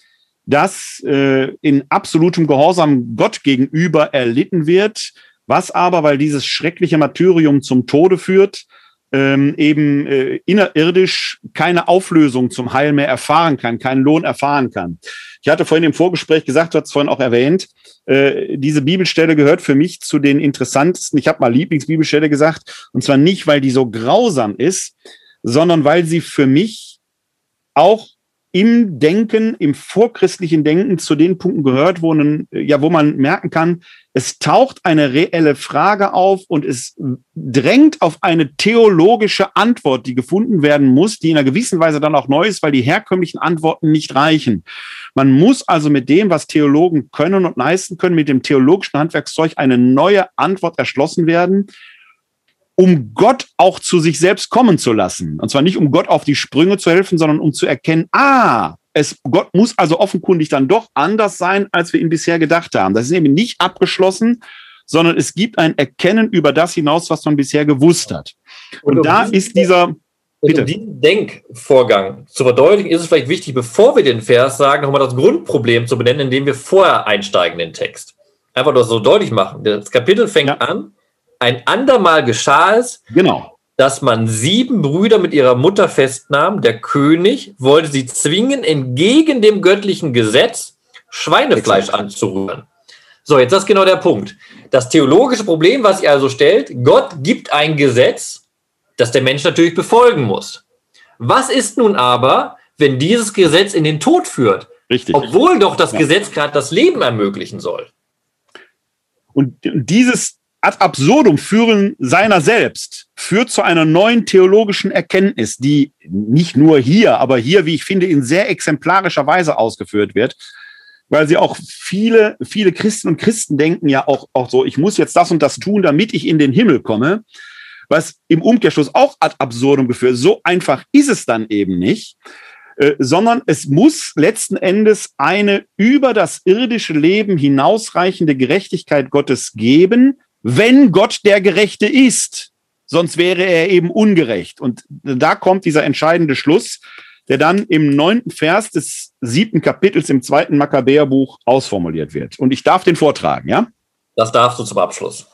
[SPEAKER 3] das äh, in absolutem Gehorsam Gott gegenüber erlitten wird, was aber, weil dieses schreckliche Martyrium zum Tode führt, ähm, eben äh, innerirdisch keine Auflösung zum Heil mehr erfahren kann, keinen Lohn erfahren kann. Ich hatte vorhin im Vorgespräch gesagt, du hast es vorhin auch erwähnt, äh, diese Bibelstelle gehört für mich zu den interessantesten. Ich habe mal Lieblingsbibelstelle gesagt, und zwar nicht, weil die so grausam ist, sondern weil sie für mich auch im Denken, im vorchristlichen Denken zu den Punkten gehört, wo, man, ja, wo man merken kann, es taucht eine reelle Frage auf und es drängt auf eine theologische Antwort, die gefunden werden muss, die in einer gewissen Weise dann auch neu ist, weil die herkömmlichen Antworten nicht reichen. Man muss also mit dem, was Theologen können und leisten können, mit dem theologischen Handwerkszeug eine neue Antwort erschlossen werden, um Gott auch zu sich selbst kommen zu lassen. Und zwar nicht, um Gott auf die Sprünge zu helfen, sondern um zu erkennen, ah, es, Gott muss also offenkundig dann doch anders sein, als wir ihn bisher gedacht haben. Das ist eben nicht abgeschlossen, sondern es gibt ein Erkennen über das hinaus, was man bisher gewusst hat. Und, und da ist dieser,
[SPEAKER 4] Bitte. Um diesen Denkvorgang zu verdeutlichen, ist es vielleicht wichtig, bevor wir den Vers sagen, nochmal das Grundproblem zu benennen, indem wir vorher einsteigen in den Text. Einfach das so deutlich machen. Das Kapitel fängt ja. an, ein andermal geschah es,
[SPEAKER 3] genau.
[SPEAKER 4] Dass man sieben Brüder mit ihrer Mutter festnahm. Der König wollte sie zwingen, entgegen dem göttlichen Gesetz Schweinefleisch anzurühren. So, jetzt ist genau der Punkt. Das theologische Problem, was ihr also stellt, Gott gibt ein Gesetz, das der Mensch natürlich befolgen muss. Was ist nun aber, wenn dieses Gesetz in den Tod führt?
[SPEAKER 3] Richtig.
[SPEAKER 4] Obwohl doch das ja. Gesetz gerade das Leben ermöglichen soll.
[SPEAKER 3] Und dieses ad absurdum führen seiner selbst führt zu einer neuen theologischen Erkenntnis, die nicht nur hier, aber hier, wie ich finde, in sehr exemplarischer Weise ausgeführt wird, weil sie auch viele, viele Christen und Christen denken ja auch, auch so, ich muss jetzt das und das tun, damit ich in den Himmel komme, was im Umkehrschluss auch ad absurdum geführt. So einfach ist es dann eben nicht. Äh, sondern es muss letzten Endes eine über das irdische Leben hinausreichende Gerechtigkeit Gottes geben, wenn Gott der Gerechte ist. Sonst wäre er eben ungerecht. Und da kommt dieser entscheidende Schluss, der dann im neunten Vers des siebten Kapitels im zweiten Makkabäerbuch ausformuliert wird. Und ich darf den vortragen, ja?
[SPEAKER 4] Das darfst du zum Abschluss.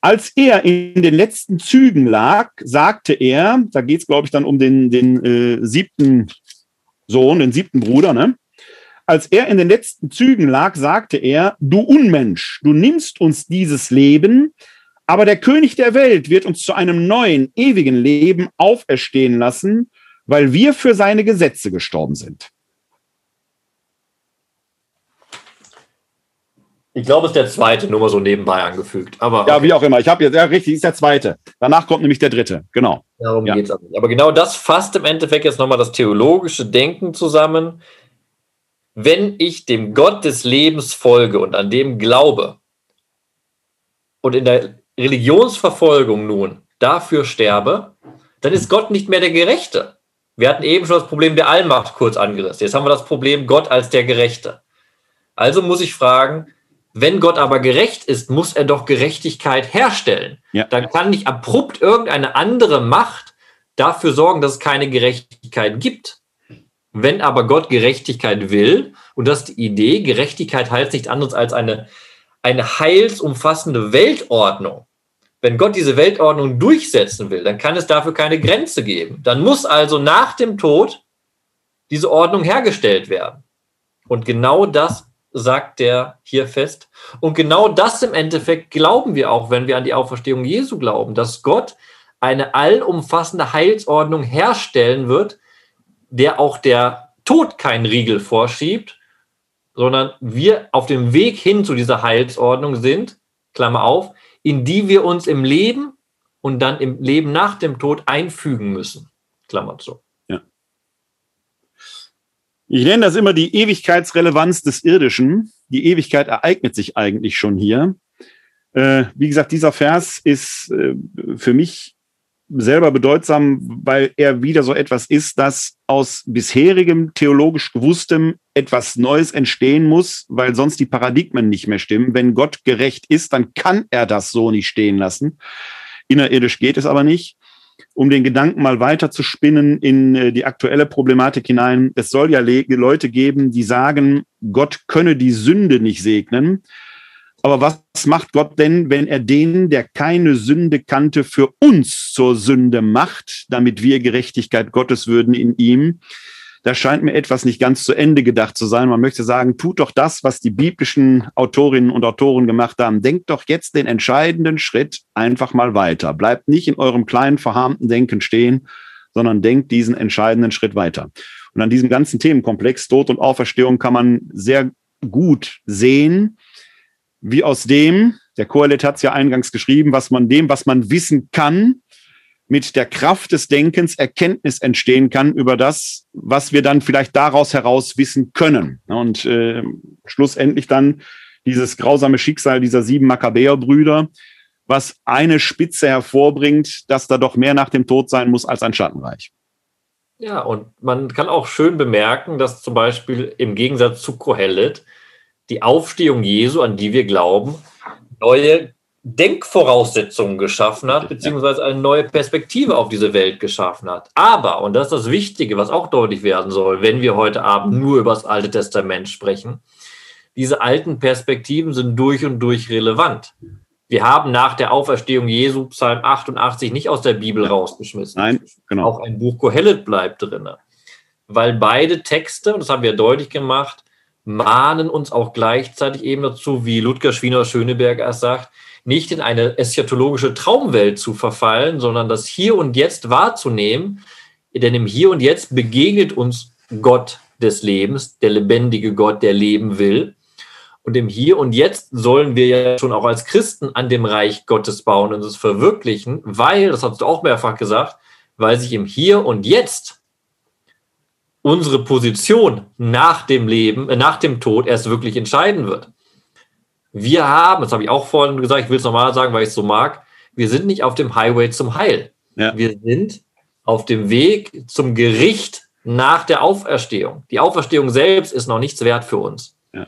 [SPEAKER 3] Als er in den letzten Zügen lag, sagte er, da geht es, glaube ich, dann um den, den äh, siebten Sohn, den siebten Bruder, ne? Als er in den letzten Zügen lag, sagte er, du Unmensch, du nimmst uns dieses Leben, aber der König der Welt wird uns zu einem neuen, ewigen Leben auferstehen lassen, weil wir für seine Gesetze gestorben sind.
[SPEAKER 4] Ich glaube, es ist der zweite, nur mal so nebenbei angefügt. Aber
[SPEAKER 3] ja, wie auch immer. Ich habe jetzt, ja, richtig, ist der zweite. Danach kommt nämlich der dritte. Genau.
[SPEAKER 4] Darum ja. geht es aber nicht. Aber genau das fasst im Endeffekt jetzt nochmal das theologische Denken zusammen. Wenn ich dem Gott des Lebens folge und an dem glaube und in der Religionsverfolgung nun dafür sterbe, dann ist Gott nicht mehr der Gerechte. Wir hatten eben schon das Problem der Allmacht kurz angerissen. Jetzt haben wir das Problem Gott als der Gerechte. Also muss ich fragen, wenn Gott aber gerecht ist, muss er doch Gerechtigkeit herstellen. Ja. Dann kann nicht abrupt irgendeine andere Macht dafür sorgen, dass es keine Gerechtigkeit gibt. Wenn aber Gott Gerechtigkeit will, und das ist die Idee, Gerechtigkeit heißt nichts anderes als eine, eine heilsumfassende Weltordnung. Wenn Gott diese Weltordnung durchsetzen will, dann kann es dafür keine Grenze geben. Dann muss also nach dem Tod diese Ordnung hergestellt werden. Und genau das sagt der hier fest. Und genau das im Endeffekt glauben wir auch, wenn wir an die Auferstehung Jesu glauben, dass Gott eine allumfassende Heilsordnung herstellen wird, der auch der Tod keinen Riegel vorschiebt, sondern wir auf dem Weg hin zu dieser Heilsordnung sind, Klammer auf, in die wir uns im Leben und dann im Leben nach dem Tod einfügen müssen. Klammer zu.
[SPEAKER 3] Ich nenne das immer die Ewigkeitsrelevanz des Irdischen. Die Ewigkeit ereignet sich eigentlich schon hier. Äh, wie gesagt, dieser Vers ist äh, für mich selber bedeutsam, weil er wieder so etwas ist, dass aus bisherigem theologisch gewusstem etwas Neues entstehen muss, weil sonst die Paradigmen nicht mehr stimmen. Wenn Gott gerecht ist, dann kann er das so nicht stehen lassen. Innerirdisch geht es aber nicht um den Gedanken mal weiter zu spinnen in äh, die aktuelle Problematik hinein. Es soll ja Leute geben, die sagen, Gott könne die Sünde nicht segnen. Aber was macht Gott denn, wenn er den, der keine Sünde kannte, für uns zur Sünde macht, damit wir Gerechtigkeit Gottes würden in ihm? da scheint mir etwas nicht ganz zu Ende gedacht zu sein. Man möchte sagen, tut doch das, was die biblischen Autorinnen und Autoren gemacht haben. Denkt doch jetzt den entscheidenden Schritt einfach mal weiter. Bleibt nicht in eurem kleinen verharmten Denken stehen, sondern denkt diesen entscheidenden Schritt weiter. Und an diesem ganzen Themenkomplex Tod und Auferstehung kann man sehr gut sehen, wie aus dem, der Kohelet hat es ja eingangs geschrieben, was man dem, was man wissen kann, mit der Kraft des Denkens Erkenntnis entstehen kann über das, was wir dann vielleicht daraus heraus wissen können. Und äh, schlussendlich dann dieses grausame Schicksal dieser sieben Makkabäerbrüder, was eine Spitze hervorbringt, dass da doch mehr nach dem Tod sein muss als ein Schattenreich.
[SPEAKER 4] Ja, und man kann auch schön bemerken, dass zum Beispiel im Gegensatz zu Kohelet die Aufstehung Jesu, an die wir glauben, neue Denkvoraussetzungen geschaffen hat, beziehungsweise eine neue Perspektive auf diese Welt geschaffen hat. Aber, und das ist das Wichtige, was auch deutlich werden soll, wenn wir heute Abend nur über das Alte Testament sprechen, diese alten Perspektiven sind durch und durch relevant. Wir haben nach der Auferstehung Jesu Psalm 88 nicht aus der Bibel rausgeschmissen.
[SPEAKER 3] Nein, genau.
[SPEAKER 4] Auch ein Buch Kohelet bleibt drin. Weil beide Texte, und das haben wir deutlich gemacht, mahnen uns auch gleichzeitig eben dazu, wie Ludger Schwiener-Schöneberger es sagt, nicht in eine eschatologische Traumwelt zu verfallen, sondern das Hier und Jetzt wahrzunehmen. Denn im Hier und Jetzt begegnet uns Gott des Lebens, der lebendige Gott, der leben will. Und im Hier und Jetzt sollen wir ja schon auch als Christen an dem Reich Gottes bauen und es verwirklichen, weil, das hast du auch mehrfach gesagt, weil sich im Hier und Jetzt unsere Position nach dem Leben, äh, nach dem Tod erst wirklich entscheiden wird. Wir haben, das habe ich auch vorhin gesagt, ich will es nochmal sagen, weil ich es so mag, wir sind nicht auf dem Highway zum Heil. Ja. Wir sind auf dem Weg zum Gericht nach der Auferstehung. Die Auferstehung selbst ist noch nichts wert für uns. Ja.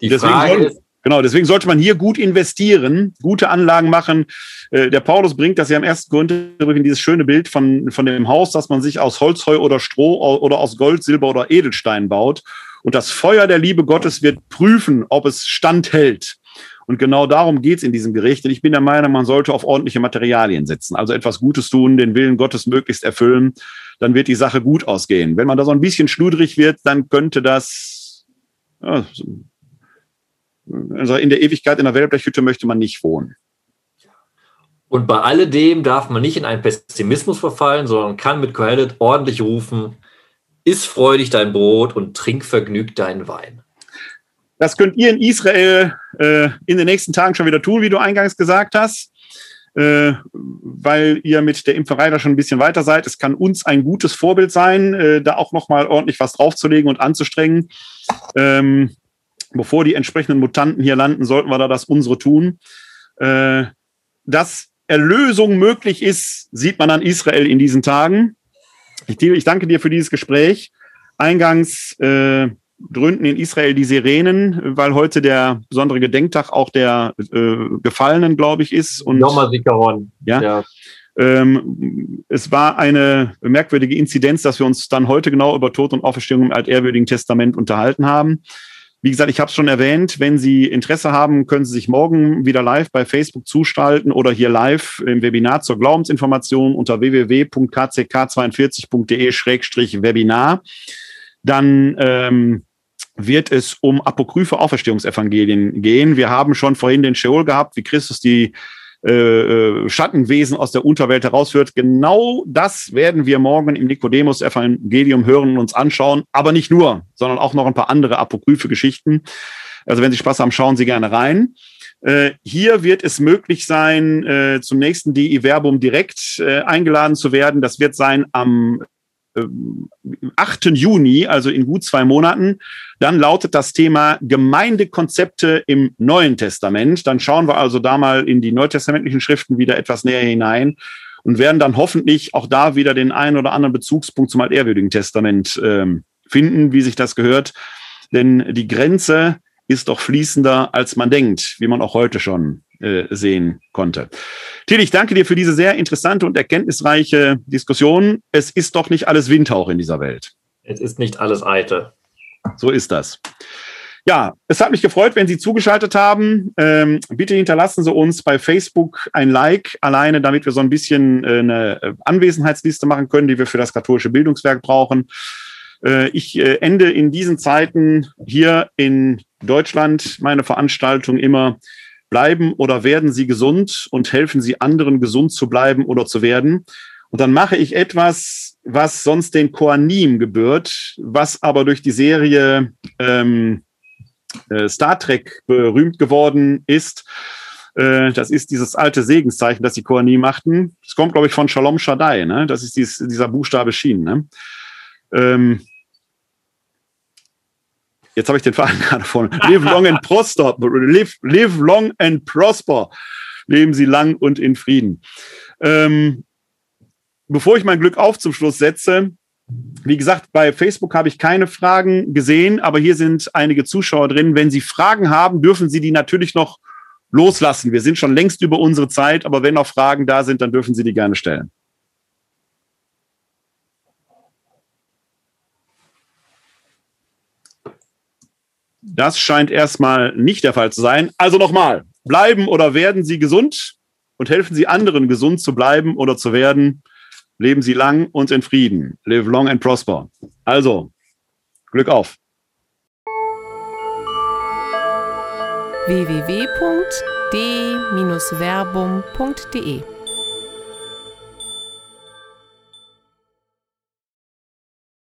[SPEAKER 3] Die deswegen Frage ist, genau, deswegen sollte man hier gut investieren, gute Anlagen machen. Äh, der Paulus bringt das ja im ersten Grund in dieses schöne Bild von, von dem Haus, das man sich aus Holz, Heu oder Stroh oder aus Gold, Silber oder Edelstein baut. Und das Feuer der Liebe Gottes wird prüfen, ob es standhält. Und genau darum geht's in diesem Gericht. Und ich bin der Meinung, man sollte auf ordentliche Materialien setzen. Also etwas Gutes tun, den Willen Gottes möglichst erfüllen. Dann wird die Sache gut ausgehen. Wenn man da so ein bisschen schludrig wird, dann könnte das, ja, in der Ewigkeit in der Wellblechhütte möchte man nicht wohnen.
[SPEAKER 4] Und bei alledem darf man nicht in einen Pessimismus verfallen, sondern kann mit Kohelet ordentlich rufen, iss freudig dein Brot und trink vergnügt deinen Wein.
[SPEAKER 3] Das könnt ihr in Israel äh, in den nächsten Tagen schon wieder tun, wie du eingangs gesagt hast, äh, weil ihr mit der Impferei da schon ein bisschen weiter seid. Es kann uns ein gutes Vorbild sein, äh, da auch nochmal ordentlich was draufzulegen und anzustrengen. Ähm, bevor die entsprechenden Mutanten hier landen, sollten wir da das unsere tun. Äh, dass Erlösung möglich ist, sieht man an Israel in diesen Tagen. Ich, ich danke dir für dieses Gespräch. Eingangs äh, dröhnten in Israel die Sirenen, weil heute der besondere Gedenktag auch der äh, Gefallenen, glaube ich, ist.
[SPEAKER 4] Und,
[SPEAKER 3] ja. ja. Ähm, es war eine merkwürdige Inzidenz, dass wir uns dann heute genau über Tod und Auferstehung im altehrwürdigen Testament unterhalten haben. Wie gesagt, ich habe es schon erwähnt, wenn Sie Interesse haben, können Sie sich morgen wieder live bei Facebook zuschalten oder hier live im Webinar zur Glaubensinformation unter www.kck42.de-webinar. Dann ähm, wird es um apokryphe Auferstehungsevangelien gehen. Wir haben schon vorhin den Sheol gehabt, wie Christus die äh, äh, Schattenwesen aus der Unterwelt herausführt. Genau das werden wir morgen im Nikodemus-Evangelium hören und uns anschauen. Aber nicht nur, sondern auch noch ein paar andere apokryphe Geschichten. Also wenn Sie Spaß haben, schauen Sie gerne rein. Äh, hier wird es möglich sein, äh, zum nächsten DI-Verbum direkt äh, eingeladen zu werden. Das wird sein am 8. Ähm, Juni, also in gut zwei Monaten. Dann lautet das Thema Gemeindekonzepte im Neuen Testament. Dann schauen wir also da mal in die neutestamentlichen Schriften wieder etwas näher hinein und werden dann hoffentlich auch da wieder den einen oder anderen Bezugspunkt zum altehrwürdigen Testament ähm, finden, wie sich das gehört. Denn die Grenze ist doch fließender, als man denkt, wie man auch heute schon äh, sehen konnte. Till, ich danke dir für diese sehr interessante und erkenntnisreiche Diskussion. Es ist doch nicht alles Windhauch in dieser Welt.
[SPEAKER 4] Es ist nicht alles Eite.
[SPEAKER 3] So ist das. Ja, es hat mich gefreut, wenn Sie zugeschaltet haben. Ähm, bitte hinterlassen Sie uns bei Facebook ein Like, alleine damit wir so ein bisschen äh, eine Anwesenheitsliste machen können, die wir für das katholische Bildungswerk brauchen. Äh, ich äh, ende in diesen Zeiten hier in Deutschland meine Veranstaltung immer bleiben oder werden Sie gesund und helfen Sie anderen gesund zu bleiben oder zu werden. Und dann mache ich etwas, was sonst den Koanim gebührt, was aber durch die Serie ähm, äh, Star Trek berühmt geworden ist. Äh, das ist dieses alte Segenszeichen, das die Koanim machten. Das kommt, glaube ich, von Shalom Shaddai. Ne? Das ist dieses, dieser Buchstabe Shin. Ne? Ähm, Jetzt habe ich den Faden gerade vorne. Live long and prosper. Live, live long and prosper. Leben Sie lang und in Frieden. Ähm, bevor ich mein Glück auf zum Schluss setze, wie gesagt, bei Facebook habe ich keine Fragen gesehen, aber hier sind einige Zuschauer drin. Wenn Sie Fragen haben, dürfen Sie die natürlich noch loslassen. Wir sind schon längst über unsere Zeit, aber wenn noch Fragen da sind, dann dürfen Sie die gerne stellen. Das scheint erstmal nicht der Fall zu sein. Also nochmal, bleiben oder werden Sie gesund und helfen Sie anderen gesund zu bleiben oder zu werden. Leben Sie lang und in Frieden. Live long and prosper. Also, Glück auf.
[SPEAKER 1] www.d-verbum.de